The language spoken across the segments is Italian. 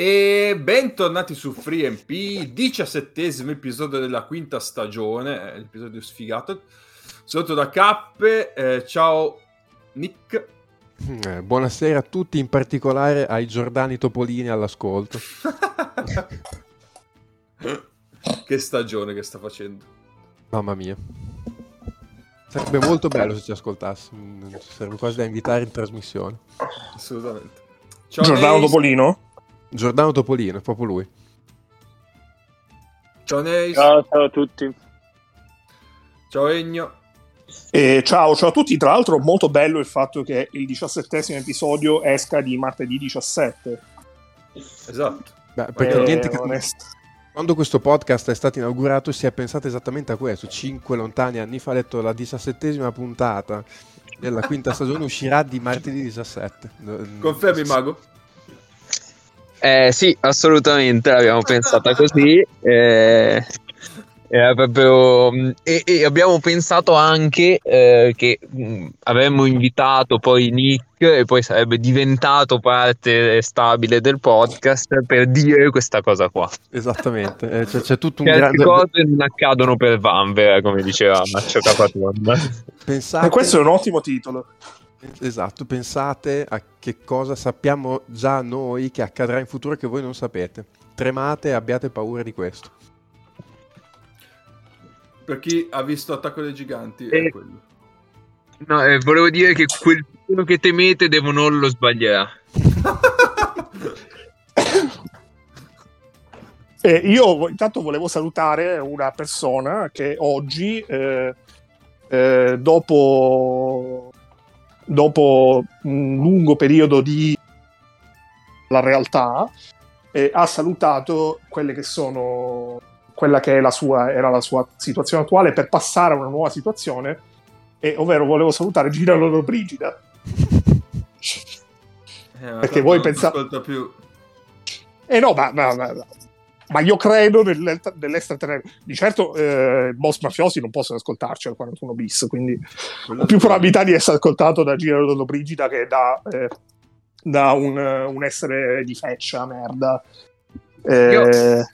E bentornati su FreeMP, diciassettesimo episodio della quinta stagione, eh, l'episodio sfigato. Sotto da Cappe, eh, ciao Nick. Eh, buonasera a tutti, in particolare ai Giordani Topolini all'ascolto. che stagione che sta facendo. Mamma mia. Sarebbe molto bello se ci ascoltassi, sarebbe quasi da invitare in trasmissione. Assolutamente. Ciao Giordano. Topolino? Giordano Topolino, è proprio lui. Ciao Neis. Ciao, ciao a tutti. Ciao Egno. E ciao, ciao a tutti. Tra l'altro, molto bello il fatto che il diciassettesimo episodio esca di martedì 17. Esatto. Beh, perché eh, niente che... Quando questo podcast è stato inaugurato si è pensato esattamente a questo. Cinque lontani anni fa, ha detto la diciassettesima puntata della quinta stagione uscirà di martedì 17. Confermi, Mago? Eh, sì, assolutamente, l'abbiamo pensata così. Eh, proprio, e, e, abbiamo pensato anche eh, che mh, mm, avremmo invitato poi Nick e poi sarebbe diventato parte stabile del podcast per dire questa cosa qua. Esattamente, eh, c'è, c'è, tutto un Certe grande... cose non accadono per Vanvera, come diceva Maccio Capatonda. Pensate... E questo è un ottimo titolo. Esatto, pensate a che cosa sappiamo già noi che accadrà in futuro che voi non sapete. Tremate e abbiate paura di questo per chi ha visto Attacco dei Giganti eh, è quello. No, eh, volevo dire che quel che temete devo non lo sbaglierà. eh, io intanto volevo salutare una persona che oggi, eh, eh, dopo, dopo un lungo periodo di la realtà, eh, ha salutato quelle che sono quella che la sua, era la sua situazione attuale per passare a una nuova situazione, e, ovvero volevo salutare Gina Loro Brigida. Eh, Perché voi pensate... più. Eh no, ma, ma, ma, ma io credo nell'extraterrestre. Di certo eh, boss mafiosi non possono ascoltarci al 41 bis, quindi Quello ho più probabilità di essere ascoltato da Gina Loro Brigida che da, eh, da un, un, essere di feccia, merda. Eh, io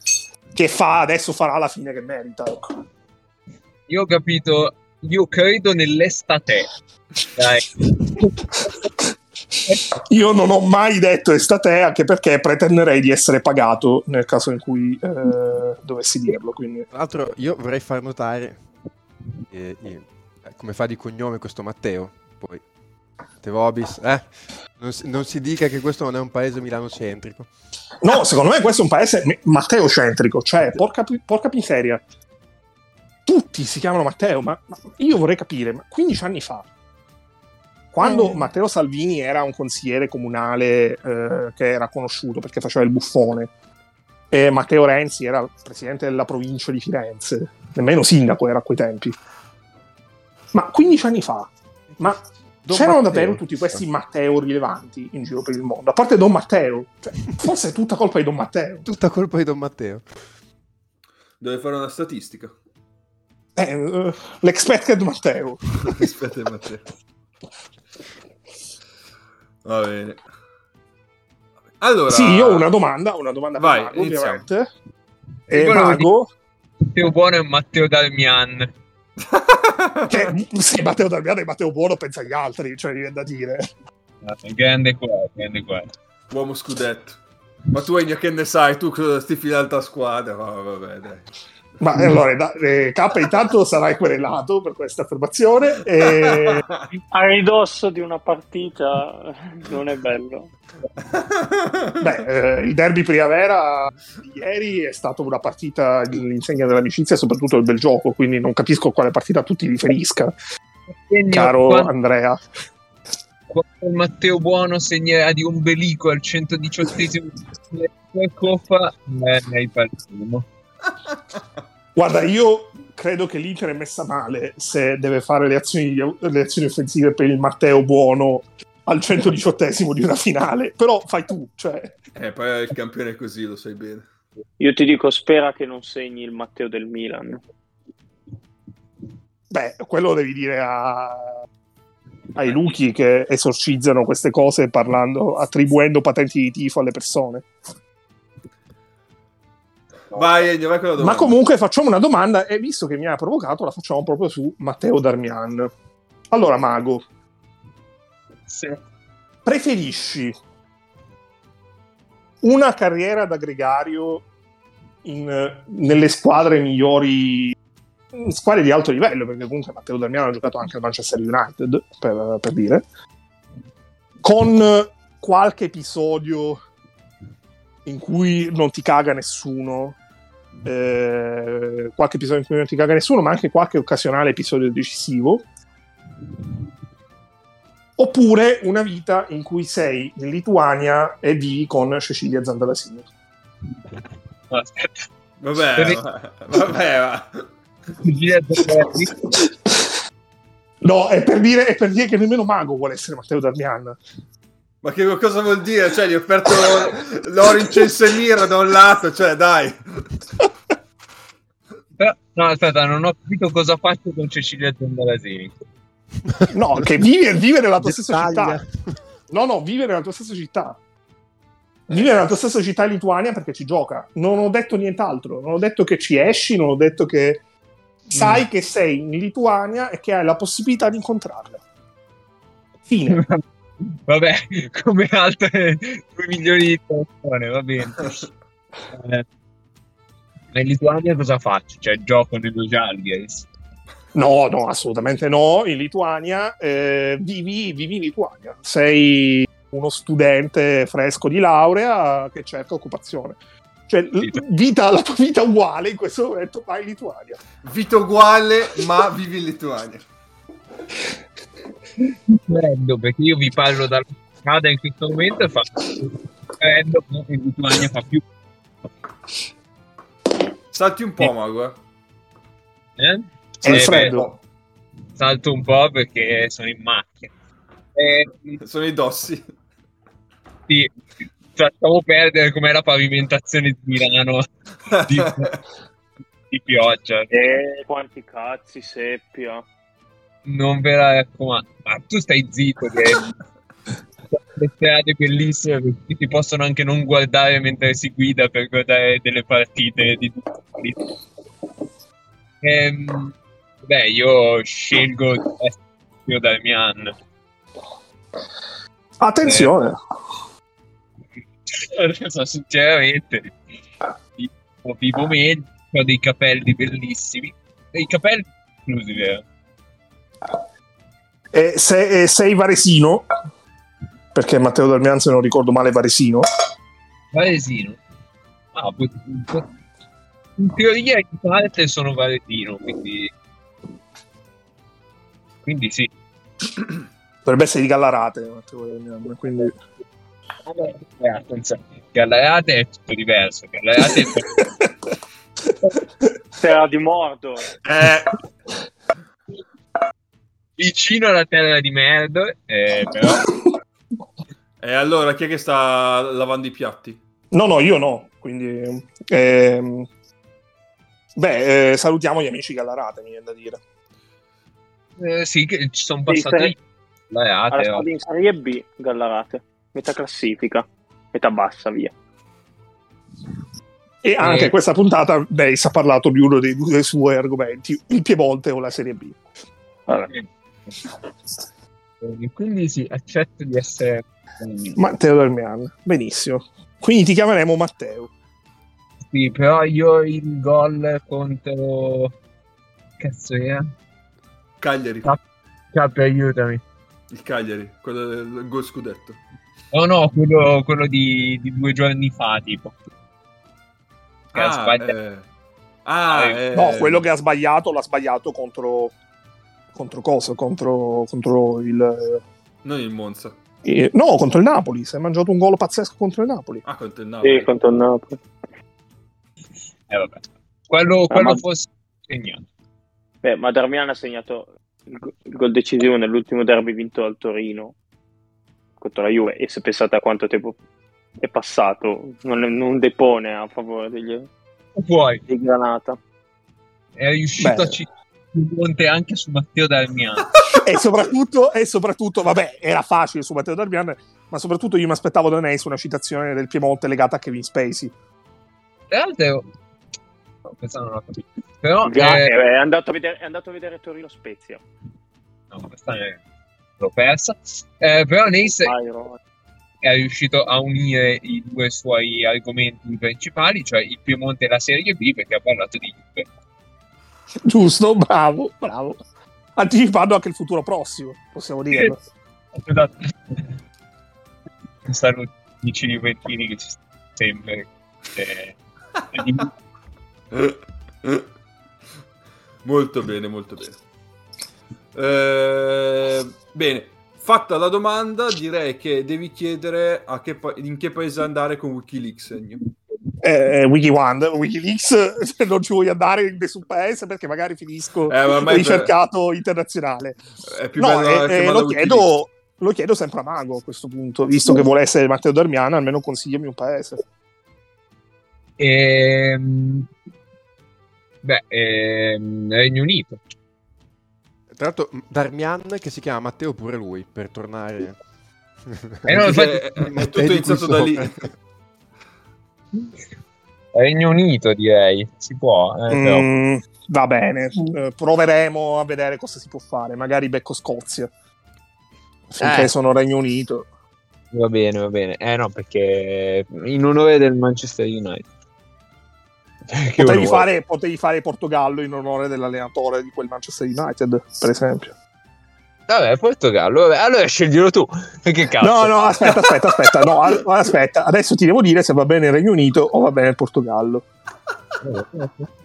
che fa adesso farà la fine che merita. Ecco. Io ho capito, io credo nell'estate. Dai. Io non ho mai detto estate anche perché pretenderei di essere pagato nel caso in cui eh, dovessi dirlo. Quindi. Tra l'altro, io vorrei far notare eh, come fa di cognome questo Matteo. Poi Tevobis, eh? non, si, non si dica che questo non è un paese milanocentrico. No, secondo me questo è un paese Matteo-centrico, cioè porca, porca miseria. Tutti si chiamano Matteo, ma, ma io vorrei capire, ma 15 anni fa, quando mm. Matteo Salvini era un consigliere comunale eh, che era conosciuto perché faceva il buffone, e Matteo Renzi era presidente della provincia di Firenze, nemmeno sindaco era a quei tempi. Ma 15 anni fa, ma Don C'erano Matteo. davvero tutti questi Matteo rilevanti in giro per il mondo, a parte Don Matteo. Cioè, forse è tutta colpa di Don Matteo. Tutta colpa di Don Matteo. Deve fare una statistica. Eh, uh, l'expected Matteo. l'expected Matteo. Va bene. Allora... Sì, io ho una domanda, una domanda Vai, Mago, ovviamente. E Mago... Matteo Buono e Matteo Dalmian cioè, se Matteo Darmiano e Matteo Buono pensa agli altri, cioè viene da dire. Grande qua, grande qua. Uomo scudetto. Ma tu Egno che ne sai? Tu stifi l'altra squadra? Oh, vabbè, dai. Ma allora, da, eh, K intanto sarai querelato per questa affermazione. E... A ridosso di una partita non è bello. Beh, eh, il derby primavera di ieri è stata una partita all'insegna dell'amicizia e soprattutto del bel gioco, quindi non capisco quale partita tu ti riferisca, Segno, caro quando, Andrea. Quando Matteo Buono segnerà di ombelico al 118esimo di Coppa, eh, ne hai partito. Guarda, io credo che l'Inter è messa male se deve fare le azioni, le azioni offensive per il Matteo Buono al 118esimo di una finale, però fai tu, cioè... Eh, poi il campione è così, lo sai bene. Io ti dico, spera che non segni il Matteo del Milan. Beh, quello devi dire a... ai Luchi che esorcizzano queste cose parlando, attribuendo patenti di tifo alle persone. Vai, Ennio, vai con la domanda. Ma comunque facciamo una domanda e visto che mi ha provocato la facciamo proprio su Matteo Darmian. Allora, Mago, Sì. preferisci una carriera da gregario in- nelle squadre migliori, in squadre di alto livello, perché comunque Matteo Darmian ha giocato anche al Manchester United, per, per dire, con qualche episodio in cui non ti caga nessuno, eh, qualche episodio in cui non ti caga nessuno, ma anche qualche occasionale episodio decisivo. Oppure una vita in cui sei in Lituania e vivi con Cecilia Zandalasini. Aspetta. Vabbè, vabbè, va. No, è per, dire, è per dire che nemmeno Mago vuole essere Matteo Darmian. Ma che cosa vuol dire? Cioè, gli ho offerto l'oro in Censemira da un lato, cioè, dai. Però, no, aspetta, non ho capito cosa faccio con Cecilia Zendalasini. No, che vive, vive nella tua stessa città. No, no, vive nella tua stessa città. Vive nella tua stessa città in Lituania perché ci gioca. Non ho detto nient'altro. Non ho detto che ci esci, non ho detto che sai Mm. che sei in Lituania e che hai la possibilità di incontrarla. Fine. Vabbè, come altre 2 milioni di persone, va bene. Eh, ma in Lituania cosa faccio? Cioè, gioco nello Jalgiris. No, no, assolutamente no. In Lituania eh, vivi, vivi in Lituania. Sei uno studente fresco di laurea che cerca occupazione. Cioè, vita, la tua vita uguale in questo momento, vai in Lituania. Vita uguale, ma vivi in Lituania. Freddo, perché io vi parlo dalla strada in questo momento e fa freddo, in Lituania fa più. Salti un po', Mago, eh. Eh? Eh, freddo. beh, salto un po' perché sono in macchina. Eh, Sono i dossi. sì, lasciamo perdere com'è la pavimentazione di Milano di, di pioggia. E quanti cazzi, seppia. Non ve la raccomando. Ma tu stai zitto che le strade bellissime che si possono anche non guardare mentre si guida per guardare delle partite di Ehm, beh, io scelgo di essere io Darmian. Attenzione. Adesso, sinceramente, vivo, vivo meglio, ho dei capelli bellissimi. Dei capelli esclusi, vero? E se- e sei varesino, perché Matteo Darmian, se non ricordo male, varesino. Varesino. Ah, pot- pot- in teoria in parte sono varesino, quindi... Quindi sì. Dovrebbe essere di Gallarate. Matteo Darmian, quindi... Attenzione, Gallarate è tutto diverso. Gallarate è Terra di Mordor. Eh, vicino alla terra di merda, eh, però... e allora, chi è che sta lavando i piatti? No, no, io no. Quindi... ehm, Beh, eh, salutiamo gli amici Gallarate, mi viene da dire. Eh, sì, che ci sono Sì, passati se- Gallarate. Alla oh. squadra in Serie B, Gallarate. Metà classifica. Metà bassa, via. E anche Eh. questa puntata Beis ha parlato di uno dei due suoi argomenti, il Piemonte o la Serie B. Vabbè. Quindi sì, accetto di essere... Matteo Darmian, benissimo. Quindi ti chiameremo Matteo. Sì, però io il gol contro... Cazzo era? Cagliari. Capri, aiutami. Il Cagliari, quello del gol scudetto. No, no, quello, quello di, di due giorni fa, tipo. Che Ah, sbagliato. eh. Ah, eh. No, quello che ha sbagliato l'ha sbagliato contro contro cosa? Contro, contro il Non il Monza. eh, no, contro il Napoli. Si è mangiato un gol pazzesco contro il Napoli. Ah, contro il Napoli. Sì, contro il Napoli. Eh, vabbè. Quello, Ah, quello ma- fosse segnato. Beh, ma Darmian ha segnato il, go- il gol decisivo nell'ultimo derby vinto dal Torino contro la Juve. E se pensate a quanto tempo è passato, non, non depone a favore degli, Poi dei Granata. è riuscito Beh. a citare monte anche su Matteo Darmiano. e soprattutto, e soprattutto, vabbè, era facile su Matteo Darmian, ma soprattutto io mi aspettavo da Neis una citazione del Piemonte legata a Kevin Spacey. Tra l'altro, questa non ho capito. Però, Ga- eh, è, andato a vedere, è andato a vedere Torino Spezia. no, questa è- l'ho persa. Eh, però Nace è riuscito a unire i due suoi argomenti principali, cioè il Piemonte e la Serie B, perché ha parlato di Juve. Giusto, bravo, bravo. Anticipando anche il futuro prossimo, possiamo dirlo. Scusate. Saluti amici juventini che ci stanno sempre. Eh, molto bene, molto bene. Eh, bene, fatta la domanda, direi che devi chiedere a che pa- in che paese andare con Wikileaks. Ennio. Eh, Wiki One, Wikileaks, non ci vuoi andare in nessun paese perché magari finisco Eh, ricercato internazionale. è più No, bello eh, eh, chiamarlo lo, chiedo, lo chiedo sempre a Mago a questo punto, visto che vuole essere Matteo Darmiana, almeno consigliami un paese. ehm, beh, ehm, Regno Unito. Tra l'altro, Darmian, che si chiama Matteo pure lui, per tornare... Eh, no, infatti- è, è tutto iniziato da lì. Regno Unito direi, si può. eh, però. Mm, va bene, eh, proveremo a vedere cosa si può fare, magari becco Scozia. Finché Eh. sono Regno Unito. Va bene, va bene. Eh no, perché in onore del Manchester United. Potevi fare, potevi fare Portogallo in onore dell'allenatore di quel Manchester United, per esempio. Vabbè, Portogallo. Vabbè, allora sceglielo tu. Che cazzo? No, no, aspetta, aspetta, aspetta. No, aspetta. Adesso ti devo dire se va bene il Regno Unito o va bene il Portogallo.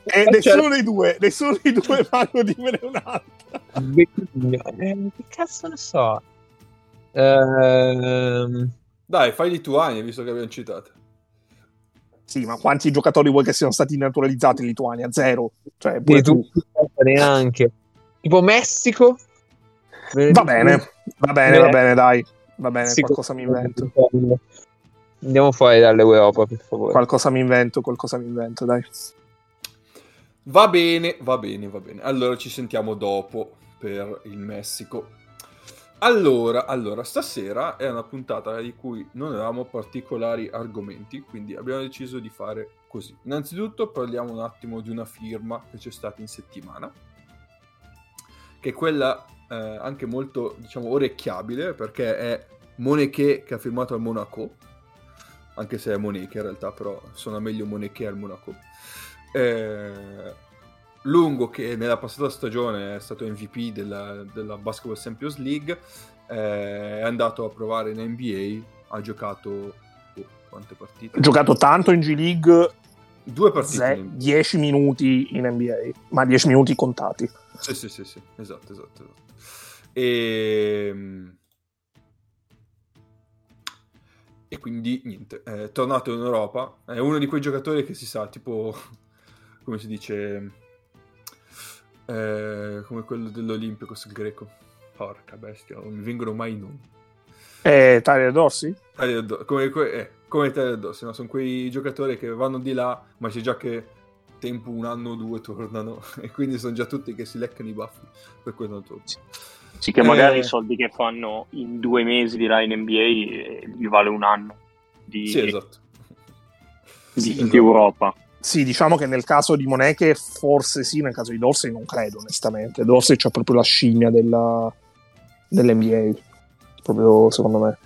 E nessuno dei due, nessuno dei due fanno dimmene un'altra. Eh, che cazzo ne so? Ehm, Dai, fai Lituania, visto che abbiamo citato. Sì, ma quanti giocatori vuoi che siano stati naturalizzati in Lituania? Zero. Cioè, di pure tu. tu neanche. Tipo Messico? Va bene, va bene, va bene, dai. Va bene, Messico. qualcosa mi invento. Andiamo fuori dall'Europa, per favore. Qualcosa mi invento, qualcosa mi invento, dai. Va bene, va bene, va bene. Allora ci sentiamo dopo per il Messico. Allora, allora, stasera è una puntata di cui non avevamo particolari argomenti, quindi abbiamo deciso di fare così. Innanzitutto parliamo un attimo di una firma che c'è stata in settimana, che è quella eh, anche molto, diciamo, orecchiabile, perché è Moneke che ha firmato al Monaco, anche se è Moneke in realtà, però suona meglio Moneke al Monaco. Eh, Lungo che nella passata stagione è stato MVP della, della Basketball Champions League eh, è andato a provare in NBA ha giocato oh, quante partite? Ho giocato tanto in G League, due partite ze- in NBA. 10 minuti in NBA, ma 10 minuti contati. Sì, sì, sì, sì, esatto, esatto, esatto. E... e quindi niente, è tornato in Europa, è uno di quei giocatori che si sa, tipo, come si dice, eh, come quello dell'Olympicos greco. Porca bestia, non mi vengono mai i nomi. E Tyler Dorsey? Tyler Do- come, que- eh, come Tyler Dorsey, no? sono quei giocatori che vanno di là, ma c'è già che tempo un anno o due tornano e quindi sono già tutti che si leccano i baffi per quello torno. Sì, che magari Eh. i soldi che fanno in due mesi di là in NBA eh, gli vale un anno di, Sì, esatto. di- Sì, di esatto. Europa. Sì, diciamo che nel caso di Moneche forse sì, nel caso di Dorsey non credo onestamente. Dorsey c'ha proprio la scimmia della, dell'NBA, proprio secondo me.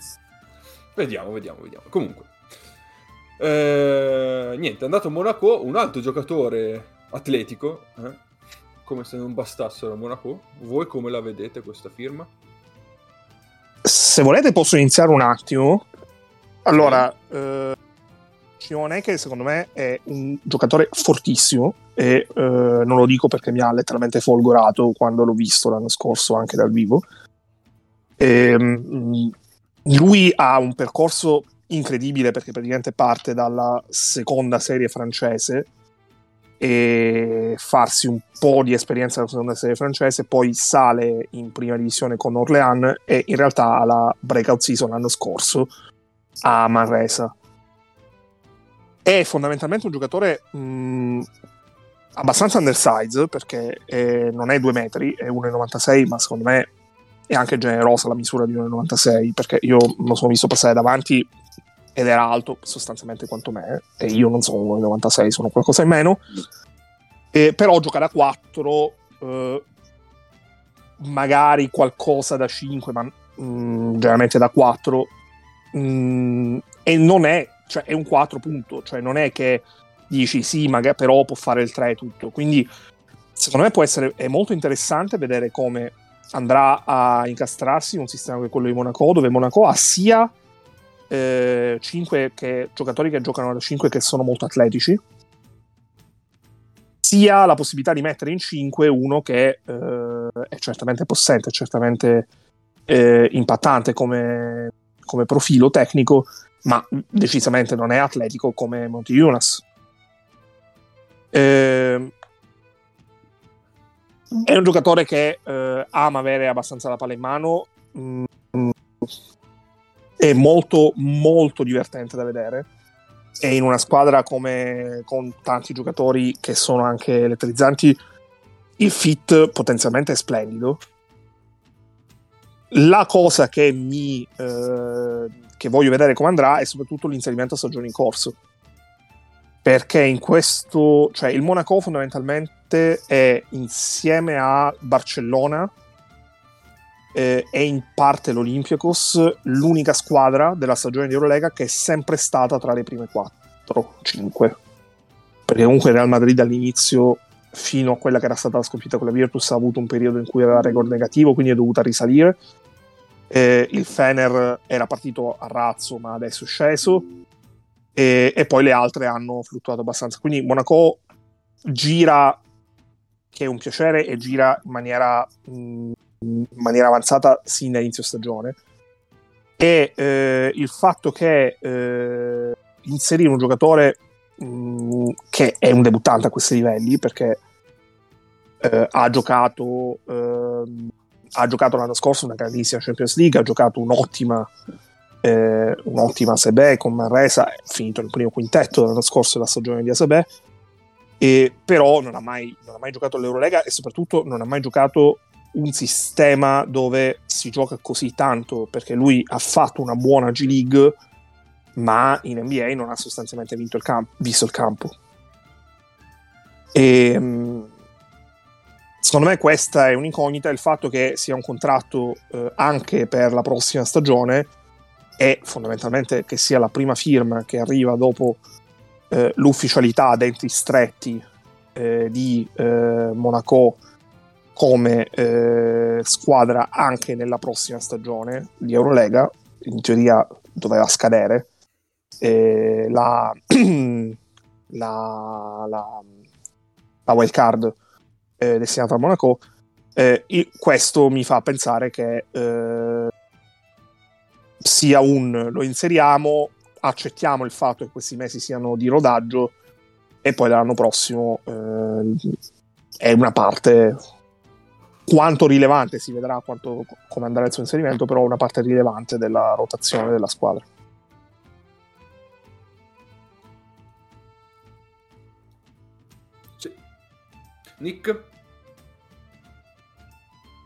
Vediamo, vediamo, vediamo. Comunque, eh, niente, è andato a Monaco un altro giocatore atletico, eh, come se non bastassero a Monaco. Voi come la vedete questa firma? Se volete posso iniziare un attimo. Allora, eh, Moneche secondo me è un giocatore fortissimo e eh, non lo dico perché mi ha letteralmente folgorato quando l'ho visto l'anno scorso anche dal vivo. Ehm, lui ha un percorso incredibile perché praticamente parte dalla seconda serie francese e farsi un po' di esperienza nella seconda serie francese, poi sale in prima divisione con Orléans e in realtà alla breakout season l'anno scorso a Manresa. È fondamentalmente un giocatore mh, abbastanza undersized perché eh, non è 2 metri, è 1,96 ma secondo me è anche generosa la misura di 1,96 perché io lo sono visto passare davanti ed era alto sostanzialmente quanto me e io non sono 1,96 sono qualcosa in meno Eh, però giocare a 4 eh, magari qualcosa da 5, ma mh, generalmente da 4 mh, e non è, cioè è un 4 punto, cioè non è che dici sì, magari però può fare il 3 e tutto. Quindi secondo me può essere è molto interessante vedere come andrà a incastrarsi un sistema come quello di Monaco, dove Monaco ha sia eh, 5 che, giocatori che giocano da 5 che sono molto atletici, sia la possibilità di mettere in 5 uno che eh, è certamente possente, è certamente eh, impattante come, come, profilo tecnico, ma decisamente non è atletico come Monty Jonas. Eh, è un giocatore che eh, ama avere abbastanza la palla in mano. Mm, è molto, molto divertente da vedere. E in una squadra come con tanti giocatori che sono anche elettrizzanti, il fit potenzialmente è splendido. La cosa che mi eh, che voglio vedere come andrà è soprattutto l'inserimento a stagione in corso perché in questo, cioè il Monaco fondamentalmente è insieme a Barcellona eh, e in parte l'Olympiacos l'unica squadra della stagione di Eurolega che è sempre stata tra le prime 4-5 perché comunque il Real Madrid all'inizio fino a quella che era stata la sconfitta con la Virtus ha avuto un periodo in cui aveva record negativo quindi è dovuta risalire. Eh, il Fener era partito a razzo ma adesso è sceso. E, e, poi le altre hanno fluttuato abbastanza. Quindi Monaco gira, che è un piacere, e gira in maniera, mh, in maniera avanzata sin da inizio stagione. E eh, il fatto che eh, inserire un giocatore mh, che è un debuttante a questi livelli, perché eh, ha giocato ehm, ha giocato l'anno scorso una grandissima Champions League, ha giocato un'ottima eh, un'ottima Sebe con Manresa, è finito nel primo quintetto l'anno scorso della stagione di Asebe, e però non ha, mai, non ha mai giocato all'Eurolega e soprattutto non ha mai giocato un sistema dove si gioca così tanto, perché lui ha fatto una buona G-League, ma in NBA non ha sostanzialmente il camp- visto il campo. E, um, secondo me questa è un'incognita, il fatto che sia un contratto eh, anche per la prossima stagione è fondamentalmente che sia la prima firma che arriva dopo eh, l'ufficialità a denti stretti eh, di eh, Monaco come eh, squadra anche nella prossima stagione di Eurolega, in teoria doveva scadere. La, la, la, la wild card eh, destinata a Monaco, eh, questo mi fa pensare che eh, sia un lo inseriamo, accettiamo il fatto che questi mesi siano di rodaggio e poi l'anno prossimo eh, è una parte quanto rilevante, si vedrà quanto, come andrà il suo inserimento, però una parte rilevante della rotazione della squadra. Sì. Nick?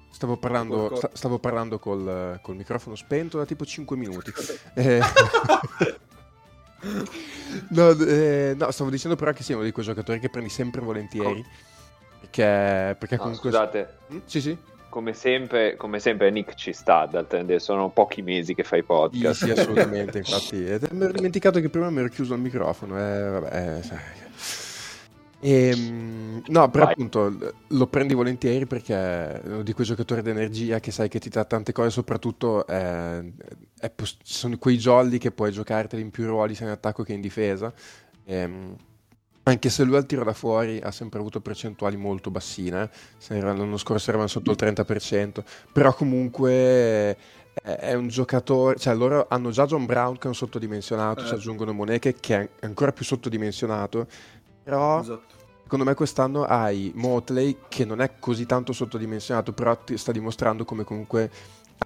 Stavo parlando, sta, stavo parlando col, col, microfono spento da tipo 5 minuti. eh, no, eh, no, stavo dicendo però che sia uno di quei giocatori che prendi sempre volentieri. Perché, perché no, comunque... Scusate. Mm? Sì, sì. Come sempre, come sempre, Nick ci sta, d'altronde sono pochi mesi che fai podcast. Sì, sì assolutamente, infatti. Mi ero dimenticato che prima mi ero chiuso il microfono. Eh, vabbè, eh, sai e, ehm, no, però Vai. appunto lo prendi volentieri perché uno di quei giocatori d'energia che sai che ti dà tante cose, soprattutto è, è, sono quei jolly che puoi giocarteli in più ruoli sia in attacco che in difesa. E, ehm, anche se lui al tiro da fuori ha sempre avuto percentuali molto bassine, l'anno scorso eravamo sotto il 30%, però comunque è un giocatore, cioè loro hanno già John Brown che è un sottodimensionato, eh. ci aggiungono Moneke che è ancora più sottodimensionato però esatto. secondo me quest'anno hai Motley che non è così tanto sottodimensionato, però ti sta dimostrando come comunque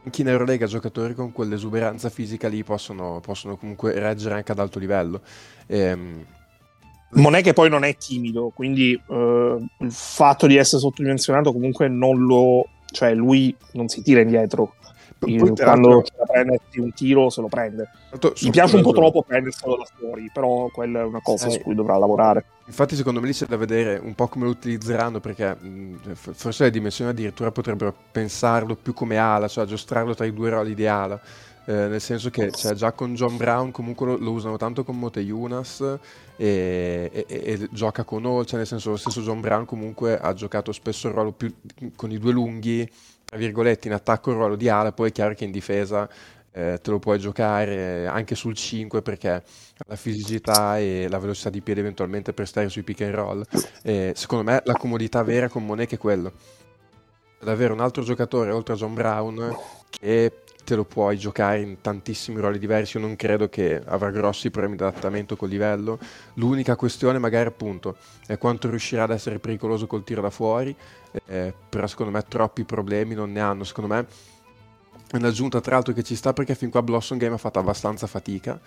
anche in Eurolega giocatori con quell'esuberanza fisica lì possono, possono comunque reggere anche ad alto livello. Ehm, non è che poi non è timido, quindi uh, il fatto di essere sottodimensionato comunque non lo... cioè lui non si tira indietro. Io, quando c'è la prendersi un tiro se lo prende. Tanto, Mi piace un po' troppo prenderselo da fuori, però quella è una cosa Eh. su cui dovrà lavorare. Infatti, secondo me lì c'è da vedere un po' come lo utilizzeranno, perché mh, f- forse le dimensioni addirittura potrebbero pensarlo più come ala, cioè aggiustarlo tra i due ruoli di ala. Eh, nel senso che cioè, già con John Brown comunque lo, lo usano tanto con Mote Yunas e, e- e- gioca con Hall, cioè nel senso lo stesso John Brown comunque ha giocato spesso il ruolo più con i due lunghi, tra virgolette, in attacco il ruolo di ala, poi è chiaro che in difesa eh, te lo puoi giocare anche sul 5 perché la fisicità e la velocità di piede eventualmente per stare sui pick and roll. E secondo me la comodità vera con Monet è quello. Ad avere un altro giocatore oltre a John Brown che te lo puoi giocare in tantissimi ruoli diversi. Io non credo che avrà grossi problemi di adattamento col livello. L'unica questione, magari, appunto, è quanto riuscirà ad essere pericoloso col tiro da fuori. eh, però secondo me troppi problemi non ne hanno. Secondo me è un'aggiunta tra l'altro che ci sta perché fin qua Blossom Game ha fatto abbastanza fatica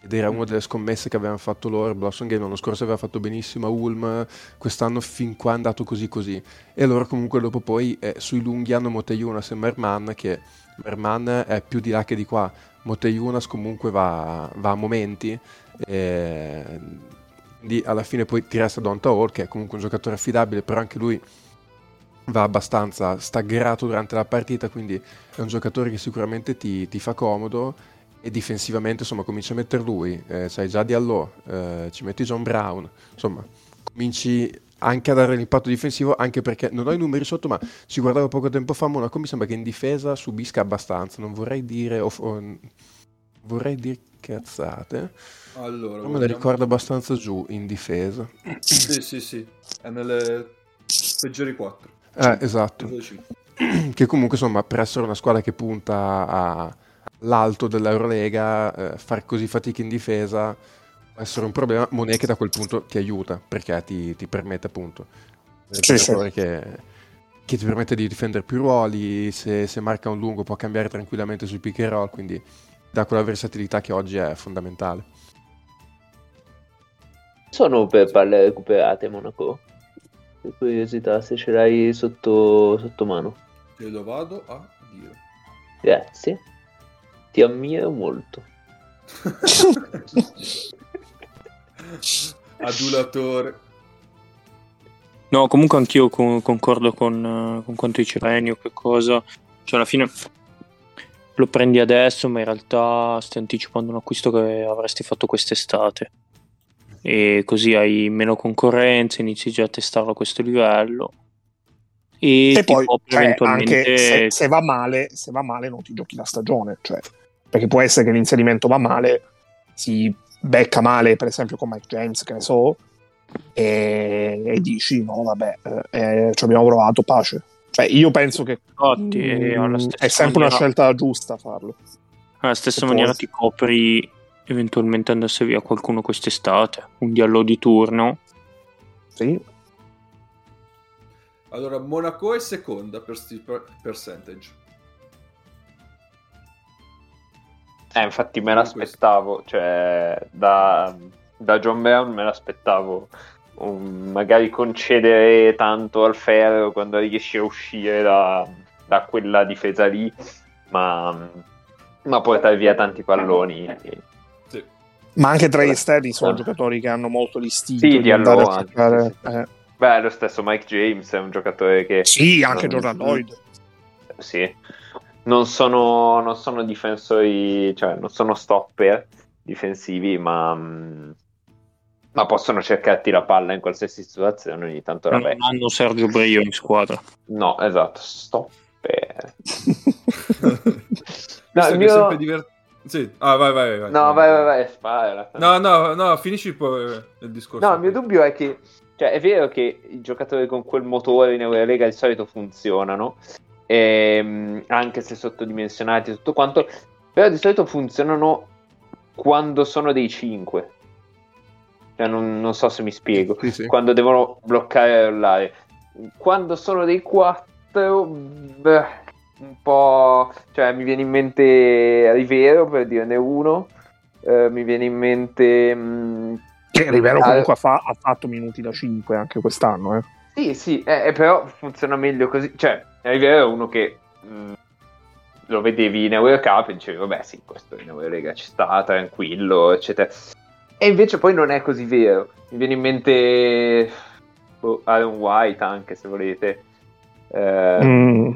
ed era una delle scommesse che avevano fatto loro. Blossom Game l'anno scorso aveva fatto benissimo a Ulm, quest'anno fin qua è andato così così. E loro comunque dopo poi eh, sui lunghi hanno Moteyunas e Merman che Merman è più di là che di qua. Moteyunas comunque va, va a momenti. E... Quindi alla fine poi ti resta Donta Hall che è comunque un giocatore affidabile, però anche lui va abbastanza staggrato durante la partita, quindi è un giocatore che sicuramente ti, ti fa comodo e difensivamente insomma cominci a mettere lui, eh, c'hai già Diallo, eh, ci metti John Brown, insomma cominci anche a dare l'impatto difensivo anche perché non ho i numeri sotto ma ci guardavo poco tempo fa Monaco mi sembra che in difesa subisca abbastanza non vorrei dire o, o- vorrei dire cazzate Allora, però me la ricordo abbastanza giù in difesa Sì, sì, sì. È nelle peggiori 4. eh, esatto che comunque insomma per essere una squadra che punta all'alto dell'Eurolega eh, far così fatica in difesa può essere un problema Monet che da quel punto ti aiuta perché ti, ti permette appunto Sì, sì. che, che ti permette di difendere più ruoli se, se marca un lungo può cambiare tranquillamente sui pick and roll quindi dà quella versatilità che oggi è fondamentale Sono per palle recuperate, Monaco. Per curiosità, se ce l'hai sotto, sotto mano. Te lo vado a dire. Grazie. Ti ammiro molto. Adulatore. No, comunque anch'io co- concordo con, eh, con quanto dice Renio, che cosa... Cioè, alla fine lo prendi adesso, ma in realtà stai anticipando un acquisto che avresti fatto quest'estate. E così hai meno concorrenza, inizi già a testarlo a questo livello. E, E poi cioè, eventualmente... anche se, se va male, se va male non ti giochi la stagione, cioè, perché può essere che l'inserimento va male, si becca male, per esempio con Mike James, che ne so, e, e dici no vabbè, eh, eh, ci abbiamo provato, pace. Cioè, io penso che Infatti, e mm, è sempre una scelta giusta farlo. Alla stessa Se maniera può. ti copri eventualmente andasse via qualcuno quest'estate, un diallo di turno. Sì. Allora, Monaco è seconda per sti per- percentage. Eh, infatti me l'aspettavo, cioè da, da John Brown me l'aspettavo um, magari concedere tanto al ferro quando riesci a uscire da, da quella difesa lì, ma, ma portare via tanti palloni. Sì. Ma anche tra gli esterni sono giocatori che hanno molto l'istinto Sì, di di andare allora, a cercare. sì. eh. Beh, lo stesso Mike James è un giocatore che... Sì, anche non- Jordan Lloyd. Sì, non sono, non sono difensori, cioè non sono stopper difensivi, ma, mm, ma possono cercarti la palla in qualsiasi situazione ogni tanto la Non hanno Sergio Brio in squadra. No, esatto, stopper. Visto No, mio- sempre divert- Sì. Ah, vai, vai, vai. No, vai, vai, vai, spara. No, no, no, finisci poi eh, il discorso. No, il mio dubbio è che, cioè, è vero che i giocatori con quel motore in Eurolega di solito funzionano, ehm, anche se sottodimensionati e tutto quanto, però di solito funzionano quando sono dei 5. Cioè, non, non so se mi spiego. Sì, sì. Quando devono bloccare e rollare. Quando sono dei 4, beh, un po'... Cioè, mi viene in mente Rivero, per dirne uno. Eh, mi viene in mente... mm, Che Rivero Ah, comunque ha, fa- ha fatto minuti da 5 anche quest'anno. Eh. Sì, sì, eh, eh, però funziona meglio così. Cioè, Rivero è uno che mh, lo vedevi in Eurocup e dicevi, vabbè, sì, questo in Eurolega ci sta, tranquillo, eccetera. E invece poi non è così vero. Mi viene in mente boh, Aaron White anche, se volete. Eh, Mm.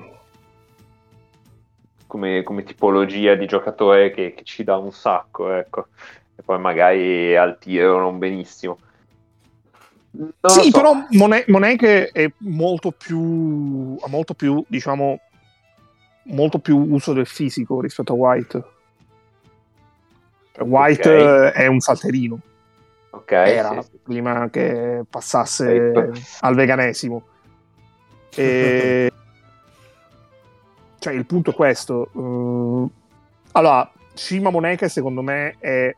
come, come tipologia di giocatore che, che ci dà un sacco, ecco. E poi magari al tiro non benissimo. Non Sì, so. però Monet, Monet che è molto più, ha molto più, diciamo, molto più uso del fisico rispetto a White. Cioè, White Ok. è un salterino, Ok, era sì, sì. prima che passasse Ecco. al veganesimo. E... cioè, il punto è questo. mm, allora, Shima Moneke secondo me è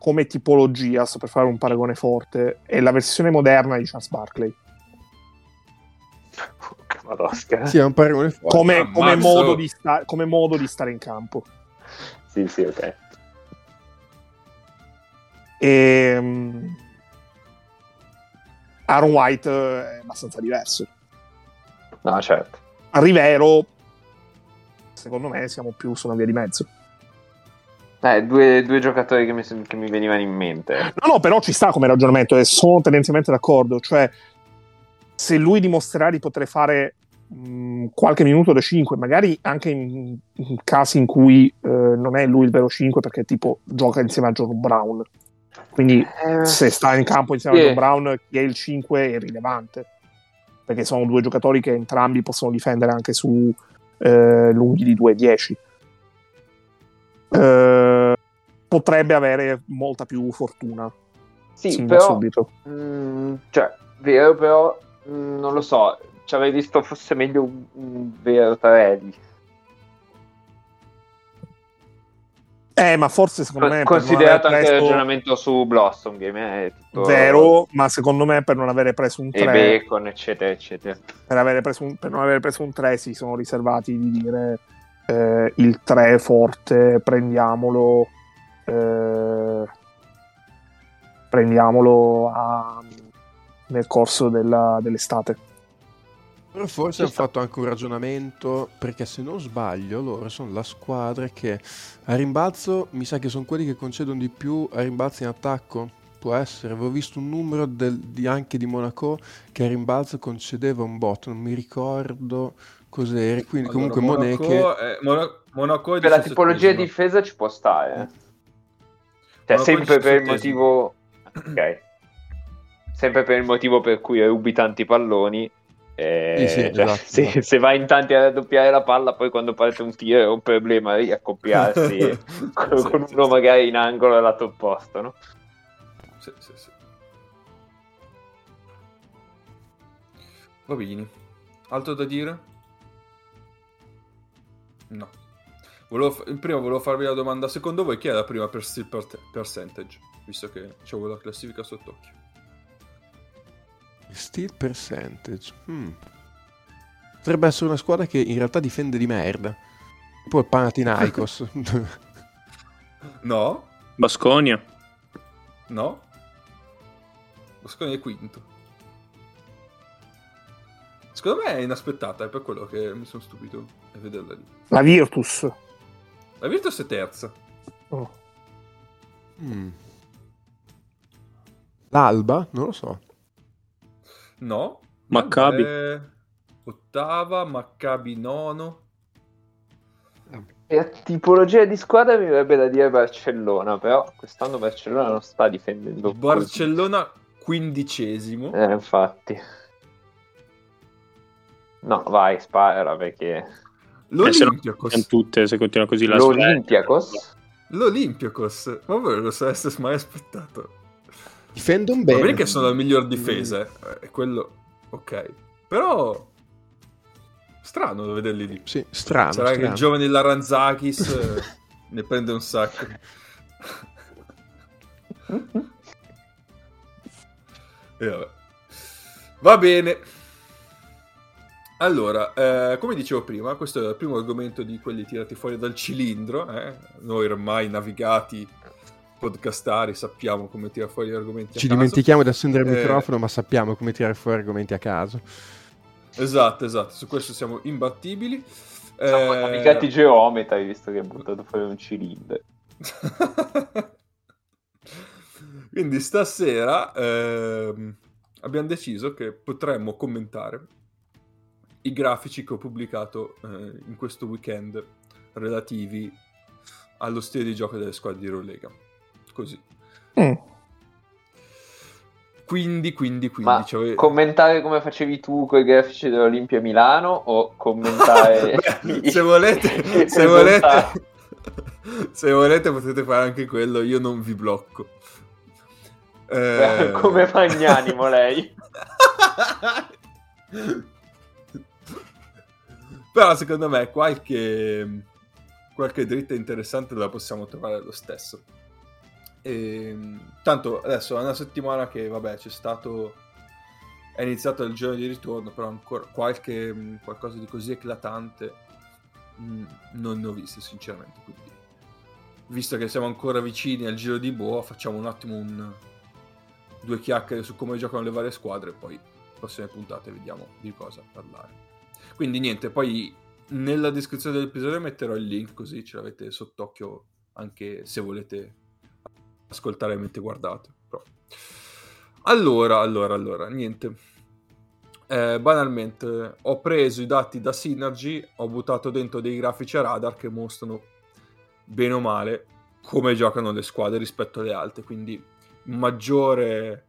come tipologia, sto per fare un paragone forte, è la versione moderna di Charles Barkley. Madosca. Sì, è un paragone forte. Come, come modo di sta- come modo di stare in campo. Sì, sì, ok. E, mm, Aaron White è abbastanza diverso. No, certo. A Rivero, secondo me, siamo più su una via di mezzo. Eh, due, due giocatori che mi, che mi venivano in mente. No, no, però ci sta come ragionamento e sono tendenzialmente d'accordo. Cioè, se lui dimostrerà di poter fare mh, qualche minuto da 5, magari anche in, in casi in cui eh, non è lui il vero 5 perché tipo gioca insieme a John Brown. Quindi Eh, se sta in campo insieme Sì. a John Brown, chi è il 5 è rilevante. Perché sono due giocatori che entrambi possono difendere anche su eh, lunghi di 2-10. Eh, potrebbe avere molta più fortuna. sì, sin da però, subito. mm, cioè, vero, però, mm, non lo so, ci avrei visto fosse meglio un, un vero 3 Eh, ma forse secondo me. Considerato anche il preso- ragionamento su Blossom Game, è tutto Vero, ma secondo me per non avere preso un e 3, Bacon, eccetera, eccetera. per, avere preso un, per non aver preso un 3 si sono riservati di dire eh, il 3 forte, prendiamolo. Eh, prendiamolo a- nel corso della- dell'estate. Però forse hanno fatto anche un ragionamento, perché se non sbaglio loro sono la squadra che a rimbalzo mi sa che sono quelli che concedono di più a rimbalzi in attacco. Può essere, avevo visto un numero del- di- anche di Monaco che a rimbalzo concedeva un bot, non mi ricordo cos'era. Quindi Allora, comunque Monaco Monaco... è, Monaco, Monaco è Per la tipologia di 17esimo. difesa ci può stare. eh. Cioè, sempre per il 17esimo. motivo... Ok. Sempre per il motivo per cui rubi tanti palloni. eh, Sì, sì, cioè, esatto, se, esatto. se vai in tanti a raddoppiare la palla, poi quando parte un tiro è un problema riaccoppiarsi con, Sì, con uno magari in angolo al lato opposto, no? Sì, sì, sì. Va bene. Altro da dire? No. Volevo fa- prima volevo farvi la domanda, secondo voi chi è la prima per steal per- percentage? Visto che c'ho la classifica sott'occhio. Steel percentage. Hmm. Potrebbe essere una squadra che in realtà difende di merda. Tipo il Panathinaikos. No? Basconia. No? Bosconi è quinto. Secondo me è inaspettata, è per quello che mi sono stupito a vederla lì. La Virtus. La Virtus è terza. Oh. Mm. L'Alba? Non lo so. No. Maccabi. È Ottava, Maccabi nono. E a tipologia di squadra mi verrebbe da dire Barcellona, però quest'anno Barcellona non sta difendendo. così. Barcellona quindicesimo. Eh, infatti. No, vai, spara perché... Eh, L'Olympiakos. tutte se continua così la. L'Olympiakos? L'Olympiakos. Ma voi non lo sareste mai aspettato. Difendono bene. che sono la miglior difesa, eh, è quello... Ok. Però... Strano da vederli lì. Sì, strano. Sarà che strano. il giovane Laranzakis eh, ne prende un sacco. E vabbè. Va bene. Allora, eh, come dicevo prima, questo è il primo argomento di quelli tirati fuori dal cilindro. eh. Noi ormai navigati podcastari sappiamo come tirare fuori gli argomenti. a Ci dimentichiamo di accendere il Eh, microfono, ma sappiamo come tirare fuori argomenti a caso. Esatto, esatto, su questo siamo imbattibili. Siamo Eh, amicati geometra, hai visto che ha buttato fuori un cilindro. Quindi stasera ehm, abbiamo deciso che potremmo commentare i grafici che ho pubblicato eh, in questo weekend relativi allo stile di gioco delle squadre di Eurolega. Così. Mm. Quindi, quindi, quindi... Ma cioè- commentare come facevi tu con i grafici dell'Olimpia Milano o commentare... Beh, se volete, se volete, se volete potete fare anche quello, io non vi blocco. Eh, Come magnanimo lei. Però secondo me qualche, qualche dritta interessante la possiamo trovare lo stesso. E, tanto adesso è una settimana che vabbè c'è stato è iniziato il giorno di ritorno però ancora qualche qualcosa di così eclatante mh, non ne ho visto sinceramente quindi visto che siamo ancora vicini al giro di boa facciamo un attimo un, due chiacchiere su come giocano le varie squadre e poi prossime puntate vediamo di cosa parlare quindi niente poi nella descrizione dell'episodio metterò il link così ce l'avete sott'occhio anche se volete ascoltare mentre guardate. Però. Allora, allora, allora, niente. Eh, banalmente, ho preso i dati da Synergy, ho buttato dentro dei grafici a radar che mostrano bene o male come giocano le squadre rispetto alle altre. Quindi maggiore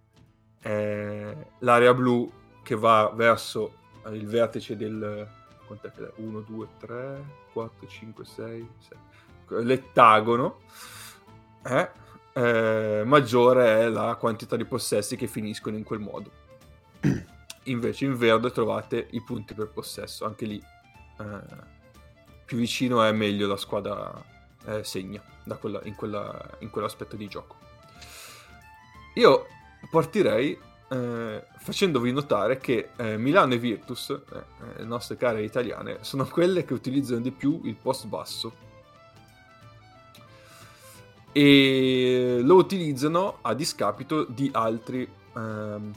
è l'area blu che va verso il vertice del 1, 2, 3, 4, 5, 6, 6 l'ettagono. Eh? eh, maggiore è la quantità di possessi che finiscono in quel modo. Invece in verde trovate i punti per possesso, anche lì eh, più vicino è meglio la squadra eh, segna da quella, in, quella, in quell'aspetto di gioco. Io partirei eh, facendovi notare che eh, Milano e Virtus, eh, le nostre care italiane, sono quelle che utilizzano di più il post basso. E lo utilizzano a discapito di altri ehm,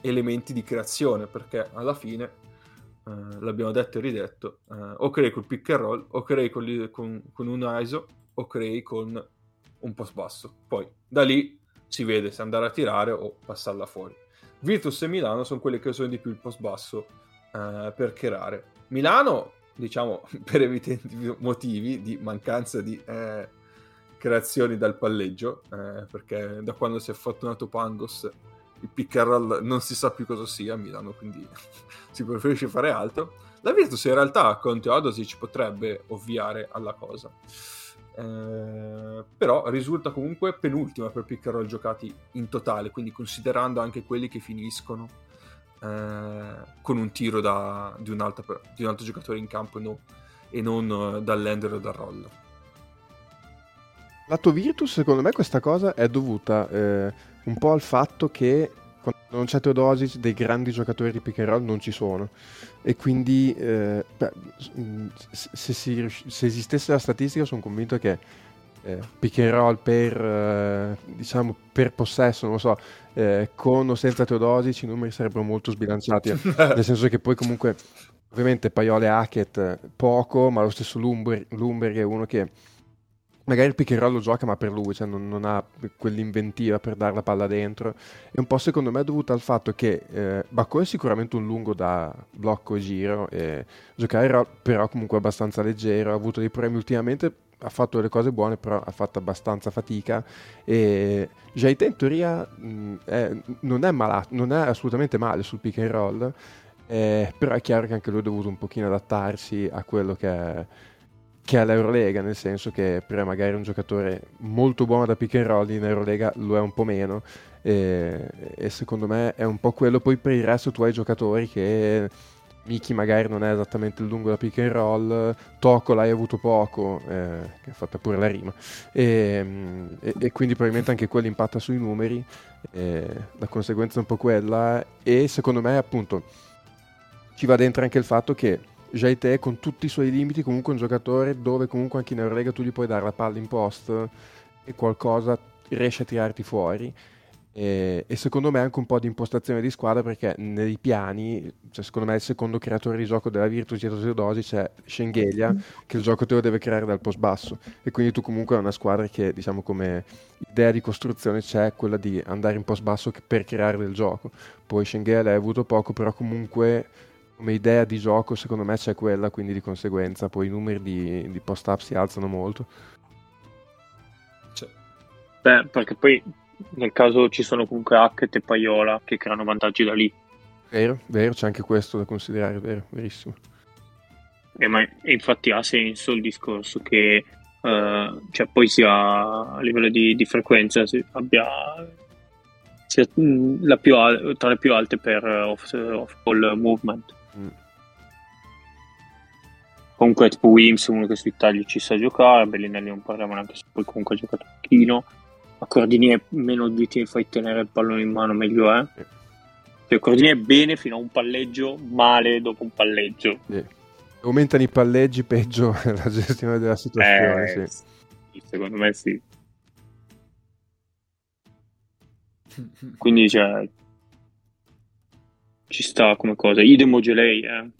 elementi di creazione perché alla fine eh, l'abbiamo detto e ridetto eh, o crei col pick and roll o crei con, con, con, un ISO o crei con un post basso. Poi da lì si vede se andare a tirare o passarla fuori Virtus e Milano sono quelle che usano di più il post basso eh, per creare Milano diciamo per evidenti motivi di mancanza di eh, creazioni dal palleggio, eh, perché da quando si è fortunato Pangos il pick and roll non si sa più cosa sia a Milano, quindi si preferisce fare altro. La Virtus in realtà con Teodosic potrebbe ovviare alla cosa, eh, però risulta comunque penultima per pick and roll giocati in totale, quindi considerando anche quelli che finiscono eh, con un tiro da, di, un altro, di, un altro, giocatore in campo e, no, e non eh, dall'ender o dal roll. Lato Virtus, secondo me, questa cosa è dovuta eh, un po' al fatto che quando non c'è Teodosic dei grandi giocatori di pick and roll non ci sono. E quindi eh, beh, se, si, se, esistesse la statistica sono convinto che eh, pick and roll per, eh, diciamo, per possesso, non lo so, eh, con o senza Teodosic i numeri sarebbero molto sbilanciati, nel senso che poi comunque ovviamente Paiole e Hackett poco, ma lo stesso Lumber, Lumberg è uno che magari il pick and roll lo gioca ma per lui, cioè non, non, ha quell'inventiva per dare la palla dentro. E un po' secondo me è dovuto al fatto che eh, Bacco è sicuramente un lungo da blocco e giro e giocare però comunque abbastanza leggero ha avuto dei problemi ultimamente ha fatto delle cose buone però ha fatto abbastanza fatica. E Jaite in teoria mh, è, non, è malato, non è assolutamente male sul pick and roll eh, però è chiaro che anche lui ha dovuto un pochino adattarsi a quello che è che è l'Eurolega, nel senso che per magari un giocatore molto buono da pick and roll in Eurolega lo è un po' meno e, e, secondo me è un po' quello. Poi per il resto tu hai giocatori che Miki magari non è esattamente il lungo da pick and roll Toco l'hai avuto poco eh, che ha fatto pure la rima. E, e, e, quindi probabilmente anche quello impatta sui numeri la conseguenza è un po' quella e secondo me appunto ci va dentro anche il fatto che Jaite con tutti i suoi limiti comunque un giocatore dove comunque anche in Eurolega tu gli puoi dare la palla in post e qualcosa riesce a tirarti fuori E, e, secondo me anche un po' di impostazione di squadra perché nei piani, cioè secondo me il secondo creatore di gioco della Virtus dietro Teodosi c'è Schengelia che il gioco te lo deve creare dal post basso e quindi tu comunque hai una squadra che diciamo come idea di costruzione c'è quella di andare in post basso per creare del gioco. Poi Schengelia l'hai avuto poco però comunque come idea di gioco secondo me c'è quella quindi di conseguenza poi i numeri di, di post up si alzano molto. Cioè. Beh, perché poi nel caso ci sono comunque Hackett e Paiola che creano vantaggi da lì. Vero, vero, c'è anche questo da considerare, vero, verissimo. E, ma, e infatti ha senso il discorso che uh, cioè poi sia a livello di, di frequenza abbia sia mm, la più al- tra le più alte per off, off ball movement. Comunque tipo Wims, uno che sui tagli ci sa giocare, Bellinelli non parliamo neanche se poi comunque ha giocato un pochino a Cordinier meno obiettivi fai tenere il pallone in mano meglio è eh. cioè, Cordinier bene fino a un palleggio male dopo un palleggio sì. aumentano i palleggi peggio la gestione della situazione eh, sì. secondo me sì quindi cioè ci sta come cosa idem Ogelei eh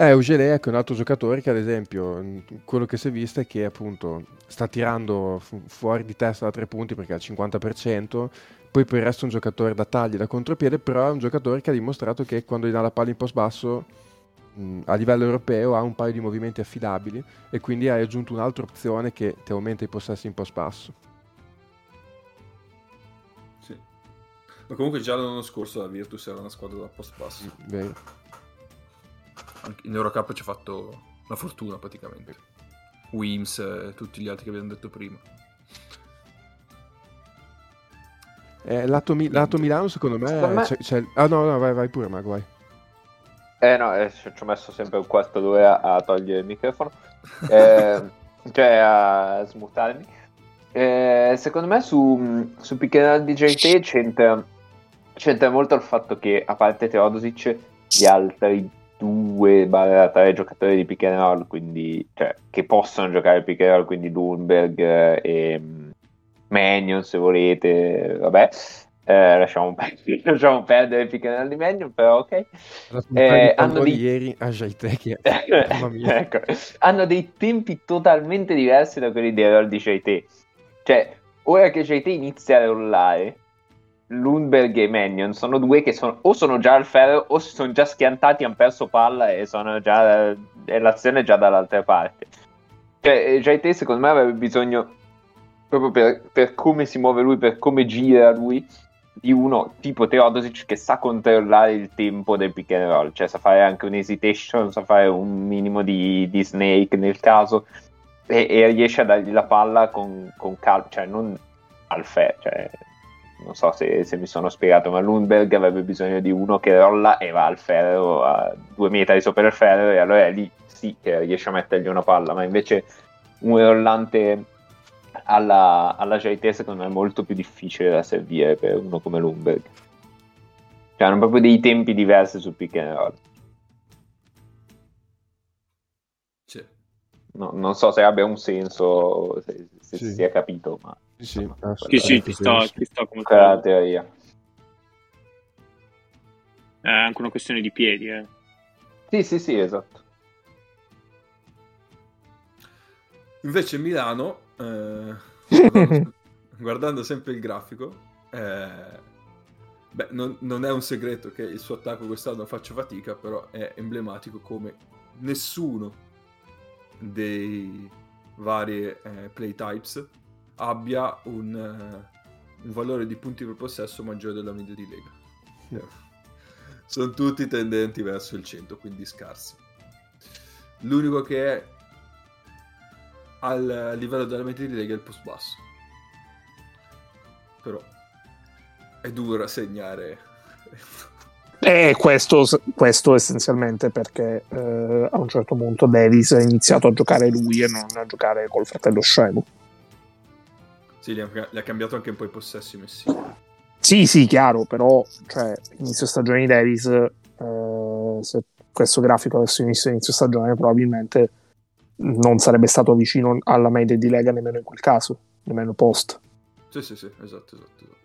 eh, Ugele ecco, è un altro giocatore che ad esempio quello che si è visto è che appunto sta tirando fu- fuori di testa da tre punti perché ha il 50%, poi per il resto è un giocatore da tagli, da contropiede, però è un giocatore che ha dimostrato che quando gli dà la palla in post basso mh, a livello europeo ha un paio di movimenti affidabili e quindi hai aggiunto un'altra opzione che ti aumenta i possessi in post basso. Sì. Ma comunque già l'anno scorso la Virtus era una squadra da post basso. Vero in Eurocup ci ha fatto la fortuna praticamente. Wims e tutti gli altri che abbiamo detto prima. Eh, lato, Mi- lato, Milano secondo me, secondo me... C'è, c'è... Ah no, no, vai, vai pure Mago, vai. Eh no, eh, ci ho messo sempre un quarto d'ora a togliere il microfono. Eh, cioè a smutarmi. Eh, secondo me su, su Pick di JT c'entra, c'entra molto il fatto che a parte Teodosic gli altri due barra tre giocatori di pick and roll, quindi, cioè, che possono giocare pick and roll, quindi Lundberg e mm, Mannion se volete, vabbè. Eh, lasciamo, per- lasciamo, perdere pick and roll di Mannion, però ok. Eh, hanno, dei... ieri a Jaite, ecco. hanno dei tempi totalmente diversi da quelli dei roll di JT. Cioè, ora che JT inizia a rollare, Lundberg e Mannion sono due che sono, o sono già al ferro o si sono già schiantati, hanno perso palla e già e l'azione è già dall'altra parte. Cioè, JT secondo me avrebbe bisogno, proprio per, per, come si muove lui, per come gira lui, di uno tipo Teodosic che sa controllare il tempo del pick and roll, cioè sa fare anche un hesitation, sa fare un minimo di, di snake nel caso e, e, riesce a dargli la palla con, con calma, cioè non al ferro, cioè non so se, se, mi sono spiegato, ma Lundberg avrebbe bisogno di uno che rolla e va al ferro a due metri sopra il ferro e allora è lì sì che riesce a mettergli una palla, ma invece un rollante alla, alla JT secondo me è molto più difficile da servire per uno come Lundberg. Cioè hanno proprio dei tempi diversi sul pick and roll. No, non so se abbia un senso, se, se sì. si è capito, ma... Sì, insomma, sì, sì, ti sta, ti sta come la teoria. È anche una questione di piedi, eh. Sì, sì, sì, esatto. Invece Milano, eh, guardando sempre il grafico, eh, beh, non, non, è un segreto che il suo attacco quest'anno faccia fatica, però è emblematico come nessuno dei vari eh, play types abbia un, uh, un, valore di punti per possesso maggiore della media di Lega. Sono tutti tendenti verso il 100, quindi scarsi. L'unico che è al livello della media di Lega è il post basso. Però è duro segnare. E questo, questo essenzialmente perché eh, a un certo punto Davis ha iniziato a giocare lui e non a giocare col fratello scemo. Sì, gli ha, gli ha cambiato anche un po' i possessi messi. Sì, sì, chiaro, però cioè, inizio stagione di Davis, eh, se questo grafico avesse iniziato inizio stagione, probabilmente non sarebbe stato vicino alla media di Lega nemmeno in quel caso, nemmeno post. Sì, sì, sì, esatto, esatto. esatto.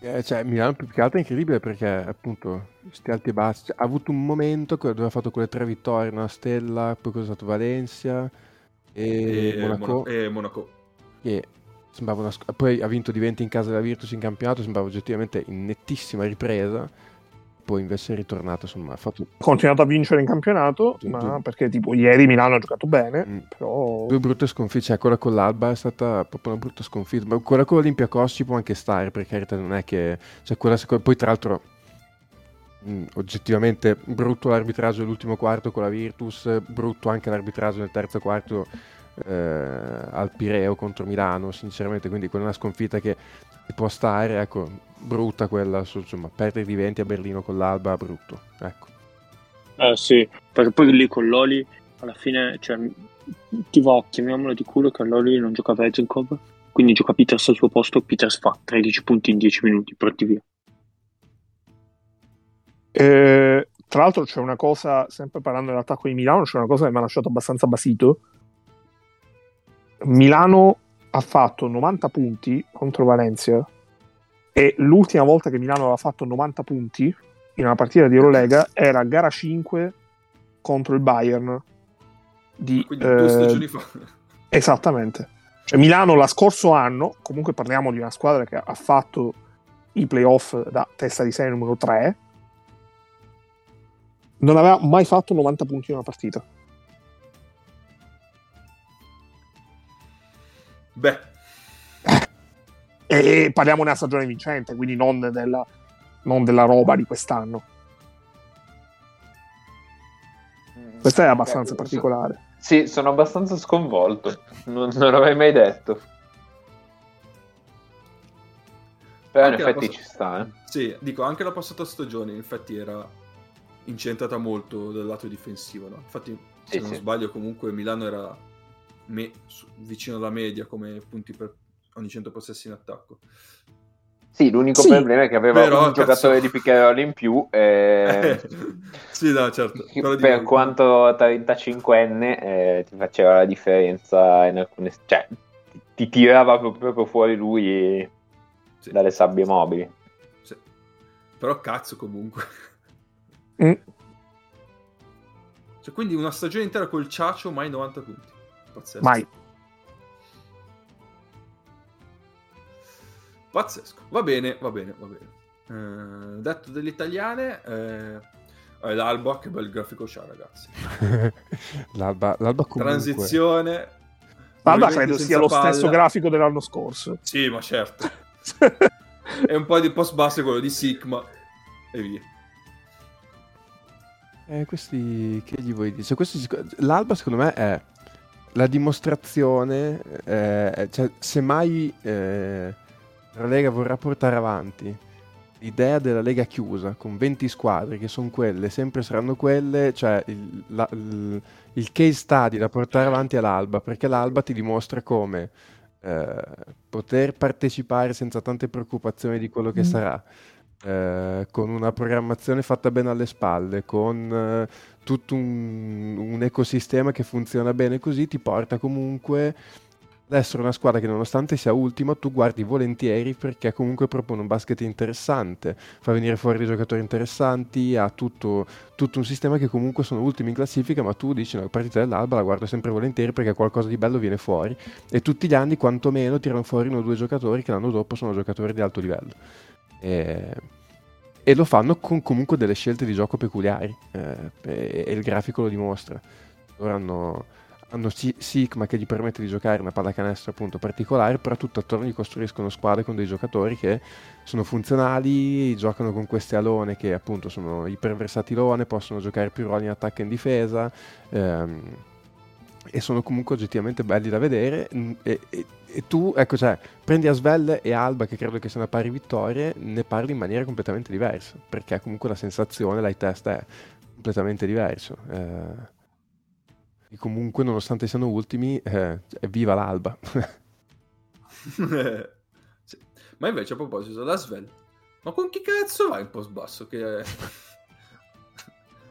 Eh, cioè, Milano più che altro è incredibile perché appunto sti alti e bassi. Cioè, ha avuto un momento dove ha fatto quelle tre vittorie, una stella, poi cosa è stato Valencia e, E Monaco. Monaco. E Monaco. Che sembrava una sc- poi ha vinto di 20 in casa della Virtus in campionato, sembrava oggettivamente in nettissima ripresa. Poi invece è ritornato, insomma, ha fatto continuato a vincere in campionato, Tu- ma perché tipo ieri Milano ha giocato bene, Mm. però due brutte sconfitte. Cioè, quella con l'Alba è stata proprio una brutta sconfitta. Ma quella con l'Olympiacos ci può anche stare, per carità, non è che. Cioè, quella Poi, tra l'altro, mh, oggettivamente brutto l'arbitraggio dell'ultimo quarto con la Virtus, brutto anche l'arbitraggio nel terzo quarto eh, al Pireo contro Milano, sinceramente. Quindi, quella è una sconfitta che può stare. Ecco, brutta quella, su- insomma, perdere di 20 a Berlino con l'Alba, brutto. Ecco. Eh sì, perché poi lì con Loli alla fine cioè, ti va, chiamiamolo di culo che Loli non gioca Vezenkov, quindi gioca Peters al suo posto, Peters fa 13 punti in 10 minuti, pronti via. Eh, tra l'altro c'è una cosa, sempre parlando dell'attacco di Milano, c'è una cosa che mi ha lasciato abbastanza basito. Milano ha fatto 90 punti contro Valencia e l'ultima volta che Milano aveva fatto 90 punti in una partita di Eurolega era gara 5 contro il Bayern. Di, Quindi due eh, stagioni fa. Esattamente. Cioè Milano la scorso anno, comunque parliamo di una squadra che ha fatto i playoff da testa di serie numero 3, non aveva mai fatto 90 punti in una partita. Beh, E parliamo di una stagione vincente, quindi non della, non della roba di quest'anno. Questa è abbastanza Eh, particolare. Sì, sono abbastanza sconvolto. Non, non l'avrei mai detto. Però in Anche la effetti cosa- ci sta, eh. sì, dico, anche la passata stagione in effetti era incentrata molto dal lato difensivo, no? Infatti, se Sì, non sì. sbaglio, comunque Milano era me- vicino alla media come punti per ogni 100 possessi in attacco. Sì, l'unico Sì, problema è che aveva però, un giocatore cazzo. di pick and roll in più. e- sì, no, certo. però per dico- quanto 35enne eh, ti faceva la differenza in alcune... Cioè, ti, ti tirava proprio, proprio fuori lui Sì. dalle sabbie mobili. Sì. Però cazzo comunque. Mm. Cioè, quindi una stagione intera col Ciacio, mai 90 punti. Pazzesco. Mai. Pazzesco. Va bene, va bene, va bene. Eh, detto delle italiane, eh, eh, l'Alba, che bel grafico c'ha, ragazzi. L'Alba, l'Alba comunque... Transizione. Alba movimenti credo sia lo palla. stesso grafico dell'anno scorso. Sì, ma certo. e un po' di post basso quello di Sigma. E via. Eh, questi che gli vuoi dire? Cioè, questi sic- l'Alba secondo me è la dimostrazione, eh, cioè, se mai eh, la Lega vorrà portare avanti l'idea della Lega chiusa con 20 squadre che sono quelle, sempre saranno quelle, cioè il, la- il- il case study da portare avanti è l'Alba, perché l'Alba ti dimostra come eh, poter partecipare senza tante preoccupazioni di quello che Mm. sarà eh, con una programmazione fatta bene alle spalle, con eh, tutto un, un ecosistema che funziona bene così, ti porta comunque ad essere una squadra che nonostante sia ultima, tu guardi volentieri perché comunque propone un basket interessante, fa venire fuori dei giocatori interessanti, ha tutto, tutto un sistema che comunque sono ultimi in classifica, ma tu dici no, partita dell'Alba la guardo sempre volentieri perché qualcosa di bello viene fuori e tutti gli anni quantomeno tirano fuori uno o due giocatori che l'anno dopo sono giocatori di alto livello. E, e lo fanno con comunque delle scelte di gioco peculiari eh, e, il grafico lo dimostra. Loro hanno, hanno Si- Sigma che gli permette di giocare una pallacanestro appunto particolare, però tutto attorno gli costruiscono squadre con dei giocatori che sono funzionali, giocano con queste alone che appunto sono iperversatilone, possono giocare più ruoli in attacco e in difesa. ehm, e sono comunque oggettivamente belli da vedere e, e- e tu, ecco, cioè, prendi Asvel e Alba, che credo che siano pari vittorie, ne parli in maniera completamente diversa, perché comunque la sensazione, l'high test è completamente diverso. Eh, e comunque, nonostante siano ultimi, eh, viva l'Alba. Sì. Ma invece a proposito, la Svel, ma con chi cazzo va in post basso? Che...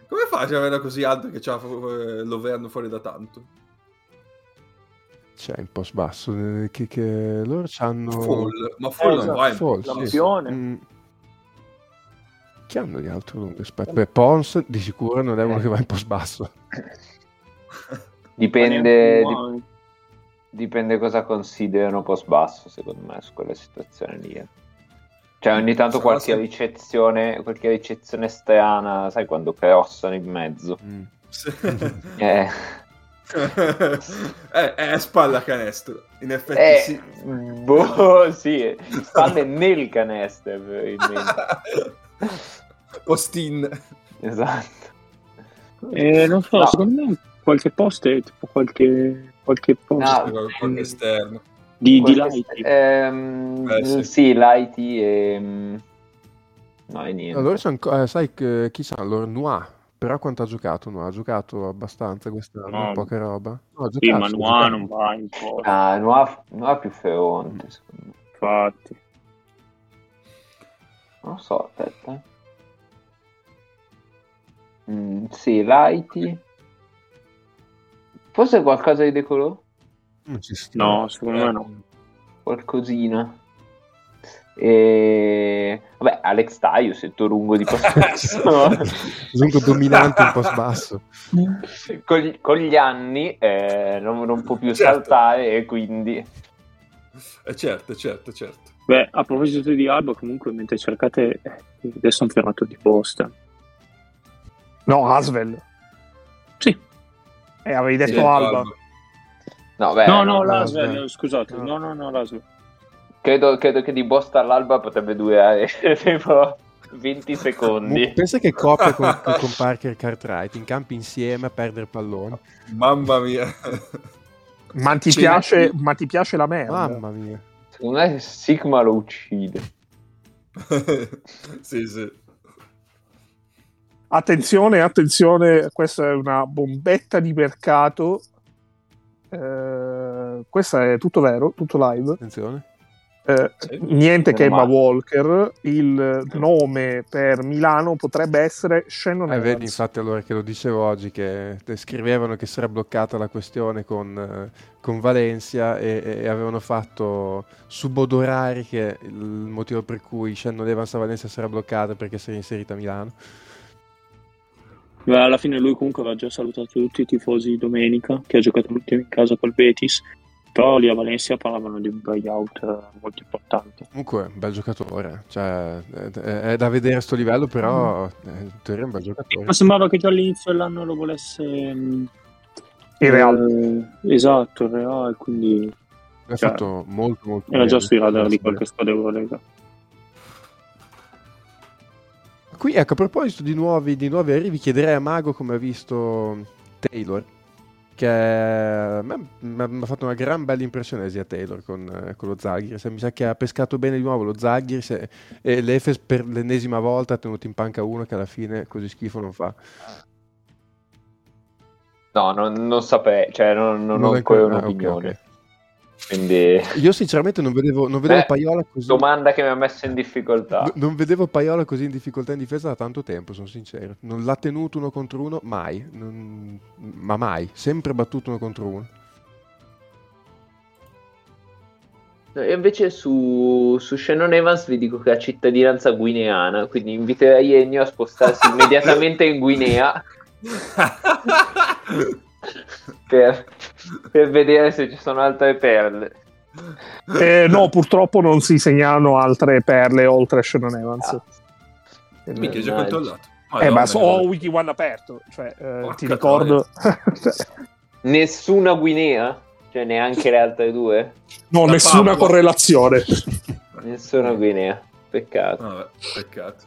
Come fa a averla così alta che c'ha eh, l'Overno fuori da tanto? C'è in post basso? Eh, Che, che loro hanno Fall, ma Fall non va in Fall, sì. Lampione. Mm. Chi hanno di altro lungo? Aspetta, beh, Pons di sicuro non è uno che va in post basso. Dipende, di- dipende cosa considerano post basso, secondo me, su quella situazione lì. eh. Cioè, ogni tanto Sarà qualche se- ricezione, qualche ricezione strana, sai, quando crossano in mezzo. Mm. Eh, eh, è spalla canestro. In effetti eh, sì. boh, sì, spalle nel canestro, probabilmente. Postin. Esatto. Eh, non so, No. secondo me qualche post è tipo qualche, qualche post No. Qualche esterno. di, di Qualche- Lighty. ehm, Eh, sì. sì, Lighty e... mm, No, e niente. Allora, sono eh, sai che, chi sa, allora Noir, però quanto ha giocato Noir? Ha giocato abbastanza quest'anno, No. poca roba. No, ha Sì, giocato, ma giocato. non va in post, Ah, Noir, Noir più feronte, secondo me. infatti. Non lo so, aspetta. Mm, sì, Lighty. Forse qualcosa di sta. No, secondo me no. Qualcosina. E... Vabbè, Alex Taius, il tuo lungo di possesso. Comunque dominante in post basso. con, gli, con gli anni eh, non, non può più Certo. saltare e quindi... Eh, certo, certo, certo. Beh, a proposito di Alba, comunque, mentre cercate, eh, adesso hanno fermato di posta. No, Asvel. Sì. E avevi detto Sì, Alba. No, beh, no, no, l'Asvel, scusate. No. No, no, no, l'Asvel. Credo, credo che di Bosta all'alba potrebbe durare tipo 20 Mo- secondi. Pensa che coppia con, con Parker Cartwright in campo insieme a perdere pallone. Mamma mia. Ma ti, piace, ma ti piace la merda? Mamma mia. Secondo me Sigma lo uccide. sì, sì. Attenzione, attenzione, questa è una bombetta di mercato. Eh, questa è tutto vero, tutto live. Attenzione. Eh, Sì. niente che Emma. Walker. Il nome per Milano potrebbe essere Shannon Eh, Evans. vedi, infatti, allora che lo dicevo oggi, che scrivevano che si era bloccata la questione con, eh, con Valencia e, e avevano fatto subodorare che il motivo per cui Shannon Evans a Valencia si era bloccata perché si era inserita a Milano. Beh, alla fine lui comunque aveva già salutato tutti i tifosi di domenica, che ha giocato l'ultimo in casa col Betis. Però lì a Valencia parlavano di un buyout eh, molto importante. Comunque, un bel giocatore, cioè, è, è da vedere a sto livello, però eh, in teoria è un bel giocatore. Ma sembrava che già all'inizio dell'anno lo volesse... mh, Il Real. eh, esatto, il Real, quindi Ha cioè, fatto molto, molto era già bene. sui radar di qualche squadra Eurolega. Qui, ecco, a proposito di nuovi, di nuovi arrivi, chiederei a Mago come ha visto Taylor, che mi ha fatto una gran bella impressione Sia Taylor con, eh, con lo Zaghiris. Mi sa che ha pescato bene di nuovo lo Zaghiris e, e l'Efes per l'ennesima volta ha tenuto in panca uno che alla fine così schifo non fa. No, non, non saprei, cioè non, non Non ho ancora ancora- ah, ok, un'opinione. ok. Quindi, Io sinceramente non vedevo, non vedevo Eh, Paiola così... domanda che mi ha messo in difficoltà. No- Non vedevo Paiola così in difficoltà in difesa da tanto tempo, sono sincero. Non l'ha tenuto uno contro uno mai, Non- ma mai, sempre battuto uno contro uno. E invece su, su Shannon Evans vi dico che ha cittadinanza guineana, quindi inviterei Ennio a spostarsi immediatamente in Guinea per, per vedere se ci sono altre perle. Eh, no, purtroppo non si segnalano altre perle oltre a Shannon Evans. Ah. Mica è già Mannaggia. controllato. eh, ma Madonna, so- ho Wiki One aperto. Cioè, eh, ti ricordo. Nessuna Guinea? Cioè neanche le altre due? no, La nessuna Papua. correlazione. Nessuna Guinea. Peccato, Vabbè, peccato.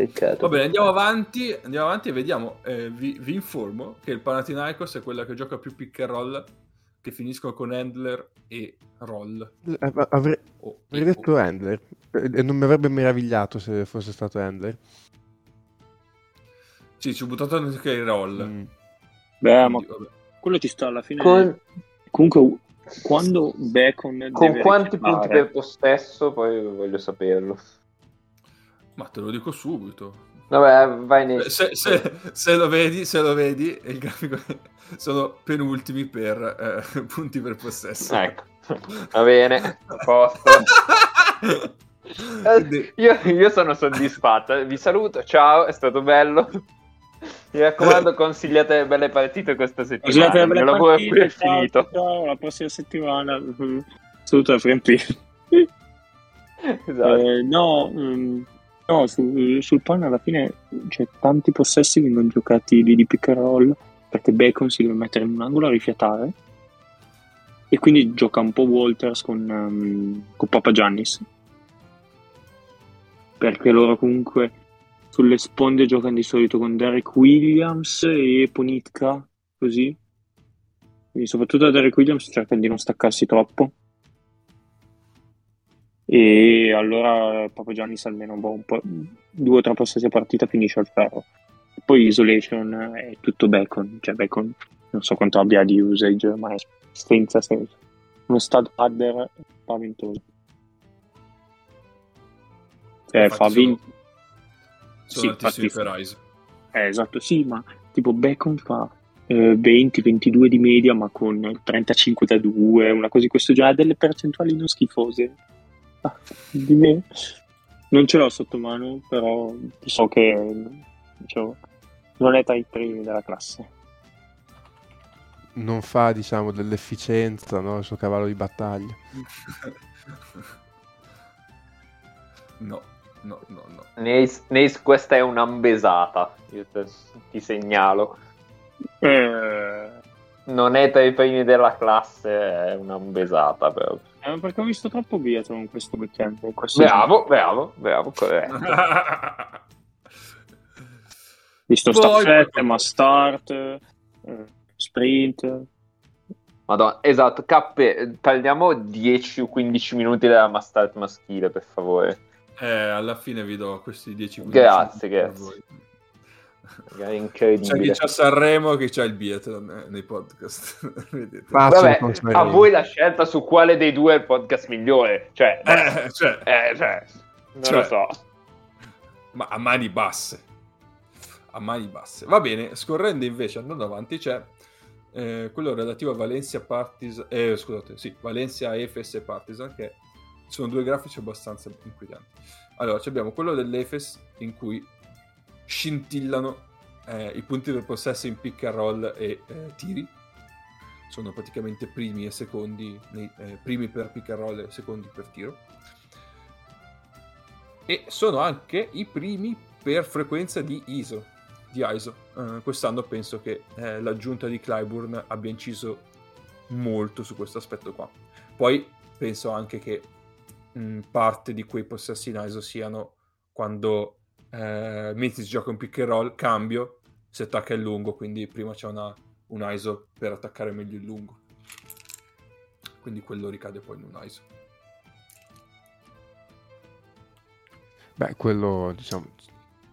Peccato. Va bene, andiamo avanti, andiamo avanti e vediamo. Eh, vi, vi informo che il Panathinaikos è quella che gioca più pick and roll, che finiscono con Handler e Roll. Eh, ma Avrei, O- avrei detto Handler e non mi avrebbe meravigliato se fosse stato Handler. Sì, ci ho buttato anche il Roll. Mm. Beh, ma Quindi, vabbè. quello ti sta alla fine... Con, Comunque, quando Bacon con deve quanti richiamare- punti per possesso? Poi voglio saperlo. Ma te lo dico subito. Vabbè, vai nei... Se, se- se lo vedi, se lo vedi, il grafico sono penultimi per eh, punti per possesso. Ecco, va bene, a posto. Eh, Io, io sono soddisfatto. Vi saluto, ciao, è stato bello. Mi raccomando, consigliate le belle partite questa settimana. Scusate, Il mio lavoro qui è finito. ciao, la prossima settimana. Mm, Saluto da Frempì. Esatto. Eh, no, mm, no su- sul pan alla fine cioè, tanti possessi vengono giocati lì di pick and roll perché Bacon si deve mettere in un angolo a rifiatare. E quindi gioca un po' Walters con, ehm, con Papa Giannis. Perché loro comunque sulle sponde giocano di solito con Derek Williams e Ponitka così. Quindi soprattutto Derek Williams cercano di non staccarsi troppo e allora Papa Giannis almeno boh, un po', due o tre possessi a partita finisce al ferro. Poi isolation è tutto bacon cioè bacon non so quanto abbia di usage ma è senza senso. Uno stud padder spaventoso cioè fa sono- 20 Sono Sì, altissimi infatti- eh, esatto sì ma tipo bacon fa eh, 20-22 di media ma con 35 da 2 una cosa di questo genere. Ha delle percentuali non schifose di me non ce l'ho sotto mano però so che diciamo, non è tra i primi della classe Non fa, diciamo, dell'efficienza, no? Il suo cavallo di battaglia. no, no, no, no. Nace, Nace, questa è un'ambesata, io te- ti segnalo. eh, Non è tra i primi della classe, è un'ambesata però. eh, perché ho visto troppo Biathlon questo weekend in questo Bravo, bravo, bravo, corretto. visto Poi- staffette ma start eh, sprint Madonna, esatto, Cappe, parliamo 10 o 15 minuti della Mastart maschile, per favore. Eh, alla fine vi do questi 10 Grazie, per grazie. Voi. È C'è incredibile. chi c'ha Sanremo che c'ha il biathlon eh, nei podcast. Vabbè, a voi la scelta su quale dei due è il podcast migliore. Cioè, Eh, cioè, eh, cioè, non Cioè. lo so. ma a mani basse. A mani basse. Va bene, scorrendo invece, andando avanti, c'è eh, quello relativo a Valencia Partizan, eh, scusate, sì, Valencia Efes e Partizan, che sono due grafici abbastanza inquietanti. Allora, ci abbiamo quello dell'Efes in cui scintillano eh, i punti per possesso in pick and roll e eh, tiri. Sono praticamente primi e secondi, nei- eh, primi per pick and roll e secondi per tiro. E sono anche i primi per frequenza di ISO. Di ISO. Eh, quest'anno penso che eh, l'aggiunta di Clyburn abbia inciso molto su questo aspetto qua. Poi penso anche che mh, parte di quei possessi in ISO siano quando eh, Mitic gioca un pick and roll, cambio, si attacca il lungo, quindi prima c'è una, un ISO per attaccare meglio il lungo. Quindi quello ricade poi in un ISO. Beh, quello, diciamo,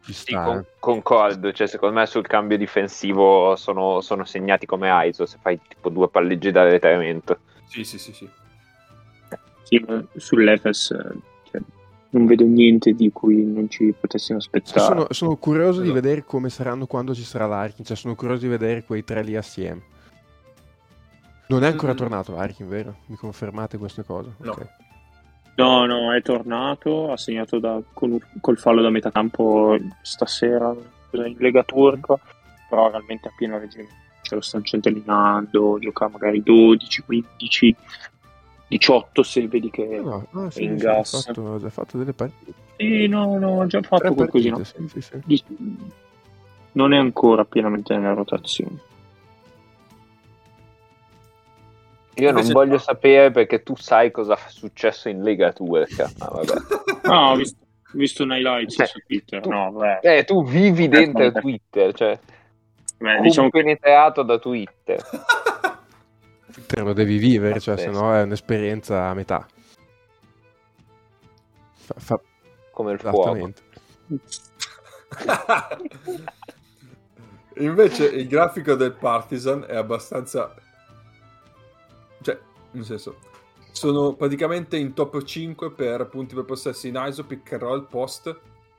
ci Sì, sta. con- eh. concordo, cioè secondo me sul cambio difensivo sono, sono segnati come ISO se fai tipo due palleggi da arretramento. Sì, sì, sì, sì. Sì, sull'Efes eh, non vedo niente di cui non ci potessimo aspettare. Sono, sono curioso di Esatto. vedere come saranno quando ci sarà l'Arkin. Cioè, sono curioso di vedere quei tre lì assieme. Non è ancora Mm. tornato Arkin, vero? Mi confermate queste cose? No. Ok. No, no, è tornato, ha segnato da- con- col fallo da metà campo stasera in Lega Turca, però realmente a pieno regime. Ce lo stanno centellinando, gioca magari 12, 15, 18 se vedi che... No, ah, sì, in sì, ha gas. fatto, ha già fatto delle partite. Sì, no, no, ha già fatto Tre qualcosina. partite, sì, sì, Non è ancora pienamente nella rotazione. Io non Invece- voglio sapere perché tu sai cosa è successo in Lega Turca. Ma vabbè. No, ho visto, ho visto un highlights Cioè, su Twitter. tu- No, vabbè. Eh, tu vivi dentro Aspetta. Twitter, cioè Beh, diciamo che compenetrato da Twitter. Te lo devi vivere, cioè, se no è un'esperienza a metà. Fa, fa- Come il fuoco. Invece il grafico del Partisan è abbastanza... Cioè, nel senso, sono praticamente in top 5 per punti per possessi in ISO, pick and roll, post,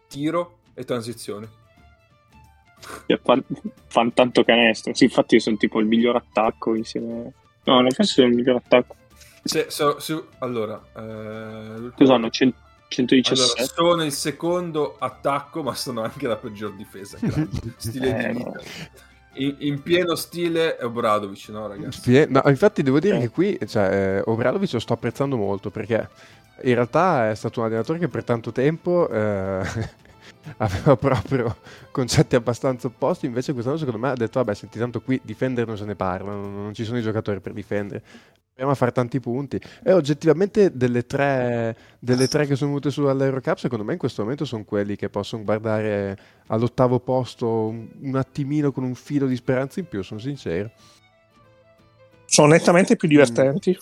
tiro e transizione. Fanno fan tanto canestro. Sì, infatti sono tipo il miglior attacco insieme... No, non penso sia il miglior attacco. Se, so, su, allora, eh, cosa hanno? 100, 117? Allora, sono il secondo attacco, ma sono anche la peggior difesa. Stile Eh, di no. vita. In, in pieno stile Obradovic, no, ragazzi? Spie- no, infatti devo dire Eh. che qui cioè, eh, Obradovic lo sto apprezzando molto perché in realtà è stato un allenatore che per tanto tempo eh, aveva proprio concetti abbastanza opposti, invece quest'anno secondo me ha detto vabbè senti tanto qui difendere non se ne parla, non, non ci sono i giocatori per difendere. Proviamo a fare tanti punti e oggettivamente delle tre, delle tre che sono venute su all'Eurocup secondo me in questo momento sono quelli che possono guardare all'ottavo posto un, attimino con un filo di speranza in più, sono sincero. Sono nettamente più divertenti. Il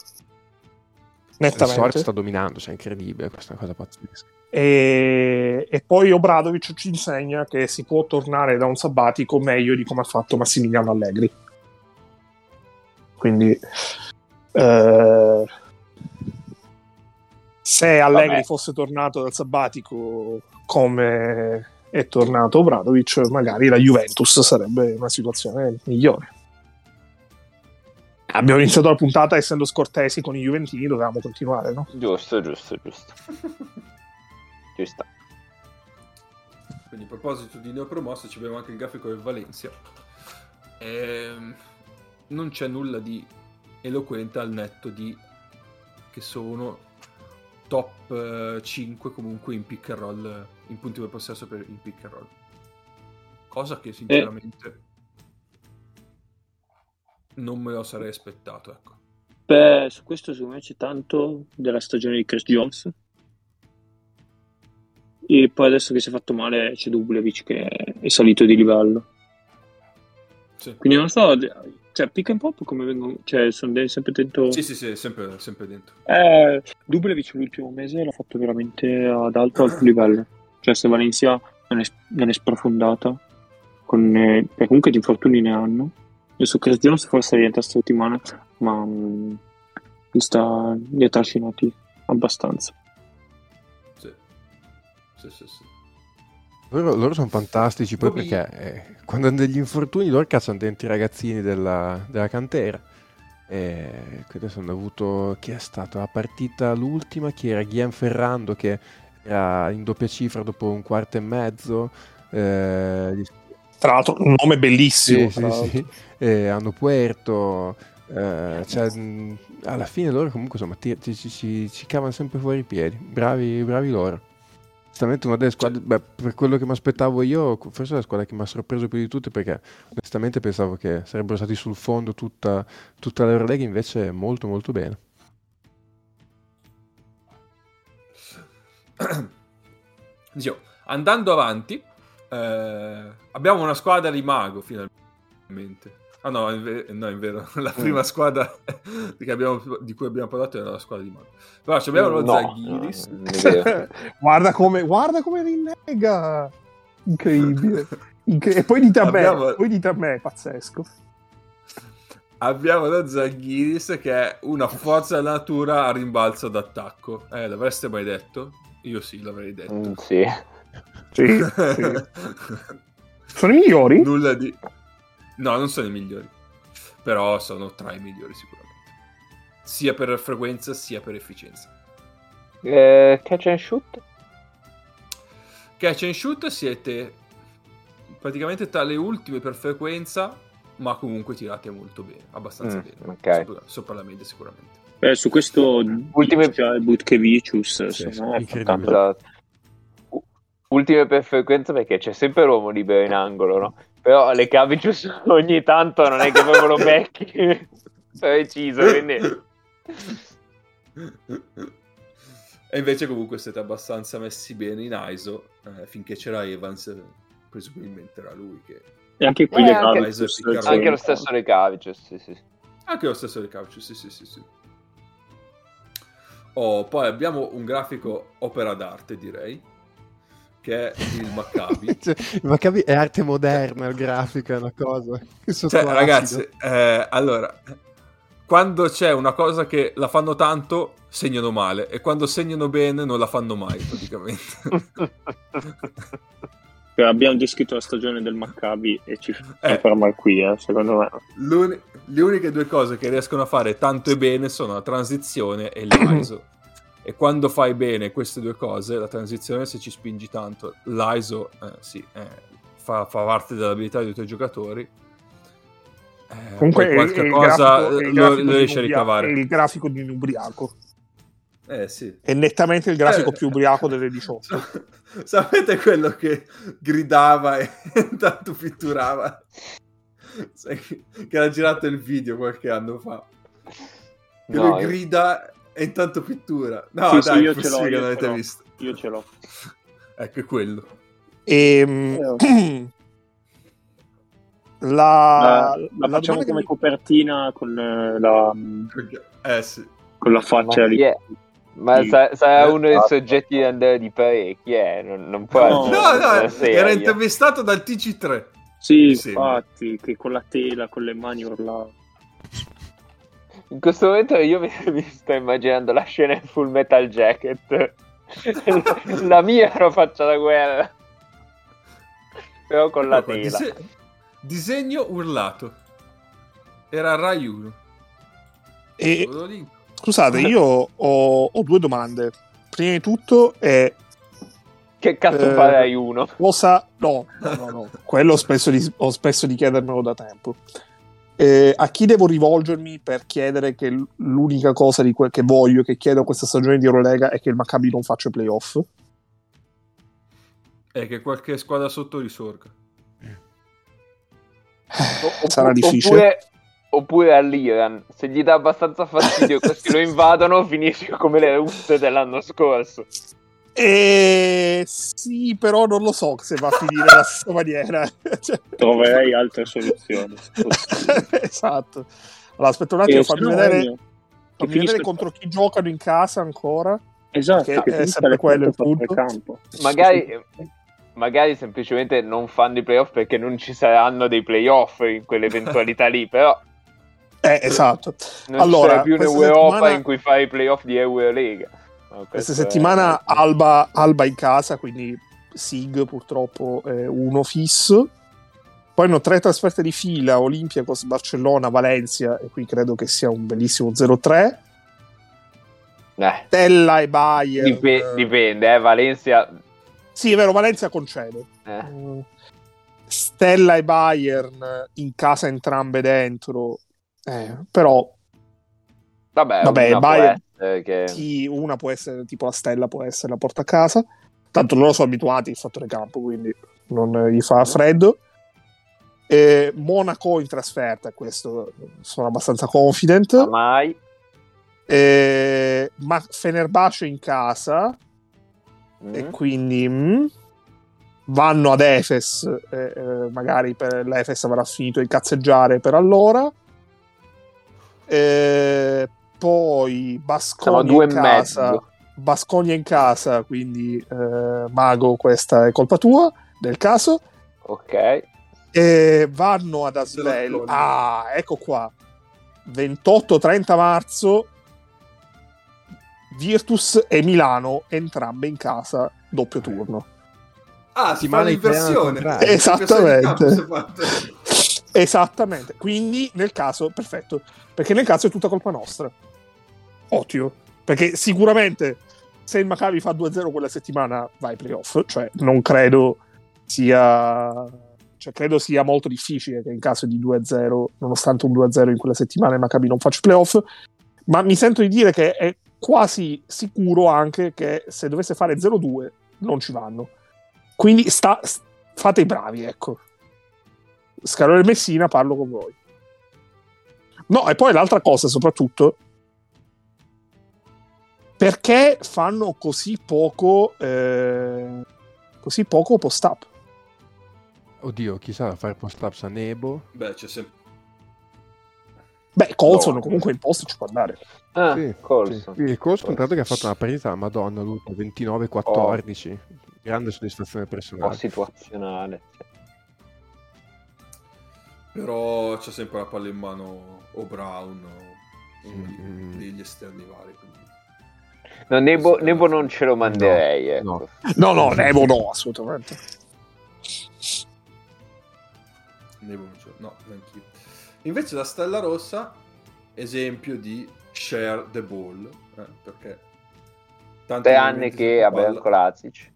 Sorg Nettamente. sta dominando, cioè è incredibile, questa cosa pazzesca. E, e poi Obradovic ci insegna che si può tornare da un sabbatico meglio di come ha fatto Massimiliano Allegri. Quindi, eh, se Allegri Vabbè. fosse tornato dal sabbatico come è tornato Obradovic, magari la Juventus sarebbe in una situazione migliore. Abbiamo iniziato la puntata essendo scortesi con i Juventini, dovevamo continuare, no? Giusto, giusto, giusto. Ci sta. Quindi a proposito di neopromosso ci abbiamo anche il grafico del Valencia. Ehm, non c'è nulla di eloquente al netto di che sono top eh, 5 comunque in pick and roll, in punti per possesso per in pick and roll. Cosa che sinceramente non me lo sarei aspettato, ecco. Beh, su questo secondo me c'è tanto della stagione di Chris Jones. E poi adesso che si è fatto male c'è Dublevic che è salito di livello. Sì. Quindi non so, cioè pick and pop come vengono, cioè sono de- sempre dentro... Sì, sì, sì, sempre, sempre dentro. Eh, Dublevic l'ultimo mese l'ha fatto veramente ad alto alto livello. Cioè se Valencia non è, non è sprofondata, con, eh, comunque di infortuni ne hanno. Adesso Chris Jones forse rientra settimana, ma mm, li, sta, li ha trascinati abbastanza. Sì. Sì, sì. Loro, loro sono fantastici poi Bobby- perché eh, quando hanno degli infortuni loro cacciano dentro i ragazzini della, della cantera. E adesso hanno avuto chi è stata la partita l'ultima? Chi era Guillaume Ferrando che era in doppia cifra dopo un quarto e mezzo. Eh, gli- Tra l'altro, un nome bellissimo. sì, sì, sì. Eh, hanno Puerto. eh, cioè, alla fine loro comunque insomma ti- ci, ci- ci- ci cavano sempre fuori i piedi. Bravi, bravi loro. Onestamente una delle squadre, beh, per quello che mi aspettavo io, forse è la squadra che mi ha sorpreso più di tutte perché onestamente pensavo che sarebbero stati sul fondo tutta, tutta l'Eurolega, invece molto molto bene. Dicevo, andando avanti, eh, abbiamo una squadra di mago finalmente. Ah no, è ve- no, è vero, la prima squadra che abbiamo- di cui abbiamo parlato era la squadra di mago. Però ci abbiamo lo No, Zaghiris. vero. guarda come, guarda come rinnega. Incredibile. Incre- e poi dite a me, Abbiamo- poi dite a me, pazzesco. Abbiamo lo Zaghiris che è una forza della natura a rimbalzo d'attacco. Eh, l'avreste mai detto? Io sì, l'avrei detto. Mm, sì. Sì, sì. Sono i migliori? Nulla di... No, non sono i migliori. Però sono tra i migliori sicuramente. Sia per frequenza sia per efficienza. Eh, catch and shoot? Catch and shoot siete praticamente tra le ultime per frequenza, ma comunque tirate molto bene, abbastanza Mm, bene. ok. Sopra, sopra la media sicuramente. Eh, su questo Ultime- Ultime... Butkevicius Sì, sì, sono Esatto. Ultime per frequenza perché c'è sempre l'uomo libero in angolo, no? Però le Cavicius ogni tanto non è che proprio lo becchi preciso, quindi... E invece comunque siete abbastanza messi bene in ISO, eh, finché c'era Evans, presumibilmente era lui che... E anche qui Eh, le anche- Cavicius anche lo stesso Le Cavicius, sì, sì. Anche lo stesso del calcio, sì, sì, sì, sì. Oh, poi abbiamo un grafico opera d'arte, direi, che è il Maccabi. Cioè, il Maccabi è arte moderna, il grafico è una cosa. cioè, ragazzi, eh, allora, quando c'è una cosa che la fanno tanto, segnano male, e quando segnano bene non la fanno mai, praticamente. Abbiamo descritto la stagione del Maccabi e ci Eh. ferma qui, eh, secondo me. L'uni- le uniche due cose che riescono a fare tanto e bene sono la transizione e l'ISO. E quando fai bene queste due cose, la transizione se ci spingi tanto, l'ISO eh, sì, eh, fa, fa parte dell'abilità dei tuoi giocatori. Eh, Comunque, qualche cosa grafico- lo, lo riesci a ricavare. È il grafico di un ubriaco. Eh sì. È nettamente il grafico Eh. più ubriaco delle 18. Sa- Sapete quello che gridava e intanto pitturava? Che era girato il video qualche anno fa. Che No, lui grida e intanto pittura. No, Sì, sì, dai, io è ce l'ho, che io ce l'avete l'ho. visto. Io ce l'ho. Ecco, è quello. E, la, La, la la facciamo che come mi- copertina con eh, la, Eh sì. con la Ma faccia lì. è? Ma Sì. sa- sarà uno dei soggetti di andare di parecchi, eh? Non, non può No. No, no, era intervistato dal TG3. Sì, Sì. infatti, che con la tela, con le mani urlava. In questo momento io mi, mi sto immaginando la scena in Full Metal Jacket. la mia era faccia da guerra. Però con la Ecco tela. dise- disegno urlato. Era Rai 1. e- scusate, io ho, ho due domande. Prima di tutto è Che cazzo Eh, farai uno? cosa... No, no, no, no. quello ho spesso di, ho spesso di chiedermelo da tempo. Eh, a chi devo rivolgermi per chiedere che l'unica cosa di que- che voglio, che chiedo a questa stagione di Eurolega è che il Maccabi non faccia i playoff? È che qualche squadra sotto risorga. O- Sarà oppu- difficile. Oppure, oppure all'Iran. Se gli dà abbastanza fastidio questi lo invadono, finisce come le russe dell'anno scorso. Eh, sì, però non lo so se va a finire alla stessa maniera. Cioè, Troverei altre soluzioni. esatto. Allora, aspetta un attimo, E fammi se no, vedere, fammi vedere contro chi giocano in casa ancora. Esatto, che che, è sempre quello il punto. campo. Magari, magari semplicemente non fanno i playoff perché non ci saranno dei playoff in quell'eventualità lì, però Eh, esatto. non Allora, ci sarà più un'Europa settimana- in cui fare i playoff di Eurolega. Questa questo è- settimana Alba, Alba in casa, quindi Sig purtroppo è uno fisso. Poi hanno tre trasferte di fila, Olympiacos, Barcellona, Valencia, e qui credo che sia un bellissimo 0-3. Eh, Stella e Bayern. dip- dipende, eh, Valencia... Sì, è vero, Valencia concede. eh. Stella e Bayern in casa entrambe dentro. Eh, però Vabbè, Vabbè, Bayern- essere che... sì, una può essere tipo la Stella, può essere la porta a casa. Tanto loro sono abituati al fattore campo, quindi non gli fa freddo. E Monaco in trasferta, questo sono abbastanza confident. Ma mai... E- ma Fenerbahce in casa, Mm. e quindi mm, vanno ad Efes. e, eh, magari per l'Efes avrà finito di cazzeggiare per allora. E poi Siamo a Basconia due in casa. mezzo. Basconia in casa, quindi eh, Mago, questa è colpa tua del caso. Ok. E vanno ad Asvel. Ah, ecco qua. 28-30 marzo. Virtus e Milano, entrambe in casa, doppio turno. Ah, si fa l'inversione. Esattamente. Esattamente. Quindi, nel caso, perfetto. Perché nel caso è tutta colpa nostra. Ottimo. Perché sicuramente se il Maccabi fa 2-0 quella settimana va ai playoff. Cioè, non credo sia. Cioè, credo sia molto difficile che in caso di 2-0, nonostante un 2-0 in quella settimana, il Maccabi non faccia playoff. Ma mi sento di dire che è quasi sicuro anche che se dovesse fare 0-2 non ci vanno. Quindi sta- fate i bravi, ecco. Scarone e Messina, parlo con voi. No, e poi l'altra cosa, soprattutto, perché fanno così poco, eh, così poco post-up? Oddio, chissà da fare post-ups a Nebo. Beh, c'è sempre. Beh, Colson No. comunque in post ci può andare. Ah, Sì, Colson. sì. Il Colson, tra l'altro, che ha fatto una partita, madonna, l'ultima, 29-14. Grande soddisfazione Un po' personale. situazionale. Però c'è sempre la palla in mano o Brown o uno di- Mm. degli esterni vari. quindi- No, Nebo, Nebo non ce lo manderei, No, ecco. No, no, Nevo no, assolutamente. Nei Bonus, no, neanch'io. Invece la Stella Rossa, esempio di share the ball, eh, perché... tanti Tre anni che a Branco Lazic.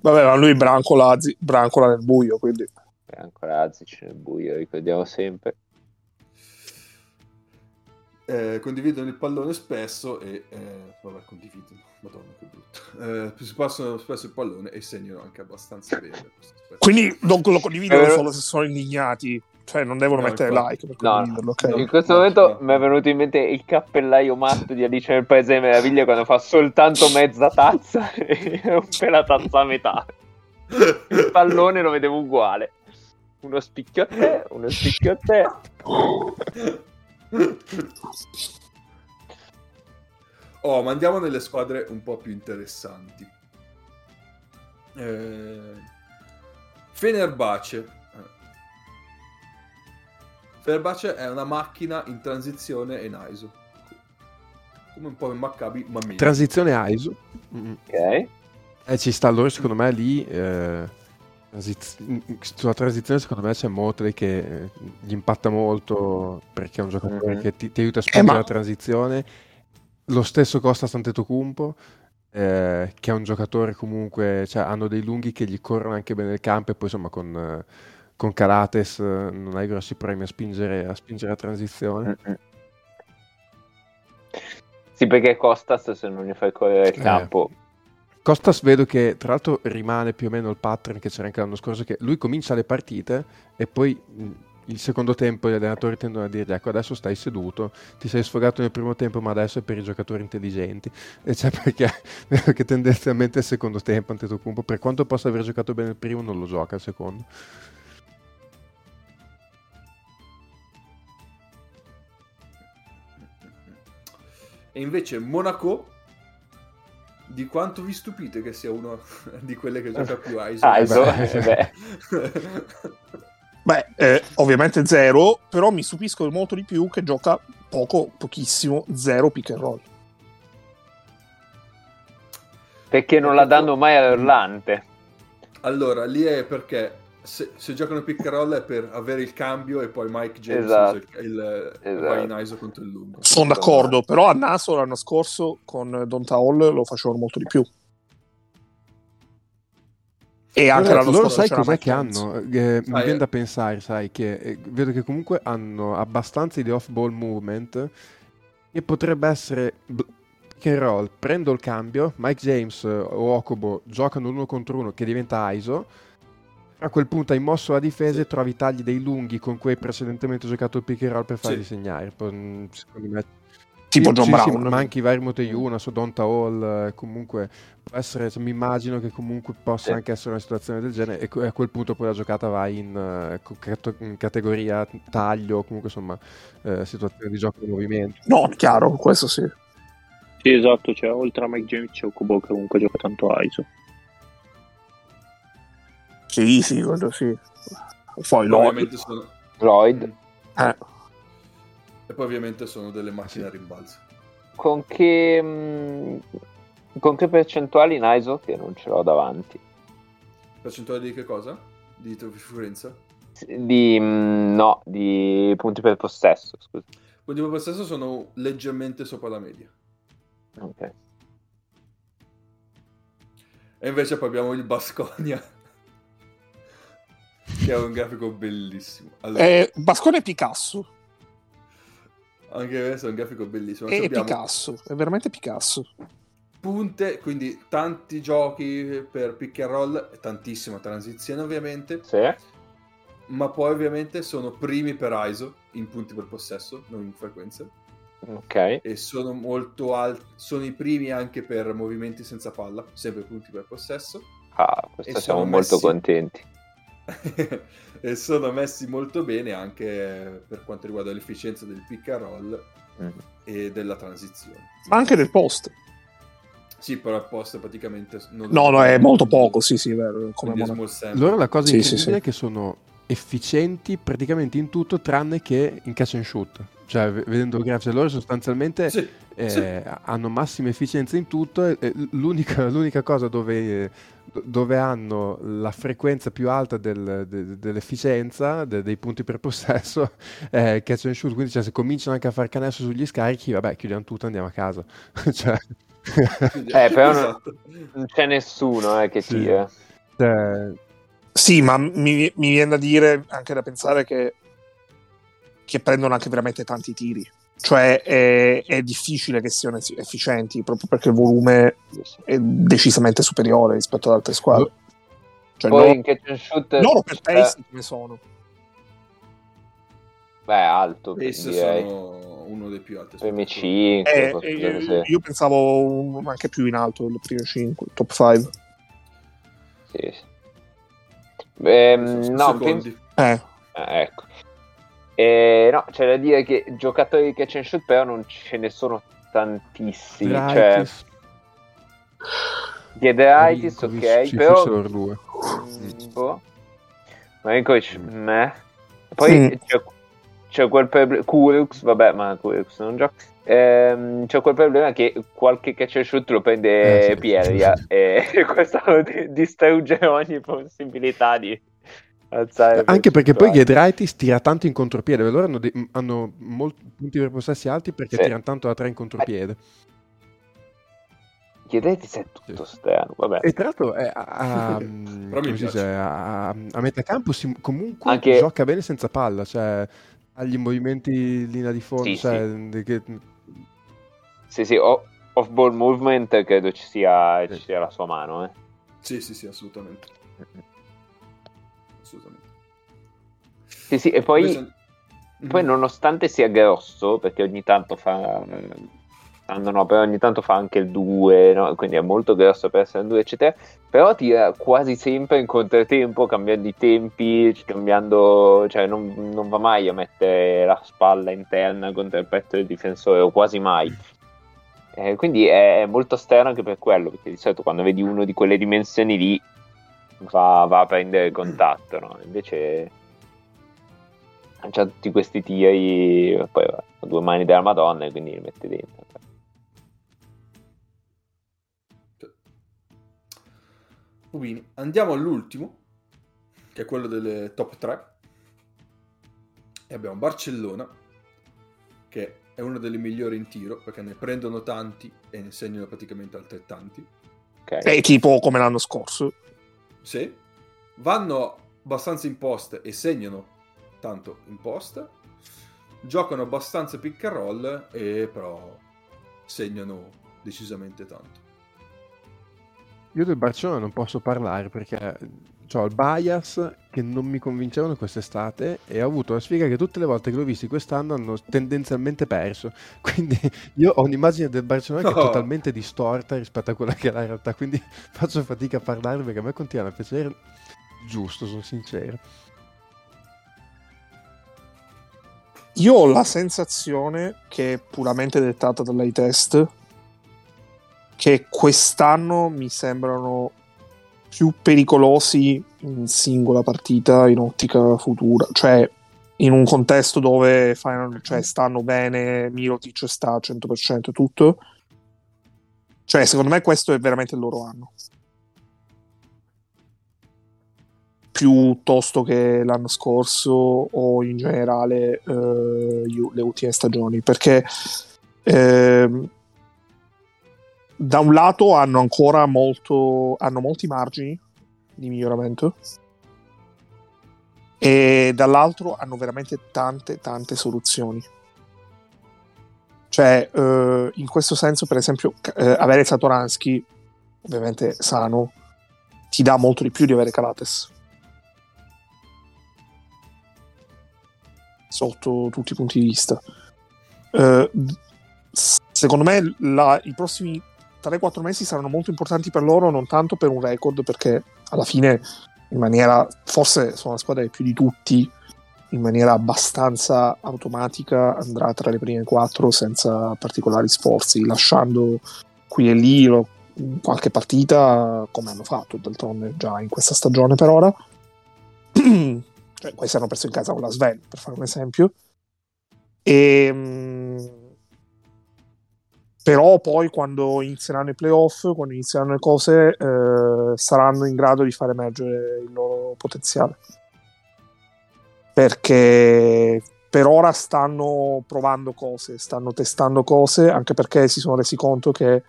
Vabbè, ma lui brancola, zi- brancola nel buio, quindi... Branco Lazic nel buio, ricordiamo sempre. Eh, condividono il pallone spesso e eh, vabbè condividono madonna che brutto eh, si passano spesso il pallone e segnano anche abbastanza bene questo aspetto. Quindi non lo condividono Eh, solo se sono indignati, cioè non devono No, mettere infatti. like per No, condividerlo, ok? no. In questo no, momento no. mi è venuto in mente il cappellaio matto di Alice nel Paese delle Meraviglie quando fa soltanto mezza tazza e rompe la tazza a metà. Il pallone lo vedevo uguale. Uno spicchio a te, uno spicchio a te. Oh, ma andiamo nelle squadre un po' più interessanti. Eh... Fenerbahce. Eh. Fenerbahce è una macchina in transizione e in ISO. Come un po' Maccabi, ma meglio. Transizione ISO. Mm. Ok. Eh, ci sta loro, secondo me, lì. eh, transiz- sulla transizione, secondo me, c'è Motley che eh, gli impatta molto perché è un giocatore Mhm. che ti, ti aiuta a spingere ma- la transizione. Lo stesso Costa Santetocumpo, eh, che è un giocatore comunque, cioè hanno dei lunghi che gli corrono anche bene il campo e poi insomma con, eh, con Calates eh, non hai grossi problemi a spingere, a spingere la transizione. Mm-mm. Sì, perché Costas se non gli fai correre il Eh. Costas vedo che tra l'altro rimane più o meno il pattern che c'era anche l'anno scorso, che lui comincia le partite e poi il secondo tempo gli allenatori tendono a dirgli ecco adesso stai seduto, ti sei sfogato nel primo tempo ma adesso è per i giocatori intelligenti e cioè perché che tendenzialmente il secondo tempo Antetokounmpo per quanto possa aver giocato bene il primo non lo gioca il secondo. E invece Monaco, di quanto vi stupite che sia uno di quelle che gioca più ISO? ISO, beh. eh, beh. Beh, eh, ovviamente zero, però mi stupisco molto di più che gioca poco, pochissimo, zero pick and roll. Perché non la danno mai all'Orlante. Allora, lì è perché se, se giocano pick and roll è per avere il cambio e poi Mike James Esatto. il, il- Esatto. ISO contro il lungo. Sono d'accordo, però a Naso l'anno scorso con Donta Hall lo facevano molto di più. E anche Loro- l'anno loro scorso sai cos'è che James. hanno? Eh, mi Ah, viene eh. da pensare, sai, che eh, vedo che comunque hanno abbastanza di off-ball movement e potrebbe essere pick and roll, prendo il cambio, Mike James eh, o Okobo giocano uno contro uno che diventa ISO, a quel punto hai mosso la difesa e trovi i tagli dei lunghi con cui hai precedentemente giocato il pick and roll per farli Sì. segnare. Mm, secondo me tipo sì, John sì, Brown. sì, ma anche i vari Moteyuna, su Donta Hall, comunque può essere, cioè, mi immagino che comunque possa Sì. anche essere una situazione del genere e a quel punto poi la giocata va in, eh, in categoria taglio, comunque insomma eh, situazione di gioco di movimento. No, chiaro, questo sì. Sì, esatto, cioè, oltre a Mike James c'è Okubo che comunque gioca tanto a ISO. Sì, sì, quello sì. Poi lo... Ovviamente sono, Lloyd. eh, e poi ovviamente sono delle macchine a rimbalzo. Con che, mh, con che percentuali in ISO? Che non ce l'ho davanti. Percentuale di che cosa? Di differenza? Di, mh, no, di punti per possesso. Scusa. Quindi per stesso sono leggermente sopra la media. Ok. E invece poi abbiamo il Basconia. Che è un grafico bellissimo. Allora, eh, Bascone è Picasso. anche questo è un grafico bellissimo. È Abbiamo Picasso, è veramente Picasso. punte, quindi tanti giochi per pick and roll, tantissima transizione ovviamente, Sì. ma poi ovviamente sono primi per ISO in punti per possesso, non in frequenze, Ok. e sono molto alti, sono i primi anche per movimenti senza palla, sempre punti per possesso, Ah, questo E siamo sono molto messi- contenti. e sono messi molto bene anche per quanto riguarda l'efficienza del pick and roll Mm. e della transizione. Ma anche del post. Sì, però il post praticamente... Non No, no, è molto poco, sì, sì, è vero. Loro la cosa Sì, incredibile sì, sì. è che sono efficienti praticamente in tutto tranne che in catch and shoot. Cioè vedendo i grafici loro sostanzialmente Sì, eh, sì. hanno massima efficienza in tutto e, e l'unica, l'unica cosa dove, dove hanno la frequenza più alta del- de- dell'efficienza de- dei punti per possesso è catch and shoot, quindi cioè, se cominciano anche a far canestro sugli scarichi, vabbè, chiudiamo tutto e andiamo a casa. Cioè, Eh, però non- esatto. Non c'è nessuno eh, che Sì. tira. cioè, Sì, ma mi, mi viene da dire anche da pensare che, che prendono anche veramente tanti tiri. Cioè è, è difficile che siano effi- efficienti proprio perché il volume è decisamente superiore rispetto ad altre squadre. Cioè, Poi loro, in catch and shoot loro per pace come sono? beh, alto Pace direi. sono uno dei più alti. Primi aspettatori. 5 Eh, eh, io pensavo anche più in alto, le prime 5, top 5. Sì, sì. Sono no, penso- Eh, eh, ecco. Eh, no, c'è da dire che giocatori di catch and shoot però non ce ne sono tantissimi. Cioè, Draitis, Giedraitis, Marinkovic, ok, ci però... loro due. Mm, boh. Marinkovic, meh. Poi Mm. c'è, c'è quel problema... Kurux, vabbè, ma Kurux non gioca. Ehm, c'è quel problema che qualche catch and shoot lo prende Eh, sì. Pieria e questo di- distrugge ogni possibilità di Anche perché poi. Giedraitis tira tanto in contropiede, loro hanno, dei- hanno molti punti per possessi alti perché Sì. tirano tanto da tre in contropiede. Giedraitis è tutto Sì. strano, vabbè. E tra l'altro è a, a- piace. dice, a, a metà campo si- comunque Anche- gioca bene senza palla, cioè ha gli movimenti in linea di fondo, Sì, cioè, di- che- Sì, sì, off-ball movement credo ci sia, Sì. ci sia la sua mano, eh. Sì, sì, sì, assolutamente. Assolutamente. Sì, sì, e poi... Invece- Poi Mhm. nonostante sia grosso, perché ogni tanto fa... ah, no, però ogni tanto fa anche il 2, no? quindi è molto grosso per essere un 2, eccetera. Però tira quasi sempre in controtempo, cambiando i tempi, cambiando... Cioè non, non va mai a mettere la spalla interna contro il petto del difensore, o quasi mai. Eh, quindi è, è molto strano anche per quello, perché di solito quando vedi uno di quelle dimensioni lì va, va a prendere contatto, no? Invece c'ha tutti questi tiri, poi va, ha due mani della Madonna e quindi li mette dentro. Bene, andiamo all'ultimo, che è quello delle top 3. E abbiamo Barcellona, che è una delle migliori in tiro, perché ne prendono tanti e ne segnano praticamente altrettanti. Ok. è tipo come l'anno scorso. Sì. Vanno abbastanza in post e segnano tanto in post. Giocano abbastanza pick and roll e però segnano decisamente tanto. io del Barcellona non posso parlare perché ho il bias che non mi convincevano quest'estate e ho avuto la sfiga che tutte le volte che l'ho visti quest'anno hanno tendenzialmente perso. Quindi io ho un'immagine del Barcellona che è No. totalmente distorta rispetto a quella che è la realtà, quindi faccio fatica a parlarne perché a me continua a piacere giusto, sono sincero. Io ho la sensazione che è puramente dettata dall'eye test che quest'anno mi sembrano più pericolosi in singola partita in ottica futura, cioè in un contesto dove fanno- cioè, stanno bene, Mirotic sta al 100% tutto. Cioè, secondo me questo è veramente il loro anno. Piuttosto che l'anno scorso o in generale eh, le ultime stagioni, perché ehm, da un lato hanno ancora molto hanno molti margini di miglioramento e dall'altro hanno veramente tante tante soluzioni. Cioè eh, in questo senso per esempio eh, avere Satoransky ovviamente sano ti dà molto di più di avere Calates sotto tutti i punti di vista Eh, secondo me la- i prossimi 3-4 mesi saranno molto importanti per loro, non tanto per un record, perché alla fine, in maniera forse sono la squadra che più di tutti, in maniera abbastanza automatica, andrà tra le prime 4 senza particolari sforzi, lasciando qui e lì lo- qualche partita come hanno fatto d'altronde già in questa stagione per ora. cioè, questi hanno perso in casa con la Sven, per fare un esempio. E, mh, però poi quando inizieranno i playoff, quando inizieranno le cose, eh, saranno in grado di far emergere il loro potenziale. Perché per ora stanno provando cose, stanno testando cose, anche perché si sono resi conto che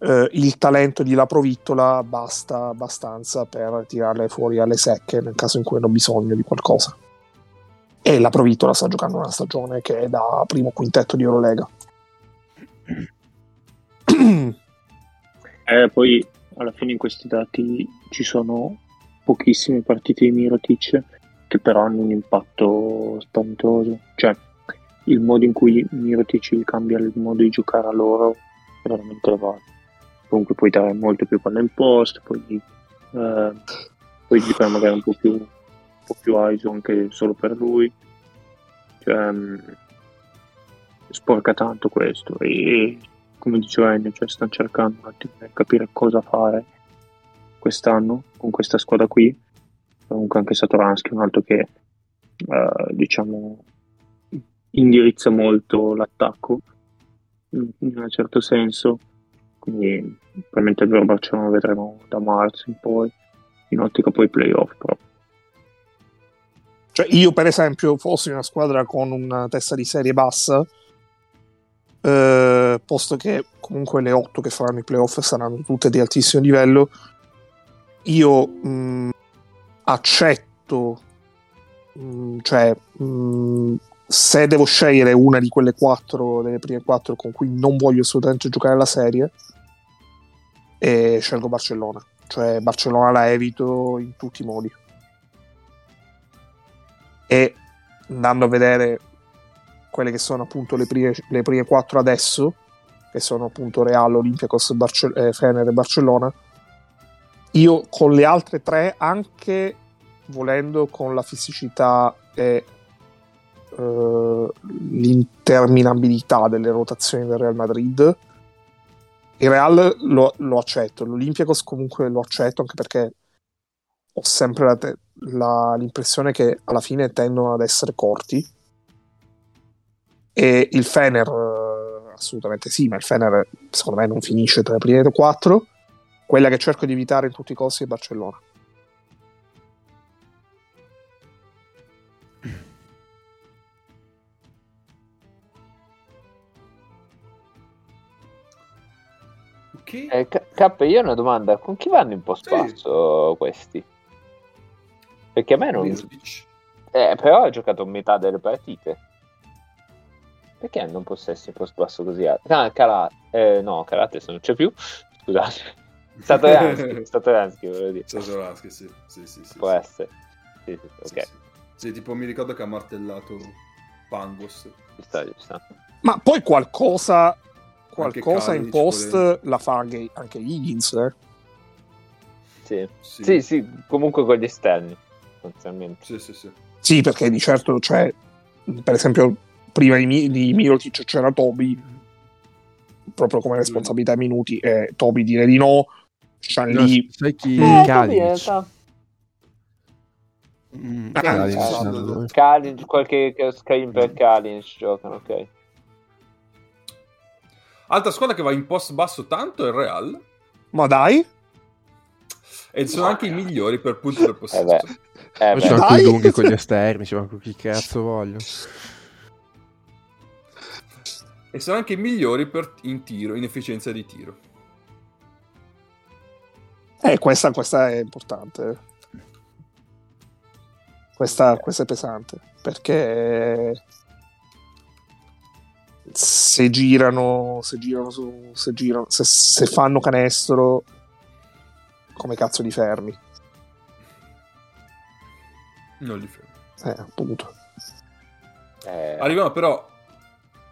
eh, il talento di La Provittola basta abbastanza per tirarle fuori alle secche nel caso in cui hanno bisogno di qualcosa. E La Provittola sta giocando una stagione che è da primo quintetto di Eurolega. Eh, poi alla fine in questi dati ci sono pochissime partite di Mirotic che però hanno un impatto spaventoso. Cioè, il modo in cui Mirotic cambia il modo di giocare a loro veramente elevato. Comunque puoi dare molto più palla in post, poi, eh, puoi giocare magari un po' più, più ISO anche solo per lui. Cioè, mh, sporca tanto questo e come diceva Ennio, cioè stanno cercando un attimo di capire cosa fare quest'anno con questa squadra qui. Comunque anche Satoransky un altro che eh, diciamo indirizza molto l'attacco in un certo senso. Quindi probabilmente il vero Barcellona lo vedremo da marzo in poi, in ottica poi playoff però. Cioè, io, per esempio, fossi una squadra con una testa di serie bassa, eh, posto che comunque le 8 che faranno i playoff saranno tutte di altissimo livello, io mh, accetto, mh, cioè, mh, se devo scegliere una di quelle 4, delle prime 4 con cui non voglio assolutamente giocare la serie, e scelgo Barcellona. Cioè, Barcellona la evito in tutti i modi e andando a vedere quelle che sono appunto le prime, le prime quattro adesso, che sono appunto Real, Olympiacos, Barce- eh, Fener e Barcellona, io con le altre tre, anche volendo con la fisicità e eh, l'interminabilità delle rotazioni del Real Madrid, il Real lo, lo accetto, l'Olympiacos comunque lo accetto anche perché ho sempre la te- la, l'impressione che alla fine tendono ad essere corti. E il Fener, eh, assolutamente sì, ma il Fener secondo me non finisce tra le prime quattro. Quella che cerco di evitare in tutti i costi è Barcellona. Ok. Eh, K, io ho una domanda: con chi vanno in post Sì. basso questi? Perché a me non. Eh, però ha giocato metà delle partite. Perché hanno un possesso in post basso così alto? Ah, Karate. Eh, no, Karate se non c'è più. Scusate. Satoransky, Satoransky volevo dire. Satoransky, sì. Sì, sì, sì, Può sì. essere. Sì, sì, Sì, ok. sì. Sì, tipo mi ricordo che ha martellato Pangos. Ci sta, ci sta. Ma poi qualcosa, qualcosa in post la fa anche, anche Higgins. Eh? Sì. Sì, sì, sì, comunque con gli esterni. Sostanzialmente. Sì, sì, sì. Sì, perché di certo, cioè, per esempio, prima di, di Mirotic c'era Toby, proprio come responsabilità ai minuti, e Toby dire di no, Shan No, sai chi Eh, Kalinic? Kalinic. Mm, Ah, qualche screen per Kalinic giocano, ok. Altra squadra che va in post basso tanto è il Real. Ma dai, E sono anche i migliori per punti per possesso. beh. Eh, beh. sono Dai! anche i lunghi con gli esterni, cioè, ma con chi cazzo voglio. E sono anche i migliori per- in tiro, in efficienza di tiro. eh, questa, questa è importante. Questa, questa è pesante perché se girano, se girano, su, se, girano se, se fanno canestro, come cazzo li fermi? Non li fermo. Eh, appunto. Eh, Arriviamo però...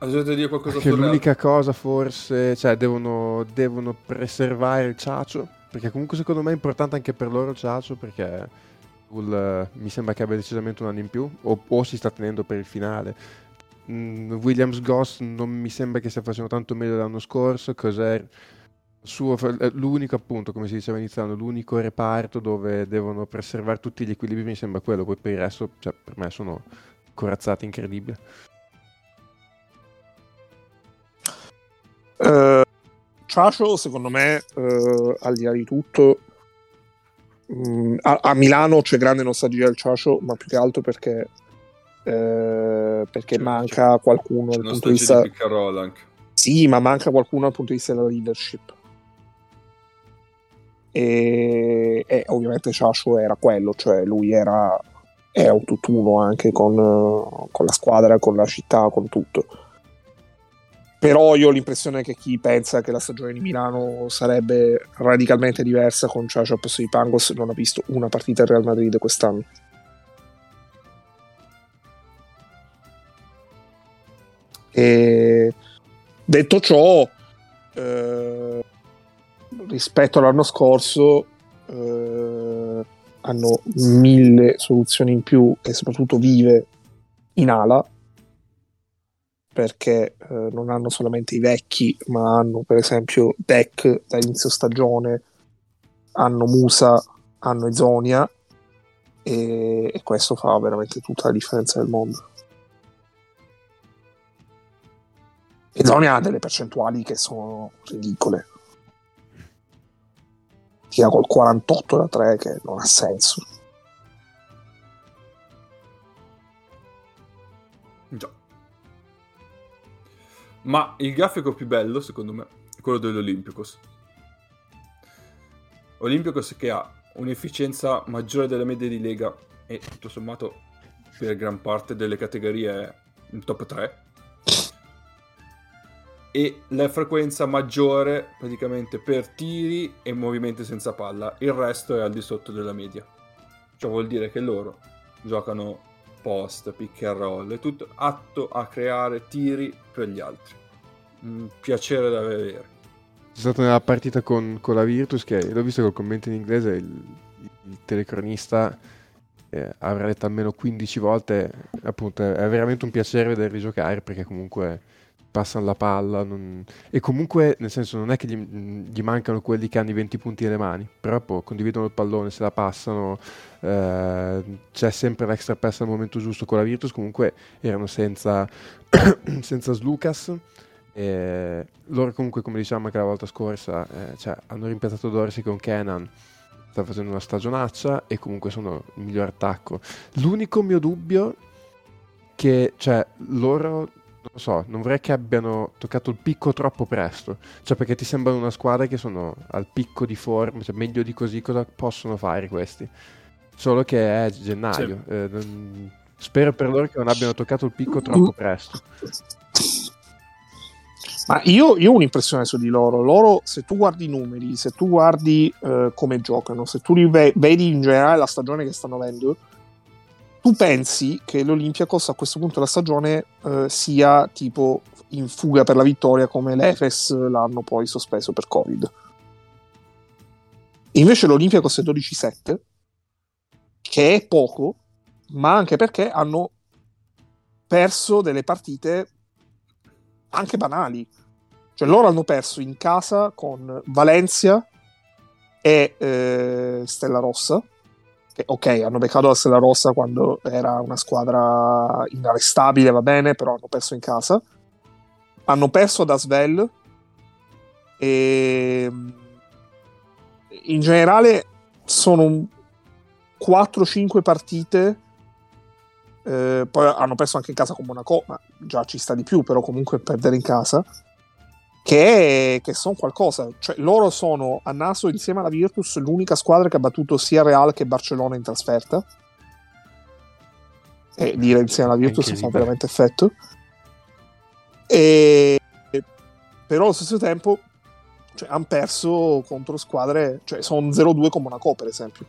Avete dire qualcosa Che l'unica cosa forse, cioè devono, devono preservare il Ciacio, perché comunque secondo me è importante anche per loro il Ciacio, perché Bull, eh, mi sembra che abbia decisamente un anno in più, o, o si sta tenendo per il finale. Mm, Williams Goss non mi sembra che stia facendo tanto meglio dell'anno scorso, cos'è suo, eh, l'unico appunto, come si diceva iniziando, l'unico reparto dove devono preservare tutti gli equilibri mi sembra quello, poi per il resto cioè, per me sono corazzate incredibili. Eh, uh, Trashel, secondo me uh, al di là di tutto um, a, a, Milano c'è grande nostalgia del Ciascio ma più che altro perché uh, perché c'è, manca c'è, qualcuno dal punto di vista. Di. Sì, ma manca qualcuno dal punto di vista della leadership. E, e ovviamente Ciacio era quello, cioè lui era, un tutt'uno anche con, con la squadra, con la città, con tutto però io ho l'impressione che chi pensa che la stagione di Milano sarebbe radicalmente diversa con Ciacio al posto di Pangos non ha visto una partita del Real Madrid quest'anno. E detto ciò, eh, rispetto all'anno scorso, eh, hanno mille soluzioni in più e soprattutto vive in ala perché eh, non hanno solamente i vecchi, ma hanno per esempio Deck da inizio stagione, hanno Musa, hanno Ezonia e, e questo fa veramente tutta la differenza del mondo. Ezonia ha delle percentuali che sono ridicole. Tira col 48 da 3 che non ha senso. Già. Ma il grafico più bello, secondo me, è quello dell'Olympicos. Olympicos che ha un'efficienza maggiore della media di Lega e tutto sommato per gran parte delle categorie è in top 3 e la frequenza maggiore praticamente per tiri e movimenti senza palla il resto è al di sotto della media ciò vuol dire che loro giocano post, pick and roll, è tutto atto a creare tiri per gli altri. Un piacere da vedere. C'è stato nella partita con, con la Virtus che l'ho visto col commento in inglese, il, il telecronista eh, avrà letto almeno 15 volte, appunto è veramente un piacere vederli giocare perché comunque passano la palla non... e comunque nel senso non è che gli, gli, mancano quelli che hanno i 20 punti nelle mani però poi condividono il pallone se la passano eh, c'è sempre l'extra pass al momento giusto con la Virtus comunque erano senza senza Slucas e loro comunque come diciamo anche la volta scorsa eh, cioè, hanno rimpiazzato Dorsey con Kenan sta facendo una stagionaccia e comunque sono il miglior attacco. L'unico mio dubbio che cioè loro non so, non vorrei che abbiano toccato il picco troppo presto. Cioè, perché ti sembrano una squadra che sono al picco di forma, cioè meglio di così, cosa possono fare questi? Solo che è gennaio. Sì. Eh, non... Spero per loro che non abbiano toccato il picco troppo presto. Ma io, io, ho un'impressione su di loro. Loro, se tu guardi i numeri, se tu guardi uh, come giocano, se tu ve- vedi in generale la stagione che stanno avendo, tu pensi che l'Olympiacos a questo punto della stagione uh, sia tipo in fuga per la vittoria come l'Efes l'hanno poi sospeso per Covid. Invece l'Olympiacos è 12-7, che è poco, ma anche perché hanno perso delle partite anche banali. Cioè loro hanno perso in casa con Valencia e eh, Stella Rossa. Che, ok, hanno beccato la Stella Rossa quando era una squadra inarrestabile, va bene, però hanno perso in casa. Hanno perso da Svel e in generale sono 4-5 partite eh, poi hanno perso anche in casa con Monaco, ma già ci sta di più, però comunque perdere in casa. Che, che sono qualcosa, cioè loro sono a naso insieme alla Virtus l'unica squadra che ha battuto sia Real che Barcellona in trasferta. E dire insieme alla Virtus fa veramente effetto. E, però allo stesso tempo cioè, hanno perso contro squadre, cioè sono 0-2 con Monaco per esempio,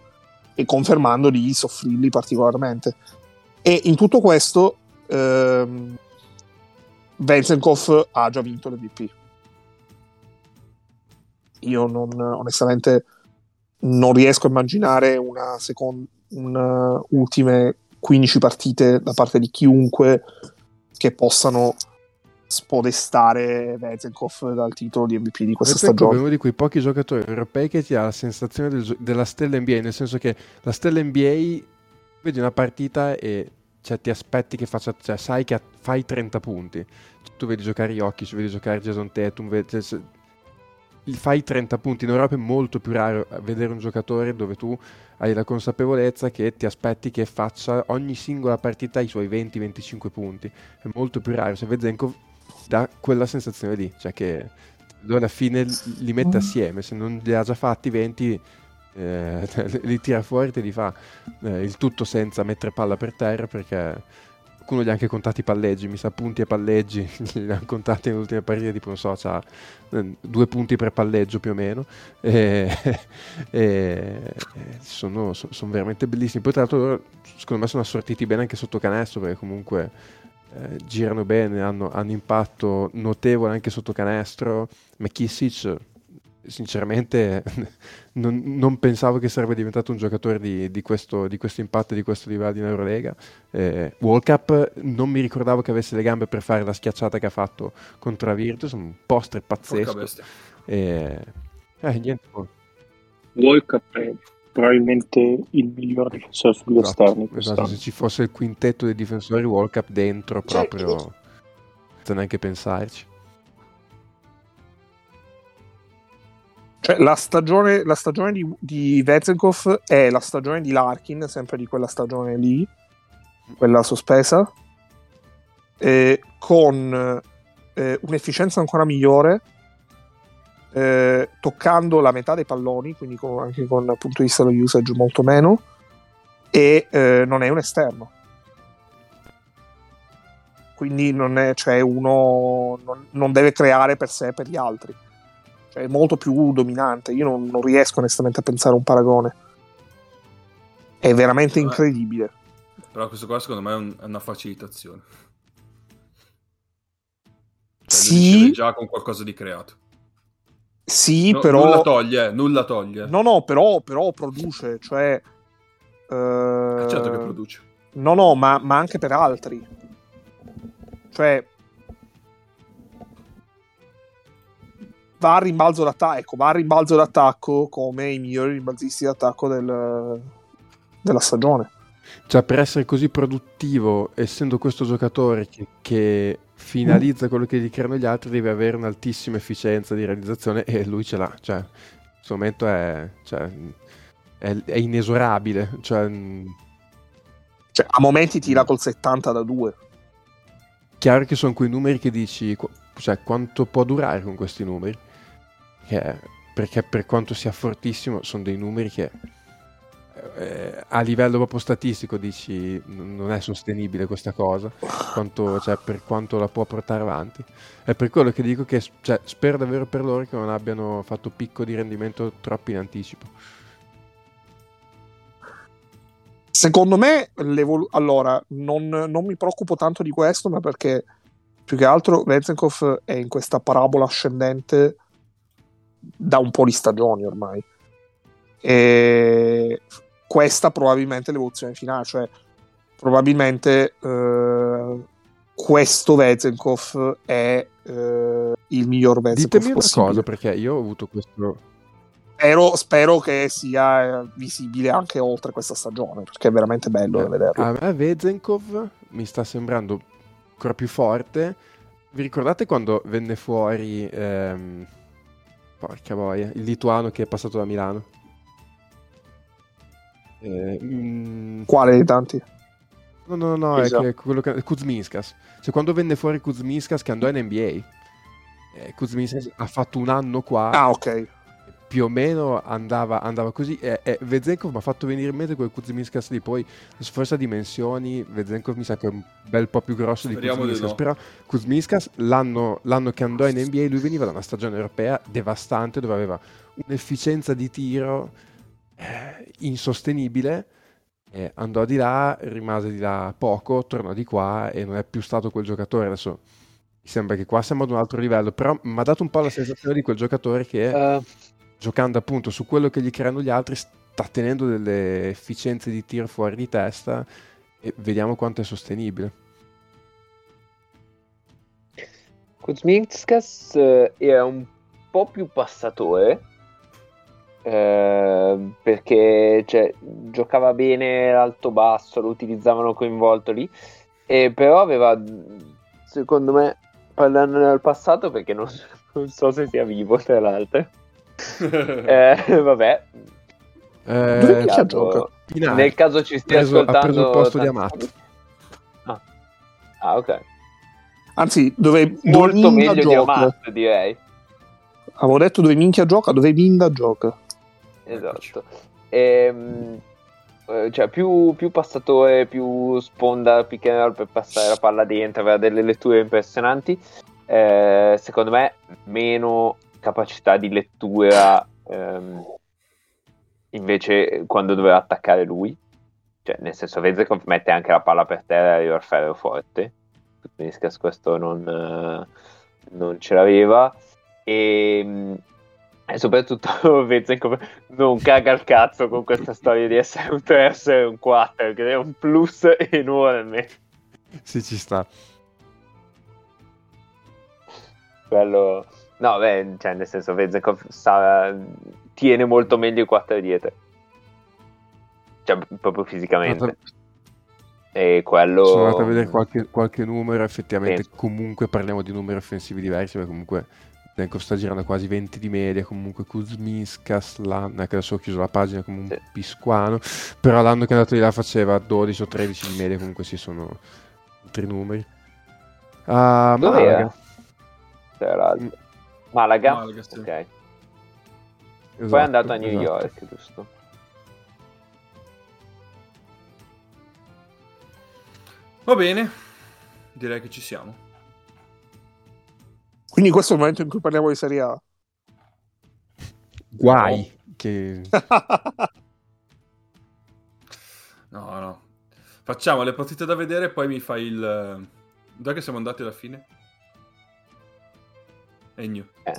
e confermando di soffrirli particolarmente. E in tutto questo ehm, Venzenkov ha già vinto l'MVP. Io non, onestamente non riesco a immaginare una seconda, un, ultime 15 partite da parte di chiunque che possano spodestare Vezenkov dal titolo di MVP di questa Vezenkov stagione. è uno di quei pochi giocatori europei che ti ha la sensazione del, della stella NBA, nel senso che la stella NBA vedi una partita e cioè, ti aspetti che faccia, cioè, sai che fai 30 punti. Cioè, tu vedi giocare Jokic, vedi giocare Jason Tatum, vedi, cioè, fai 30 punti. In Europa è molto più raro vedere un giocatore dove tu hai la consapevolezza che ti aspetti che faccia ogni singola partita i suoi 20-25 punti. È molto più raro. Se Vezenkov dà quella sensazione lì, cioè che lui alla fine li mette mm. assieme, se non li ha già fatti 20 eh, li tira fuori e te li fa eh, il tutto senza mettere palla per terra perché qualcuno gli ha anche contati i palleggi, mi sa punti e palleggi, li ha contati nell'ultima partita, tipo non so, ha eh, due punti per palleggio più o meno, e, e sono, sono, veramente bellissimi. Poi tra l'altro loro, secondo me sono assortiti bene anche sotto canestro, perché comunque eh, girano bene, hanno, hanno impatto notevole anche sotto canestro. McKissick sinceramente non, non, pensavo che sarebbe diventato un giocatore di, di, questo, di questo, impatto e di questo livello in Eurolega. Eh, World Cup non mi ricordavo che avesse le gambe per fare la schiacciata che ha fatto contro la Virtus, un poster pazzesco. Eh, eh, niente. World Cup è probabilmente il miglior difensore sugli esatto, esterni. Esatto, se ci fosse il quintetto dei difensori World Cup dentro cioè, proprio, senza neanche pensarci. Cioè, la stagione, la stagione di, di Vezenkov è la stagione di Larkin, sempre di quella stagione lì, quella sospesa, eh, con eh, un'efficienza ancora migliore, eh, toccando la metà dei palloni, quindi con, anche con dal punto di vista dello usage molto meno, e eh, non è un esterno. Quindi non è, cioè uno non, non deve creare per sé e per gli altri è molto più dominante. Io non, non, riesco onestamente a pensare a un paragone. È veramente incredibile. Però questo qua secondo me è, un, è una facilitazione. Cioè, sì. già con qualcosa di creato. Sì, no, però... Nulla toglie, nulla toglie. No, no, però, però produce, cioè... Uh... Certo che produce. No, no, ma, ma anche per altri. Cioè, va a rimbalzo d'attacco, ecco, va a rimbalzo d'attacco come i migliori rimbalzisti d'attacco del, della stagione. Cioè, per essere così produttivo, essendo questo giocatore che, che finalizza quello che gli creano gli altri, deve avere un'altissima efficienza di realizzazione e lui ce l'ha. Cioè, in questo momento è, cioè, è, è inesorabile. Cioè, cioè, a momenti tira col 70 da 2. Chiaro che sono quei numeri che dici, cioè, quanto può durare con questi numeri? Che, perché per quanto sia fortissimo sono dei numeri che eh, a livello proprio statistico dici non è sostenibile questa cosa quanto, cioè, per quanto la può portare avanti. È per quello che dico che cioè, spero davvero per loro che non abbiano fatto picco di rendimento troppo in anticipo. Secondo me allora non, non, mi preoccupo tanto di questo ma perché più che altro Vezenkov è in questa parabola ascendente da un po' di stagioni ormai. E questa probabilmente è l'evoluzione finale, cioè probabilmente eh, questo Vezenkov è eh, il miglior Vezenkov Ditemi possibile. una cosa, perché io ho avuto questo... Spero, spero che sia visibile anche oltre questa stagione, perché è veramente bello eh, da vederlo. A me Vezenkov mi sta sembrando ancora più forte. Vi ricordate quando venne fuori... Ehm Porca boia, il lituano che è passato da Milano. Eh, mm... Quale dei tanti? No, no, no, è che quello che... Kuzminskas. Cioè, quando venne fuori Kuzminskas che andò in NBA, eh, Kuzminskas ha fatto un anno qua. Ah, ok più o meno andava, andava così. E, e Vezenkov mi ha fatto venire in mente quel Kuzminskas lì. Poi, forse a dimensioni, Vezenkov mi sa che è un bel po' più grosso Speriamo di Kuzminskas. No. Però Kuzminskas, l'anno, l'anno che andò in NBA, lui veniva da una stagione europea devastante dove aveva un'efficienza di tiro eh, insostenibile. Eh, andò di là, rimase di là poco, tornò di qua e non è più stato quel giocatore. Adesso mi sembra che qua siamo ad un altro livello, però mi ha dato un po' la sensazione di quel giocatore che uh, giocando appunto su quello che gli creano gli altri, sta tenendo delle efficienze di tiro fuori di testa e vediamo quanto è sostenibile. Kuzminskas eh, era un po' più passatore, eh, eh, perché cioè, giocava bene alto-basso, lo utilizzavano coinvolto lì, e però aveva, secondo me, parlando del passato, perché non, non so se sia vivo tra l'altro, eh, vabbè. Eh, Dove caso- gioca? Nel caso ci stia Preso- ha ascoltando... preso il posto di tanti- Amato. Ah. Ah, ok. Anzi, dove, Molto meglio di gioca. Amato, direi. Avevo detto dove minchia gioca, dove Minda gioca. Esatto. Ehm, eh, cioè, più, più passatore, più sponda pick and roll per passare la palla dentro, aveva delle letture impressionanti. Eh, secondo me, meno capacità di lettura ehm, invece quando doveva attaccare lui. Cioè, nel senso, Vezekov mette anche la palla per terra e arriva il ferro forte. Tuniskas questo non, eh, non ce l'aveva. E, e soprattutto Vezekov non caga il cazzo con questa storia di essere un 3 essere un 4, che è un plus enorme. Sì, ci sta. Quello... No, beh, cioè, nel senso, Vezekov sa- tiene molto meglio i 4 dietro. Cioè, proprio fisicamente. E quello... Sono andato a vedere qualche, qualche numero, effettivamente Sì. comunque parliamo di numeri offensivi diversi, perché comunque Denko sta girando quasi 20 di media, comunque Kuzminskas, l'anno, che adesso ho chiuso la pagina come un Sì. pisquano, però l'anno che è andato di là faceva 12 o 13 di media, comunque sì, sono altri numeri. Ah, Dov'era? Malaga. C'era l'altro. Malaga? Malaga, sì. Ok. Esatto, Poi è andato a New esatto. York, giusto? Va bene, direi che ci siamo. Quindi questo è il momento in cui parliamo di Serie A. Guai. Che... No, no. Facciamo le partite da vedere e poi mi fai il... Dove che siamo andati alla fine?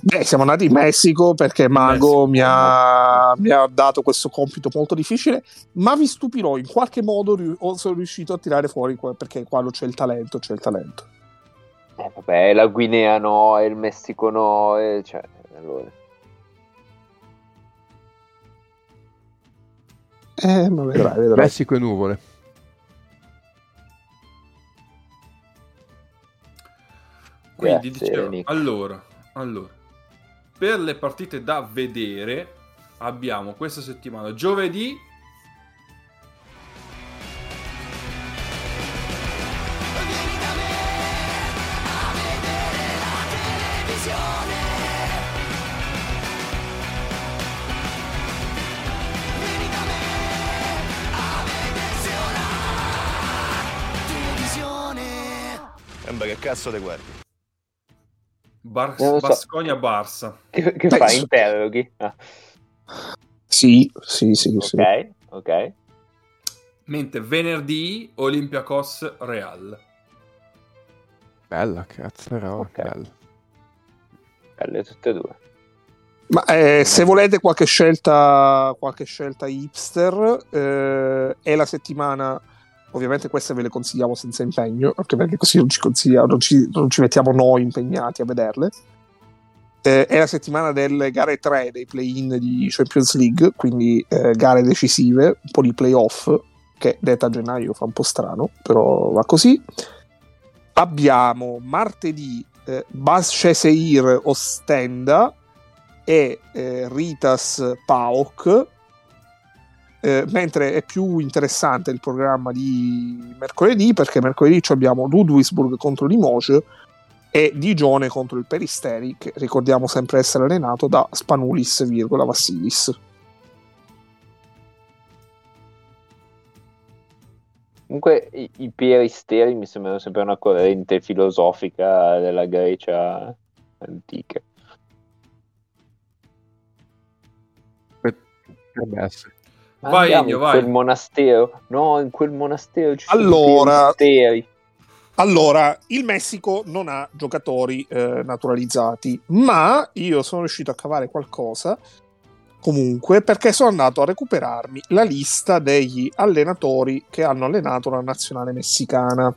Beh, siamo andati in Messico perché Mago Messico. mi ha, mi ha dato questo compito molto difficile, ma vi stupirò, in qualche modo sono riuscito a tirare fuori qua- perché quando c'è il talento, c'è il talento. Eh, vabbè, la Guinea no, e il Messico no, e cioè, allora. Eh, ma vedrai, vedrai. Messico e nuvole. Quindi Grazie, dicevo, allora, allora, per le partite da vedere abbiamo questa settimana giovedì che cazzo te guardi. Bar- so. Basconia Barsa. Che, che Beh, fai? so- Interroghi? Ah, Sì, sì, sì, sì. ok, ok. Mentre venerdì Olympiacos Real. Bella, cazzo, però, Ok. bella. Belle tutte e due. Ma eh, se volete qualche scelta, qualche scelta hipster, eh, è la settimana. Ovviamente queste ve le consigliamo senza impegno, anche perché così non ci, non ci, non ci mettiamo noi impegnati a vederle. Eh, è la settimana delle gare 3 dei play-in di Champions League, quindi eh, gare decisive, un po' di playoff, che detta a gennaio fa un po' strano, però va così. Abbiamo martedì eh, Basceseir Ostenda e eh, Ritas PAOK, eh, mentre è più interessante il programma di mercoledì perché mercoledì ci abbiamo Ludwigsburg contro Limoges e Digione contro il Peristeri che ricordiamo sempre essere allenato da Spanulis, virgola, Vassilis. Comunque i, i peristeri mi sembrano sempre una corrente filosofica della Grecia antica. Potrebbe essere. Vai, andiamo Ennio, in vai. quel monastero. No, in quel monastero ci sono Allora- i peristeri. Allora, il Messico non ha giocatori eh, naturalizzati, ma io sono riuscito a cavare qualcosa comunque perché sono andato a recuperarmi la lista degli allenatori che hanno allenato la nazionale messicana.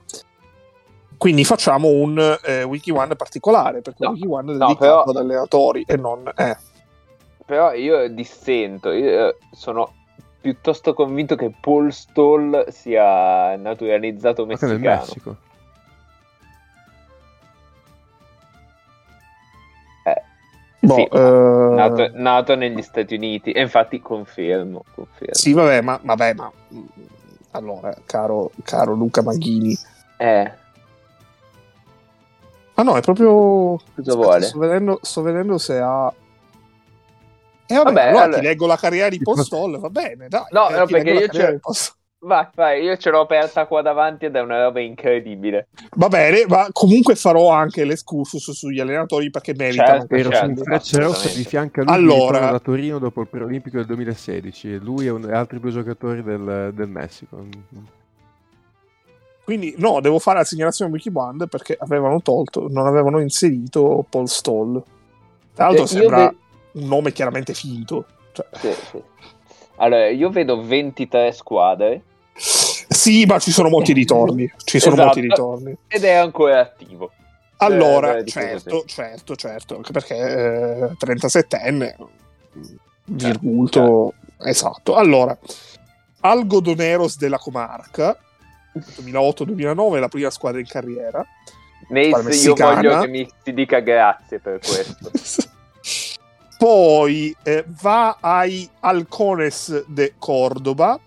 Quindi facciamo un eh, Wiki One particolare perché No, Wiki One è no, dedicato però- ad allenatori e non... Eh. però io dissento, io sono piuttosto convinto che Paul Stoll sia naturalizzato Anche nel messicano. Messico. Boh, Sì, eh, Nato, nato negli Stati Uniti, e infatti confermo, confermo. Sì, vabbè, ma, vabbè, ma mm, allora, caro, caro Luca Maghini, Eh, ah no, è proprio. cosa Aspetta, vuole? Sto vedendo, sto vedendo se ha. E vabbè, Vabbè, allora, allora- ti leggo la carriera di Postol, va bene, dai. No, eh, no, perché io c'ero-. Vai, vai, io ce l'ho aperta qua davanti ed è una roba incredibile. Va bene, ma comunque farò anche l'escursus sugli allenatori perché meritano. Certo, certo, un freccia rossa di fianco a lui Allora- da Torino dopo il preolimpico del 2016 e lui e un- e altri due giocatori del, del Messico. Quindi, no, devo fare la segnalazione a Wikiband perché avevano tolto, non avevano inserito Paul Stoll. Tra l'altro, Eh, sembra ve- un nome chiaramente finto. Cioè, Sì, sì. Allora, io vedo 23 squadre sì, ma ci sono molti ritorni. Ci sono Esatto. molti ritorni. ed è ancora attivo. Allora, Eh, certo, certo, certo, anche perché eh, 37enne, Certo, virgulto, esatto. Allora, Algodoneros della Comarca, 2008-2009, la prima squadra in carriera. Nace, io voglio che mi si dica grazie per questo. Poi eh, va ai Halcones de Cordoba,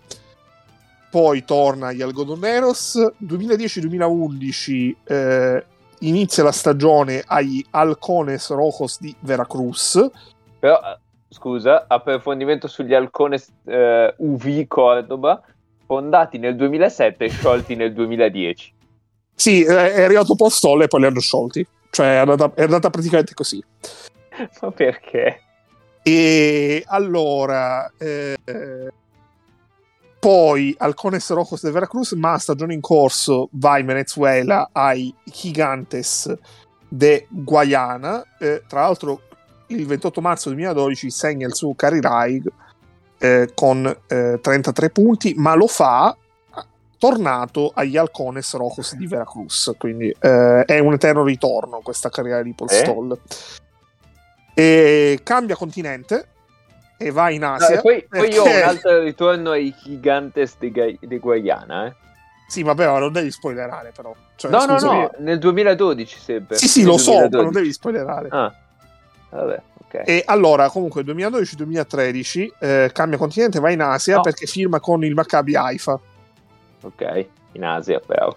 poi torna agli Algodoneros. 2010-2011 eh, inizia la stagione agli Halcones Rojos di Veracruz. Però, eh, scusa, approfondimento sugli Halcones eh, UV Cordoba, fondati nel 2007 e sciolti nel 2010. Sì, eh, è arrivato Postol e poi li hanno sciolti. Cioè, è andata, è andata praticamente così. Ma perché? E allora, eh, poi Halcones Rojos de Veracruz, ma a stagione in corso va in Venezuela ai Gigantes de Guayana. Eh, tra l'altro, il 28 marzo 2012 segna il suo Cari Raig eh, con eh, 33 punti, ma lo fa tornato agli Halcones Rojos di Veracruz. Quindi eh, è un eterno ritorno questa carriera di Paul Eh? Stoll. E cambia continente e va in No, Asia. e poi, poi io ho perché- un altro ritorno ai Gigantes di, Gai- di Guayana. Eh. Sì, vabbè, ma non devi spoilerare, però. Cioè, No, no, no, nel 2012 sempre. Sì, sì, Nel lo so, ma 2012. non devi spoilerare. Ah, vabbè, ok. E allora, comunque, 2012-2013 eh, cambia continente, va in Asia No. perché firma con il Maccabi Haifa. Ok, in Asia però.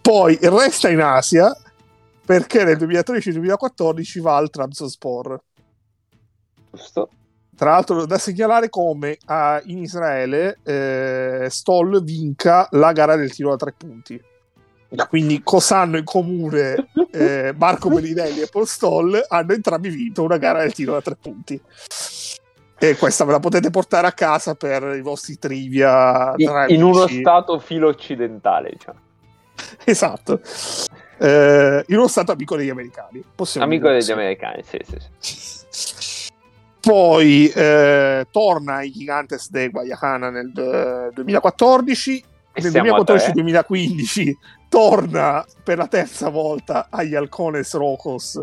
Poi resta in Asia perché nel 2013-2014 va al Trabzonspor. Giusto? Tra l'altro, da segnalare come ah, in Israele eh, Stoll vinca la gara del tiro da tre punti. Quindi, cosa hanno in comune eh, Marco Bellinelli e Paul Stoll? Hanno entrambi vinto una gara del tiro da tre punti. E questa ve la potete portare a casa per i vostri trivia In, in uno stato filo occidentale, diciamo. Esatto. Eh, in uno stato amico degli americani. Possiamo Amico degli americani, sì, sì, sì. Poi eh, torna ai Gigantes de Guayana nel eh, 2014. E Nel siamo a tre. 2014-2015 torna per la terza volta agli Halcones Rojos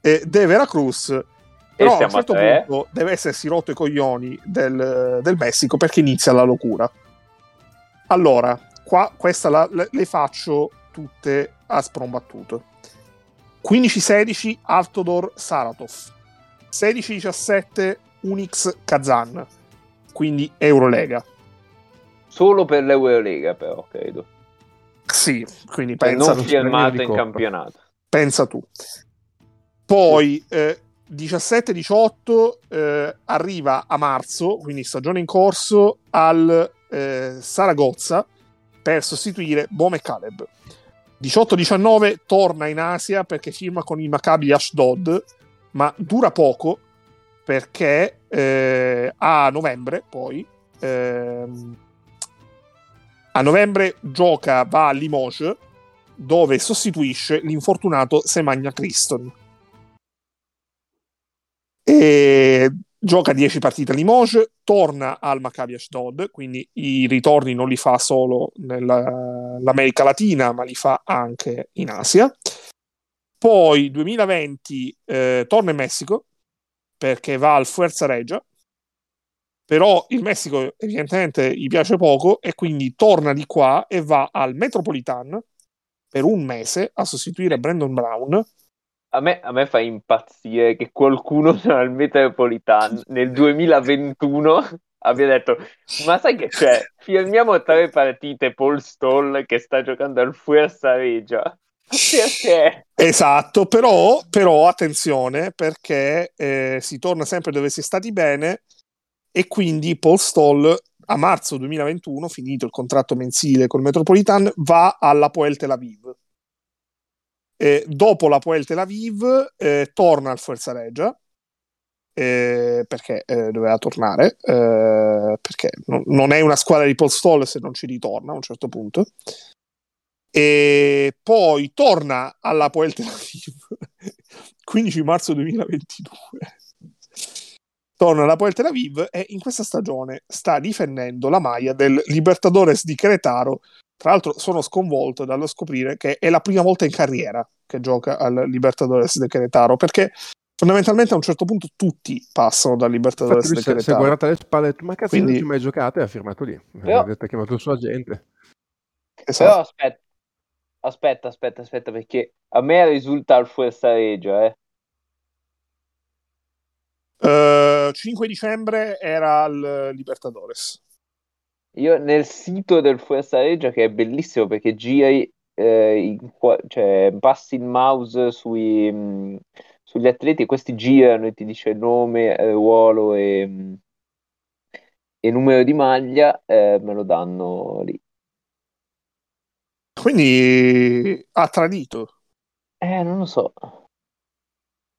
eh, de Veracruz. Però a un a certo tre. punto deve essersi rotto i coglioni del, del Messico perché inizia la locura. Allora, qua questa la- le, le faccio tutte a sprombattuto. 15-16 Avtodor Saratov. 16-17 Unix Kazan. Quindi Eurolega. Solo per l'Eurolega, però, credo. Sì, quindi Cioè, pensa, non di in campionato. pensa tu. Poi eh, 17-18 eh, arriva a marzo, quindi stagione in corso, al eh, Saragozza per sostituire Bome Caleb. 18-19 torna in Asia perché firma con il Maccabi Ashdod, ma dura poco perché eh, a novembre poi ehm, a novembre gioca, va a Limoges dove sostituisce l'infortunato Semagna Criston. E gioca 10 partite a Limoges, torna al Maccabi Ashdod, quindi i ritorni non li fa solo nell'America Latina, ma li fa anche in Asia. Poi 2020 eh, torna in Messico, perché va al Fuerza Regia, però il Messico evidentemente gli piace poco e quindi torna di qua e va al Metropolitan per un mese a sostituire Brandon Brown. A me, a me fa impazzire che qualcuno al Metropolitan nel 2021 abbia detto ma sai che c'è? Firmiamo tre partite Paul Stoll che sta giocando al Fuerza Regia perché? Esatto, però, però attenzione perché eh, si torna sempre dove si è stati bene e quindi Paul Stoll a marzo 2021, finito il contratto mensile col Metropolitan, va alla Poel Tel Aviv. Eh, dopo la Poel Tel Aviv eh, torna al Forza Regia eh, perché eh, doveva tornare eh, perché non, non è una squadra di Paul Stoll se non ci ritorna a un certo punto. E poi torna alla Poel Tel Aviv 15 marzo 2022 torna alla Poel Tel Aviv e in questa stagione sta difendendo la maglia del Libertadores di Cretaro tra l'altro sono sconvolto dallo scoprire che è la prima volta in carriera che gioca al Libertadores di Cretaro perché fondamentalmente a un certo punto tutti passano dal Libertadores Infatti lui del si, è guardato alle spalle ma cazzo Quindi- non ci hai mai giocato e ha firmato lì. Però- Ha detto, ha chiamato il suo agente. Esatto. Però aspetta, aspetta, aspetta, aspetta, perché a me risulta al Fuerza Regia, eh. Eh, 5 dicembre era al Libertadores. Io nel sito del Fuerza Regia, che è bellissimo perché giri, eh, in cioè passi il mouse sui, mh, sugli atleti e questi girano e ti dice nome, eh, ruolo e, mh, e numero di maglia, eh, me lo danno lì. Quindi ha tradito. Eh, non lo so.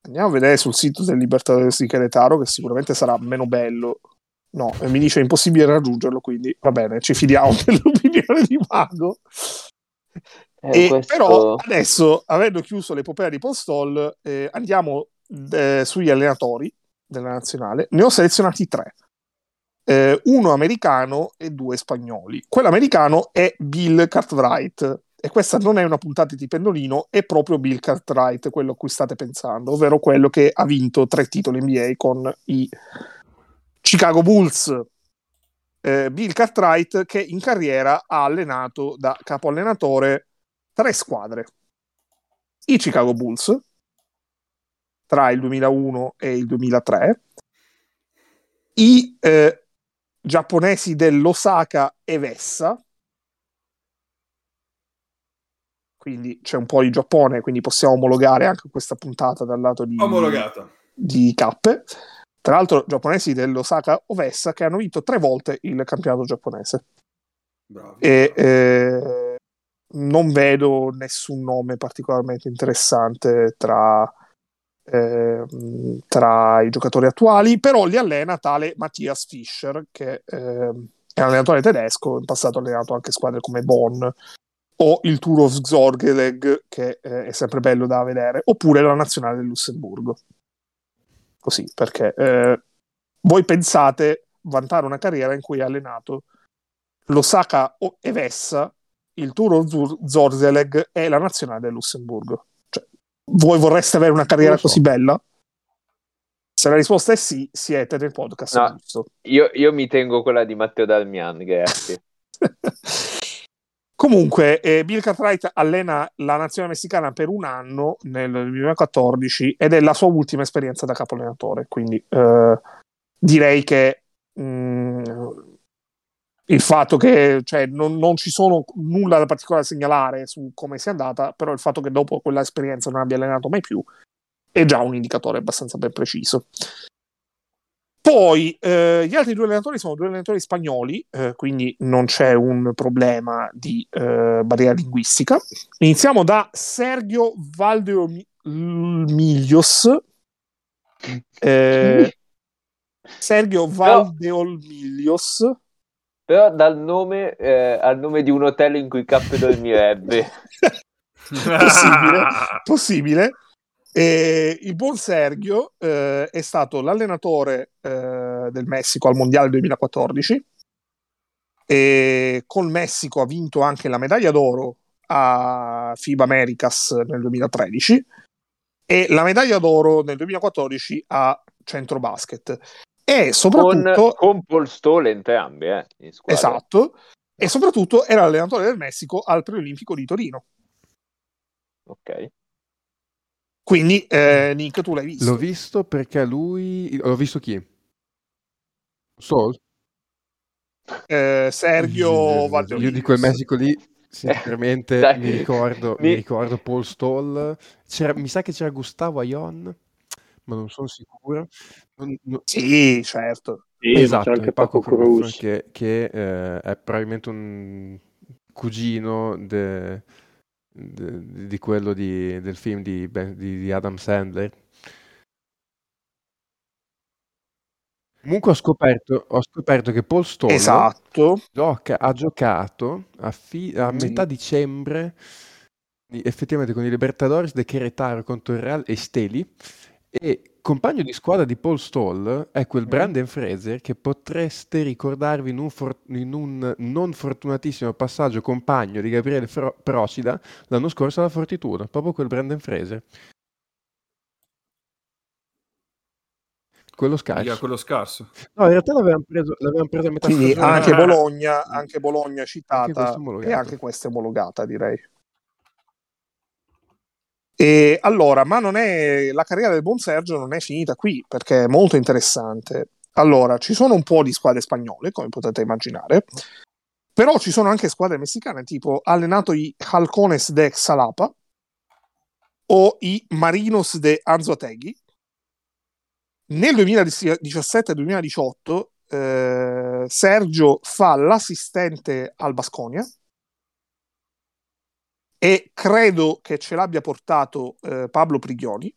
Andiamo a vedere sul sito del Libertadores di Querétaro, che sicuramente sarà meno bello. No, mi dice impossibile raggiungerlo, quindi va bene, ci fidiamo dell'opinione di Mago. Eh, E questo- Però adesso, avendo chiuso l'epopea di Postol, eh, andiamo eh, sugli allenatori della nazionale. Ne ho selezionati tre. Eh, uno americano e due spagnoli. Quello americano è Bill Cartwright. E questa non è una puntata di pendolino, è proprio Bill Cartwright, quello a cui state pensando, ovvero quello che ha vinto tre titoli NBA con i Chicago Bulls. Eh, Bill Cartwright che in carriera ha allenato da capo allenatore tre squadre. I Chicago Bulls tra il 2001 e il 2003, i eh, giapponesi dell'Osaka Evessa, quindi c'è un po' di Giappone, quindi possiamo omologare anche questa puntata dal lato di, Omologata. di cappe. Tra l'altro, giapponesi dell'Osaka Ovessa che hanno vinto tre volte il campionato giapponese. Bravo. E eh, non vedo nessun nome particolarmente interessante tra, ehm, tra i giocatori attuali, però li allena tale Mattias Fischer, che ehm, è un allenatore tedesco, in passato ha allenato anche squadre come Bonn o il Tour of Zorgeleg, che eh, è sempre bello da vedere, oppure la nazionale del Lussemburgo. Così, perché eh, voi pensate vantare una carriera in cui ha allenato l'Osaka o- Evessa, il Zur- Zorzeleg e la nazionale del Lussemburgo. Cioè, voi vorreste avere una carriera so. così bella? Se la risposta è sì, siete nel podcast No. Io, io mi tengo quella di Matteo Dalmian, grazie. Comunque, eh, Bill Cartwright allena la nazionale messicana per un anno nel 2014 ed è la sua ultima esperienza da capo allenatore. Quindi eh, direi che mh, il fatto che cioè, non, non ci sono nulla da particolare da segnalare su come sia andata, però il fatto che dopo quella esperienza non abbia allenato mai più è già un indicatore abbastanza ben preciso. Poi eh, gli altri due allenatori sono due allenatori spagnoli, eh, quindi non c'è un problema di eh, barriera linguistica. Iniziamo da Sergio Valdeolmiglios. Eh, Sergio Valdeolmiglios. Però dal nome eh, al nome di un hotel in cui Cappe dormirebbe. possibile, possibile. E il buon Sergio eh, è stato l'allenatore eh, del Messico al Mondiale 2014 e col Messico ha vinto anche la medaglia d'oro a FIBA Americas nel 2013 e la medaglia d'oro nel 2014 a centro basket. E soprattutto... Con, con Paul Stoll entrambi, eh. Esatto. E soprattutto era allenatore del Messico al preolimpico di Torino. Ok. Quindi, eh, Nick, tu l'hai visto? L'ho visto perché lui... L'ho visto chi? Sol? Eh, Sergio Valdeolini. Io di quel Messico lì, sinceramente, Dai. mi, ricordo, Mi- mi ricordo Paul Stoll. C'era- mi sa che c'era Gustavo Aion, ma non sono sicuro. Non- no- Sì, certo. Sì, esatto, c'è anche Paco Paco Cruz, Cruz. che, che, eh, è probabilmente un cugino de- de- di quello di- del film di, Ben- di- di Adam Sandler. Comunque ho scoperto, ho scoperto che Paul Stoll Esatto. gioca- ha giocato a, fi- a metà dicembre di- effettivamente con i Libertadores de Querétaro contro il Real Esteli e compagno di squadra di Paul Stoll è quel Mm. Brandon Fraser che potreste ricordarvi in un, for- in un non fortunatissimo passaggio compagno di Gabriele Fro- Procida l'anno scorso alla Fortitudo, proprio quel Brandon Fraser. Quello scarso. quello scarso. No, in realtà l'avevamo preso, l'avevamo preso a metà Quindi stagione. anche Ah. Bologna, anche Bologna Anche citata questo e anche questa è omologata, direi. E allora, ma non è la carriera del buon Sergio non è finita qui perché è molto interessante. Allora, ci sono un po' di squadre spagnole, come potete immaginare, però ci sono anche squadre messicane, tipo allenato i Halcones de Xalapa o i Marinos de Anzoátegui. Nel 2017 e 2018 eh, Sergio fa l'assistente al Basconia e credo che ce l'abbia portato eh, Pablo Prigioni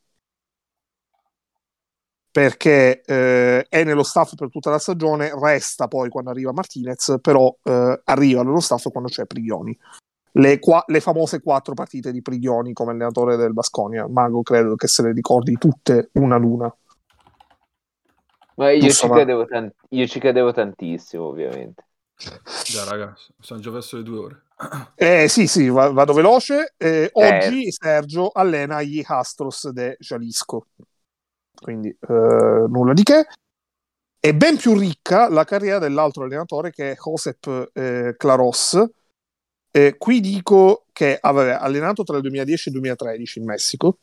perché eh, è nello staff per tutta la stagione, resta poi quando arriva Martinez, però eh, arriva nello staff quando c'è Prigioni. Le, qua- le famose quattro partite di Prigioni come allenatore del Basconia, Mago credo che se le ricordi tutte una ad una. Ma io Giusto, ci, ma- credevo tan- io ci credevo tantissimo, ovviamente. Dai, ragazzi, sono già verso le due ore. Eh, sì, sì, va- vado veloce. Eh, oggi Sergio allena gli Astros de Jalisco, quindi eh, nulla di che. È ben più ricca la carriera dell'altro allenatore che è Josep eh, Claros. Qui dico che aveva allenato tra il 2010 e il 2013 in Messico.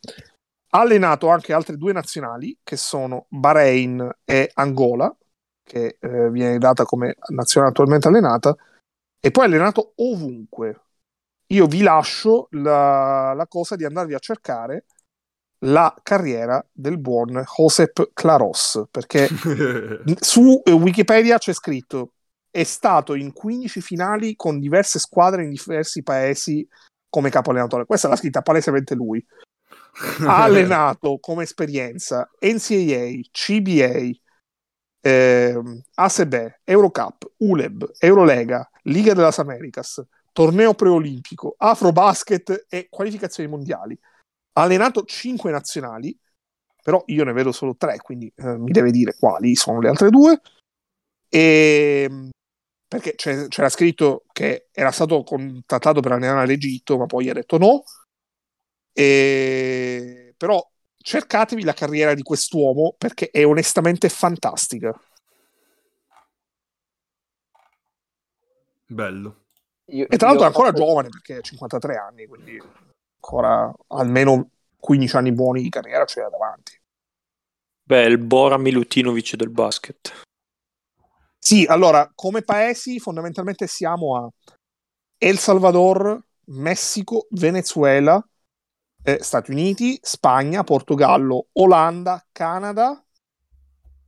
Ha allenato anche altre due nazionali che sono Bahrain e Angola, che eh, viene data come nazionale attualmente allenata e poi allenato ovunque. Io vi lascio la, la cosa di andarvi a cercare la carriera del buon Josep Claros, perché su Wikipedia c'è scritto è stato in 15 finali con diverse squadre in diversi paesi come capo allenatore. Questa l'ha scritta palesemente lui. Ha allenato come esperienza NCAA, CBA, ehm, ASB, Eurocup, ULEB, Eurolega, Liga de las Americas, torneo preolimpico, Afrobasket e qualificazioni mondiali. Ha allenato 5 nazionali, però io ne vedo solo 3, quindi eh, mi deve dire quali sono le altre due. E perché c'è- c'era scritto che era stato contattato per allenare l'Egitto, ma poi ha detto no. E... Però cercatevi la carriera di quest'uomo perché è onestamente fantastica. Bello. Io- E tra l'altro è ancora giovane perché ha 53 anni, quindi ancora almeno 15 anni buoni di carriera ce l'ha davanti. Beh, il Bora Milutinovic del basket. Sì, allora, come paesi fondamentalmente siamo a El Salvador, Messico, Venezuela, eh, Stati Uniti, Spagna, Portogallo, Olanda, Canada,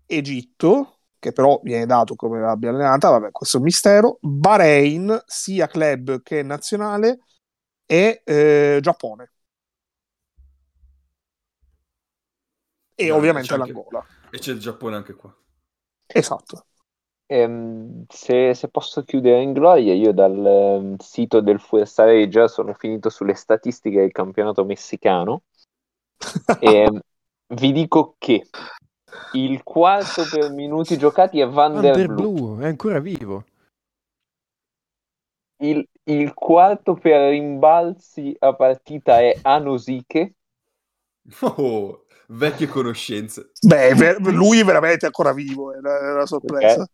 Egitto, che però viene dato come abbia allenata, vabbè, questo è un mistero, Bahrain, sia club che nazionale, e eh, Giappone. E Dai, ovviamente c'è anche- l'Angola. E c'è il Giappone anche qua. Esatto. Ehm, se, se posso chiudere in gloria, io dal ehm, sito del Fuerza sono finito sulle statistiche del campionato messicano e ehm, vi dico che il quarto per minuti giocati è Van der Under Blue, Blue è ancora vivo. il, il quarto per rimbalzi a partita è Anosike, Oh, Vecchie conoscenze. Beh, ver- lui è veramente ancora vivo, è una, è una sorpresa.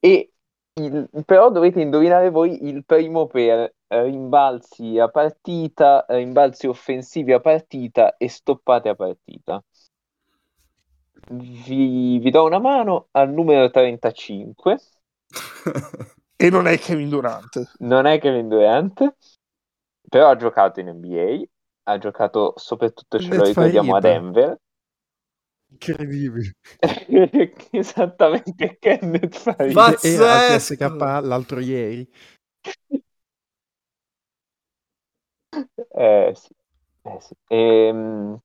E il- però dovete indovinare voi il primo per rimbalzi a partita, rimbalzi offensivi a partita e stoppate a partita. Vi, vi do una mano al numero 35, E non è Kevin Durant. non è Kevin Durant, però ha giocato in NBA, ha giocato soprattutto, ce lo ricordiamo, a. Denver. Incredibile. Esattamente, Kenneth Farid. Pazzesco! E CSK l'altro ieri. Eh, sì. Eh, sì. Ehm,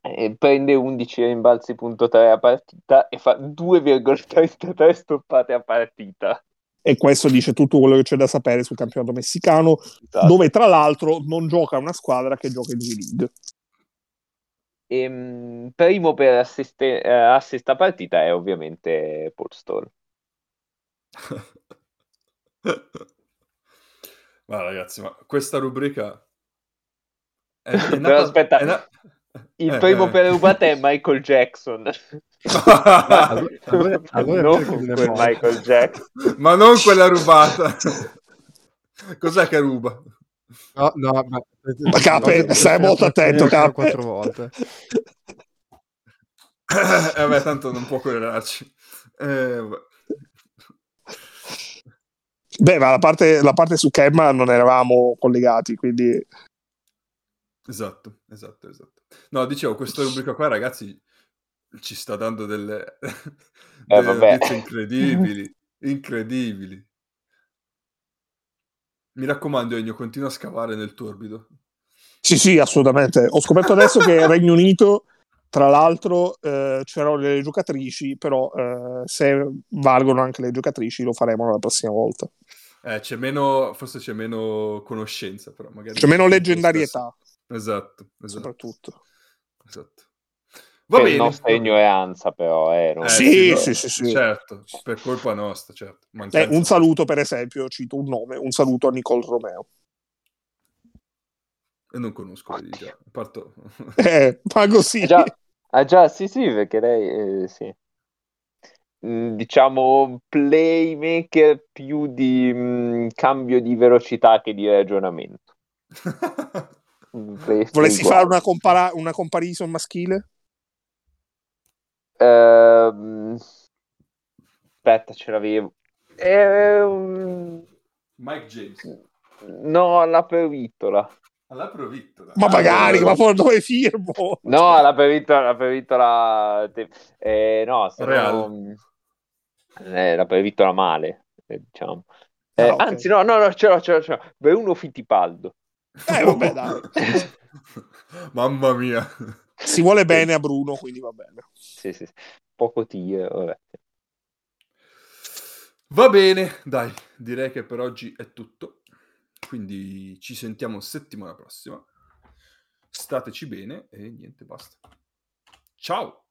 e prende 11 rimbalzi.3 a partita e fa 2,33 stoppate a partita. E questo dice tutto quello che c'è da sapere sul campionato messicano, Esatto. dove tra l'altro non gioca una squadra che gioca in G-League. Ehm, primo per assist, eh, assist a partita è ovviamente Paul Stoll. Ma ragazzi, ma questa rubrica è, è Però nata- aspetta, è na- Il eh, primo eh. per rubate è Michael Jackson. allora- allora non? Michael Jackson. ma non quella rubata. Cos'è che ruba? No, no, ma... Ma Cape, stai molto attento, Cape. Quattro volte. Eh, vabbè, tanto non può querellarci. Eh. Beh, ma la parte, la parte su Kemma non eravamo collegati, quindi Esatto, esatto, esatto. No, dicevo, questa rubrica qua, ragazzi, ci sta dando delle, delle vabbè. notizie incredibili, incredibili. Mi raccomando, Ennio, continua a scavare nel torbido. sì, sì, assolutamente. Ho scoperto adesso che il Regno Unito, tra l'altro, eh, c'erano le giocatrici, però eh, se valgono anche le giocatrici lo faremo la prossima volta. Eh, c'è meno, forse c'è meno conoscenza, però magari... C'è meno leggendarietà, Esatto, esatto, soprattutto. esatto. Va per bene. nostra ignoranza, però. Eh, non- Eh, Sì, sì, sì, sì. Certo, per colpa nostra, certo. Eh, un saluto, per esempio, cito un nome, un saluto a Nicole Romeo. E non conosco, vedi già. Parto... Eh, ma così. Ah, già, ah, già, sì, sì, perché lei, eh, sì. Mm, Diciamo playmaker più di mm, cambio di velocità che di ragionamento. Mm, questo Volessi fare una, compara- una comparison maschile? Ehm, aspetta, ce l'avevo. Ehm, Mike James. no, alla pervitola. Alla provittola. Ma Ah, magari, ma poi dove firmo? No, alla pervitola, la pervitola... te- eh, no, se Real. no... eh, la pervitola male, eh, diciamo. Eh, Ah, ok. Anzi, no, no, no, ce l'ho, ce l'ho, ce l'ho. Bruno Fittipaldo. Eh, vabbè, dai. Mamma mia. Si vuole bene a Bruno, quindi va bene. Sì, sì, sì. Poco tir, vabbè. Va bene, dai, direi che per oggi è tutto. Quindi ci sentiamo settimana prossima. Stateci bene e niente, basta. Ciao!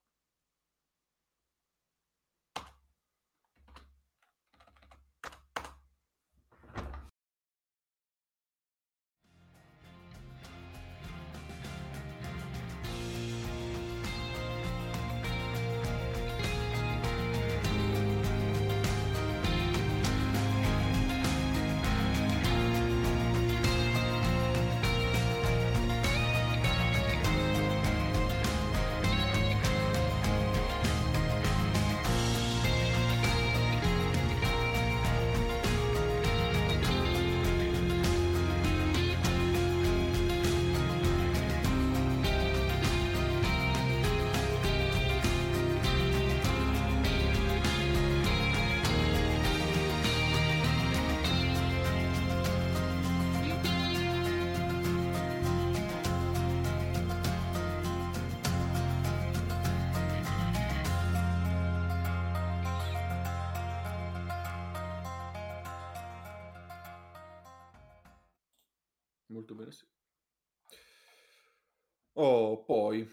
Poi...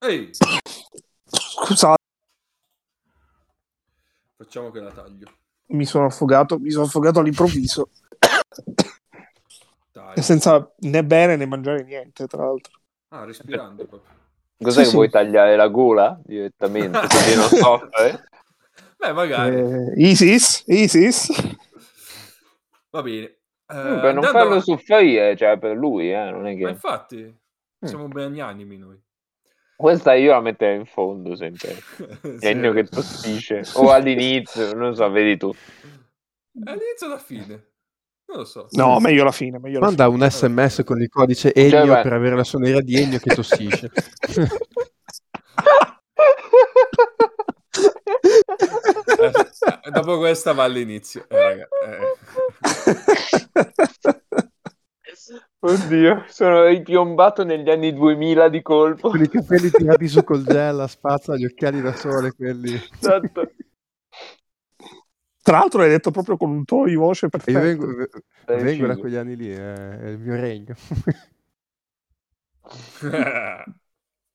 Ehi, Scusate, facciamo che la taglio. mi sono affogato, mi sono affogato all'improvviso. Dai. E senza né bere né mangiare niente, tra l'altro. Ah, respirando proprio. Cos'è Sì, che sì. vuoi tagliare la gola direttamente? Così non soffre? Beh, magari. Eh, Isis, Isis. Va bene. Eh, per non andando farlo avanti- cioè cioè per lui, eh, non è Ma che... infatti, siamo magnanimi noi. Questa io la metterei in fondo sempre. Sì. Ennio che tossisce. O all'inizio, non so, vedi tu. All'inizio o alla fine? Non lo so. No, meglio la fine, meglio la Manda un sms con il codice Ennio Cioè, beh. per avere la suoneria di Ennio che tossisce. Eh, dopo questa va all'inizio. Eh, raga, eh. Oddio, sono ripiombato negli anni 2000 di colpo. con i capelli tirati su col gel, la spazza, gli occhiali da sole, quelli... Esatto. Tra l'altro l'hai detto proprio con un tono di voce perfetto. io vengo, vengo da quegli anni lì, è, è il mio regno.